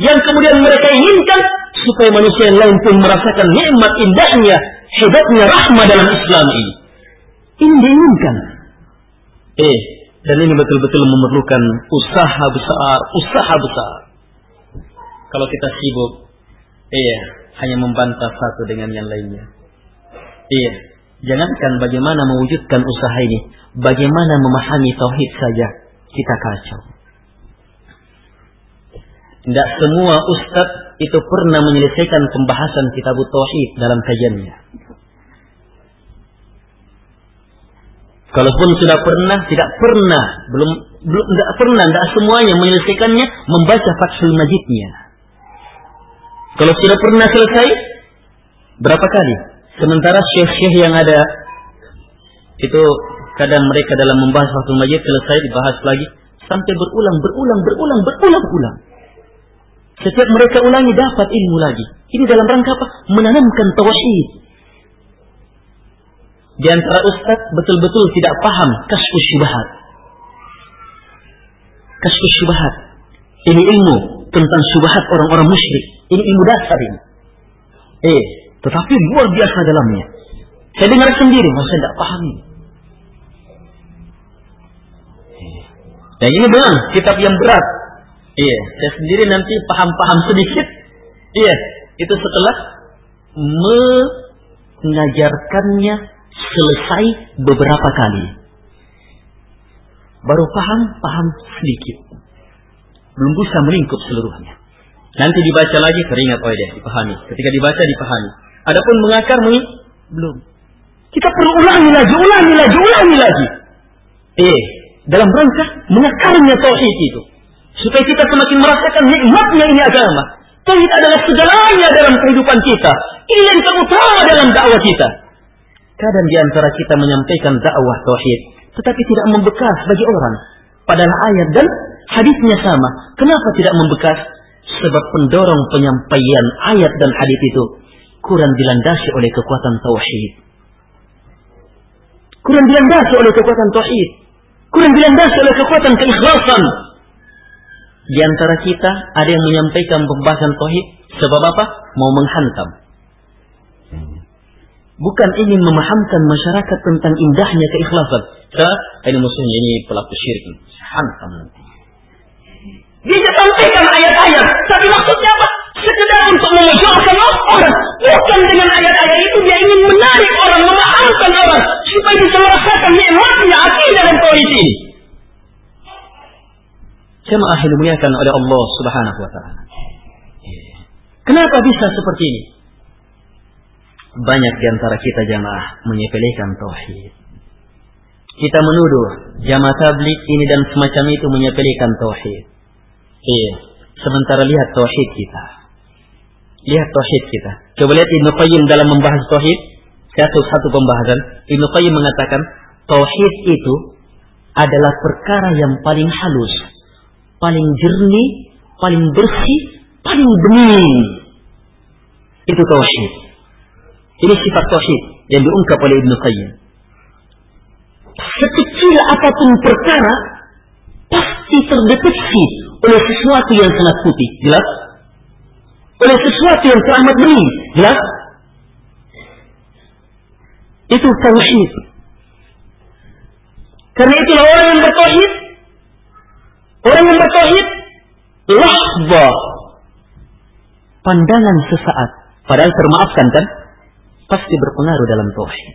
kemudian mereka inginkan supaya manusia yang lain pun merasakan nikmat indahnya, hebatnya rahmah dalam Islam ini. Ini diinginkan. Eh, dan ini betul-betul memerlukan usaha besar, usaha besar. Kalau kita sibuk, iya, hanya membantah satu dengan yang lainnya. Iya, jangankan bagaimana mewujudkan usaha ini, bagaimana memahami tauhid saja kita kacau. Tidak semua ustadz itu pernah menyelesaikan pembahasan kitab tauhid dalam kajiannya. Kalaupun sudah pernah, tidak pernah, belum belum tidak pernah, tidak semuanya menyelesaikannya membaca Fathul Majidnya. Kalau sudah pernah selesai, berapa kali? Sementara syekh-syekh yang ada itu kadang mereka dalam membahas Fathul Majid selesai dibahas lagi sampai berulang, berulang, berulang, berulang-ulang. Setiap mereka ulangi dapat ilmu lagi. Ini dalam rangka apa? Menanamkan tauhid. Di antara ustaz betul-betul tidak paham kaskus syubhat. Kaskus syubhat. Ini ilmu tentang syubhat orang-orang musyrik. Ini ilmu dasar ini. Eh, tetapi luar biasa dalamnya. Saya dengar sendiri, masa tidak paham ini. Dan ini benar kitab yang berat. Iya, saya sendiri nanti paham-paham sedikit. Iya, itu setelah mengajarkannya selesai beberapa kali. Baru paham, paham sedikit. Belum bisa melingkup seluruhnya. Nanti dibaca lagi teringat oh ya, dipahami. Ketika dibaca dipahami. Adapun mengakar mui belum. Kita perlu ulangi lagi, ulangi lagi, ulangi lagi. Eh, dalam rangka mengakarnya tauhid itu supaya kita semakin merasakan nikmatnya ini agama. Tauhid adalah segalanya dalam kehidupan kita. Ini yang terutama dalam dakwah kita. Kadang di antara kita menyampaikan dakwah tauhid, tetapi tidak membekas bagi orang. Padahal ayat dan hadisnya sama. Kenapa tidak membekas? Sebab pendorong penyampaian ayat dan hadis itu kurang dilandasi oleh kekuatan tauhid. Kurang dilandasi oleh kekuatan tauhid. Kurang dilandasi oleh kekuatan keikhlasan. Di antara kita ada yang menyampaikan pembahasan tauhid sebab apa? Mau menghantam. Bukan ingin memahamkan masyarakat tentang indahnya keikhlasan. Saya, ini musuhnya ini pelaku syirik. Hantam nanti. Dia sampaikan ayat-ayat, tapi maksudnya apa? Sekedar untuk memojokkan orang. Bukan dengan ayat-ayat itu dia ingin menarik orang, memahamkan orang supaya bisa merasakan nikmatnya akidah dan tauhid ini. Jemaah dimuliakan oleh Allah Subhanahu wa taala. Kenapa bisa seperti ini? Banyak di antara kita jamaah menyepelekan tauhid. Kita menuduh jamaah tablik ini dan semacam itu menyepelekan tauhid. Iya. Sementara lihat tauhid kita. Lihat tauhid kita. Coba lihat Ibnu Qayyim dalam membahas tauhid. Satu satu pembahasan. Ibnu Qayyim mengatakan tauhid itu adalah perkara yang paling halus paling jernih, paling bersih, paling bening. Itu tauhid. Ini sifat tauhid yang diungkap oleh Ibnu Qayyim. Sekecil apa pun perkara pasti terdeteksi oleh sesuatu yang sangat putih, jelas? Oleh sesuatu yang teramat bening, jelas? Itu tauhid. Karena itulah orang yang bertauhid Orang yang bertauhid lahza pandangan sesaat padahal termaafkan kan pasti berpengaruh dalam tauhid.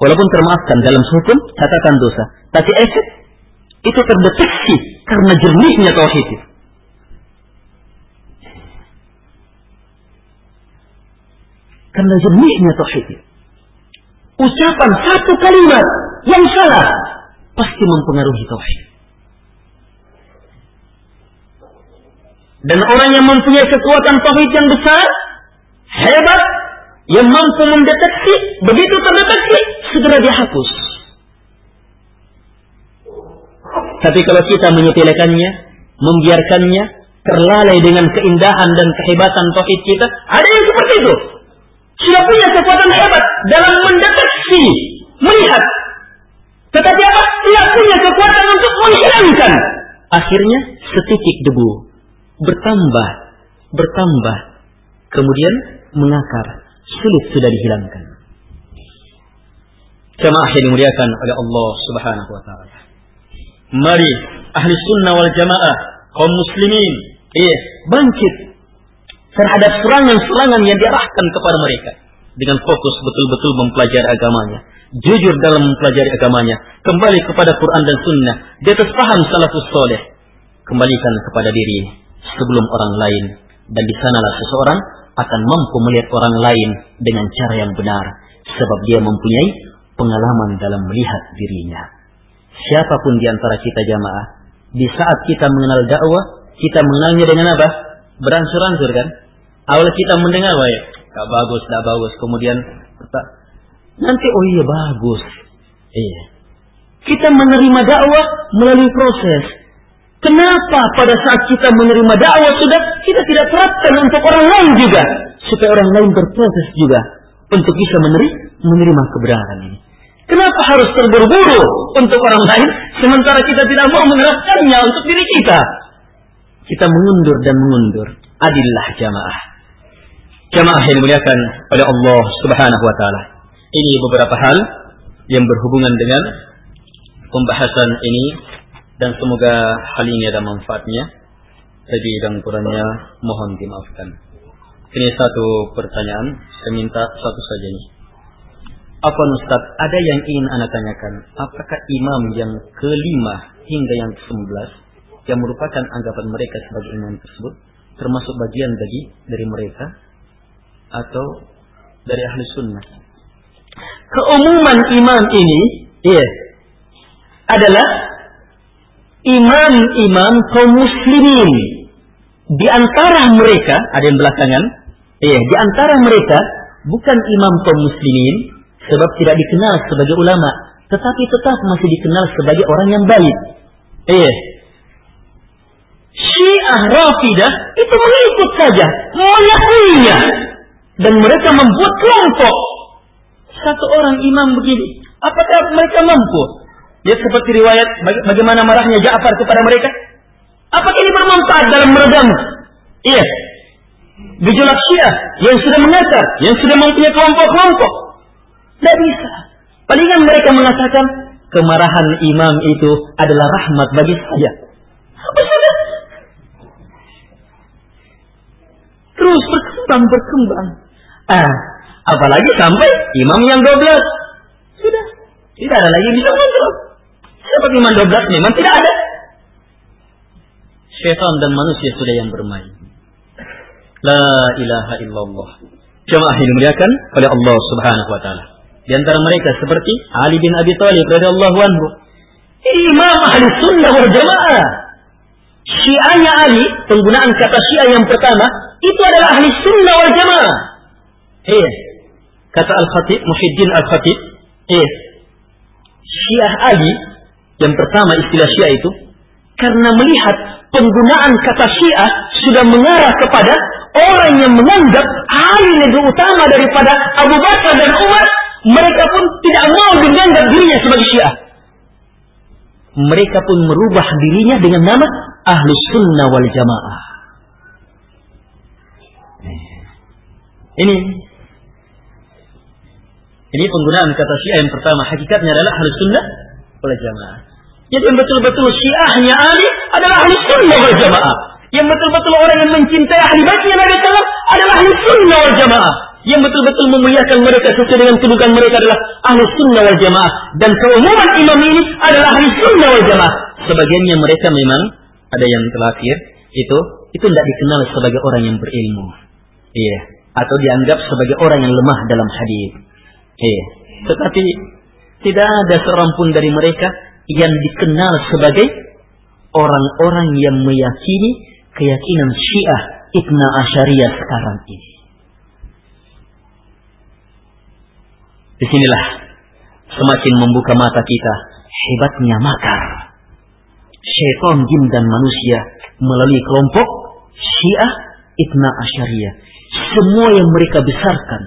Walaupun termaafkan dalam hukum catatan dosa, tapi efek itu terdeteksi karena jernihnya tauhid. Karena jernihnya tauhid. Ucapan satu kalimat yang salah pasti mempengaruhi tauhid. Dan orang yang mempunyai kekuatan tauhid yang besar, hebat, yang mampu mendeteksi, begitu terdeteksi, segera dihapus. Tapi kalau kita menyepelekannya, membiarkannya, terlalai dengan keindahan dan kehebatan tauhid kita, ada yang seperti itu. Sudah punya kekuatan hebat dalam mendeteksi, melihat. Tetapi apa? Tidak punya kekuatan untuk menghilangkan. Akhirnya setitik debu bertambah bertambah, kemudian mengakar, sulit sudah dihilangkan. Jamaah yang dimuliakan oleh Allah Subhanahu wa taala. Mari ahli sunnah wal jamaah kaum muslimin iya, bangkit. Terhadap serangan-serangan yang diarahkan kepada mereka. Dengan fokus betul-betul mempelajari agamanya, jujur dalam mempelajari agamanya, kembali kepada Quran dan Sunnah, di atas paham salafus soleh, kembalikan kepada diri sebelum orang lain, dan di sanalah seseorang akan mampu melihat orang lain dengan cara yang benar, sebab dia mempunyai pengalaman dalam melihat dirinya. Siapa pun di antara kita jamaah, di saat kita mengenal dakwah, kita mengenalnya dengan apa? Beransur-ansur kan? Awal kita mendengar, baik, gak bagus, gak bagus. Kemudian nanti oh iya bagus. Iya. Kita menerima dakwah melalui proses. Kenapa pada saat kita menerima dakwah sudah kita tidak terapkan untuk orang lain juga supaya orang lain berproses juga untuk bisa menerima, menerima kebenaran ini. Kenapa harus terburu-buru untuk orang lain sementara kita tidak mau menerapkannya untuk diri kita? Kita mengundur dan mengundur. Adillah jamaah. Jamaah yang dimuliakan oleh Allah Subhanahu wa taala. Ini beberapa hal yang berhubungan dengan pembahasan ini dan semoga hal ini ada manfaatnya. Jadi dan kurangnya mohon dimaafkan. Ini satu pertanyaan, saya minta satu saja nih. Apa Ustaz, ada yang ingin Anda tanyakan, apakah imam yang kelima hingga yang ke sebelas yang merupakan anggapan mereka sebagai imam tersebut termasuk bagian dari dari mereka atau dari ahli sunnah? Keumuman imam ini, iya, adalah imam-imam kaum muslimin. Di antara mereka, ada yang belakangan, iya, di antara mereka bukan imam kaum muslimin, sebab tidak dikenal sebagai ulama, tetapi tetap masih dikenal sebagai orang yang baik. Iya. Syiah Rafidah itu mengikut saja, mengakuinya. Dan mereka membuat kelompok. Satu orang imam begini. Apakah mereka mampu? Ya seperti riwayat bagaimana marahnya Ja'far kepada mereka. Apakah ini bermanfaat dalam meredam? Iya. Gejolak Syiah yang sudah mengakar, yang sudah mempunyai kelompok-kelompok. Tidak bisa. Palingan mereka mengatakan kemarahan imam itu adalah rahmat bagi saya. Terus berkembang, berkembang. Ah, apalagi sampai imam yang 12. Sudah. Tidak ada lagi bisa muncul. Siapa imam 12 memang tidak ada. Syaitan dan manusia sudah yang bermain. La ilaha illallah. Jemaah dimuliakan oleh Allah Subhanahu wa taala. Di antara mereka seperti Ali bin Abi Thalib radhiyallahu anhu. Imam ahli sunnah wal jamaah. Syiahnya Ali, penggunaan kata syiah yang pertama, itu adalah ahli sunnah wal jamaah. Iya. Kata Al-Khatib, Muhyiddin Al-Khatib, iya. Syiah Ali, yang pertama istilah syiah itu, karena melihat penggunaan kata syiah sudah mengarah kepada orang yang menganggap Ali lebih utama daripada Abu Bakar dan Umar, mereka pun tidak mau menganggap dirinya sebagai Syiah. Mereka pun merubah dirinya dengan nama Ahlu Sunnah wal Jamaah. Ini ini penggunaan kata Syiah yang pertama hakikatnya adalah Ahlu Sunnah wal Jamaah. Jadi yang betul-betul Syiahnya Ali adalah Ahlu Sunnah wal Jamaah. Yang betul-betul orang yang mencintai ahli baitnya Nabi adalah ahli sunnah wal jamaah yang betul-betul memuliakan mereka sesuai dengan kedudukan mereka adalah ahli sunnah wal jamaah. Dan keumuman imam ini adalah ahli sunnah wal jamaah. Sebagiannya mereka memang ada yang terakhir itu itu tidak dikenal sebagai orang yang berilmu. Iya. Atau dianggap sebagai orang yang lemah dalam hadis. Iya. Tetapi tidak ada seorang pun dari mereka yang dikenal sebagai orang-orang yang meyakini keyakinan Syiah Ibn Asyariyah sekarang ini Di sinilah semakin membuka mata kita hebatnya makar. Syaitan, jin dan manusia melalui kelompok Syiah Ibna Asyariyah. Semua yang mereka besarkan.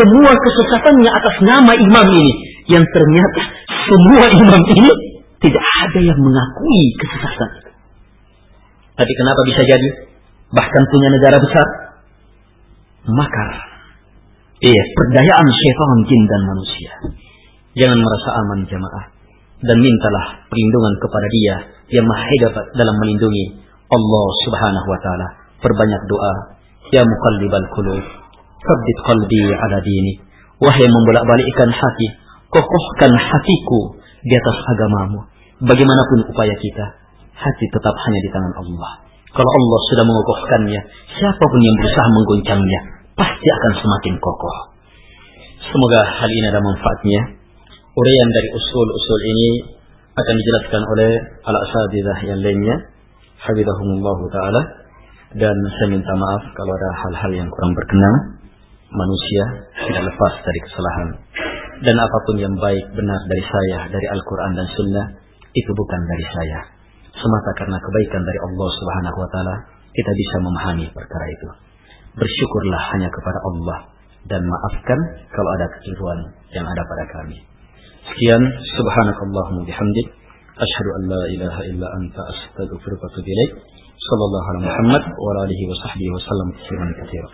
Semua kesesatannya atas nama imam ini. Yang ternyata semua imam ini tidak ada yang mengakui kesesatan. Tapi kenapa bisa jadi? bahkan punya negara besar, makar. Iya, perdayaan syaitan jin dan manusia. Jangan merasa aman jamaah dan mintalah perlindungan kepada Dia yang maha hebat dalam melindungi Allah Subhanahu wa taala. Perbanyak doa, ya muqallibal qulub, tsabbit qalbi ala dini. Wahai membolak-balikkan hati, kokohkan hatiku di atas agamamu. Bagaimanapun upaya kita, hati tetap hanya di tangan Allah. Kalau Allah sudah mengokohkannya, siapa pun yang berusaha mengguncangnya, pasti akan semakin kokoh. Semoga hal ini ada manfaatnya. Urian dari usul-usul ini akan dijelaskan oleh al-asadidah yang lainnya. Habibahumullah Ta'ala. Dan saya minta maaf kalau ada hal-hal yang kurang berkenan. Manusia tidak lepas dari kesalahan. Dan apa pun yang baik benar dari saya, dari Al-Quran dan Sunnah, itu bukan dari saya. Semata karena kebaikan dari Allah Subhanahu wa taala, kita bisa memahami perkara itu. Bersyukurlah hanya kepada Allah dan maafkan kalau ada kekeliruan yang ada pada kami. Sekian subhanakallahumma bihamdik asyhadu an la ilaha illa anta astaghfiruka wa atubu ilaik. Sallallahu alaihi Muhammad wa alihi wa sahbihi wa sallam katsiran katsiran.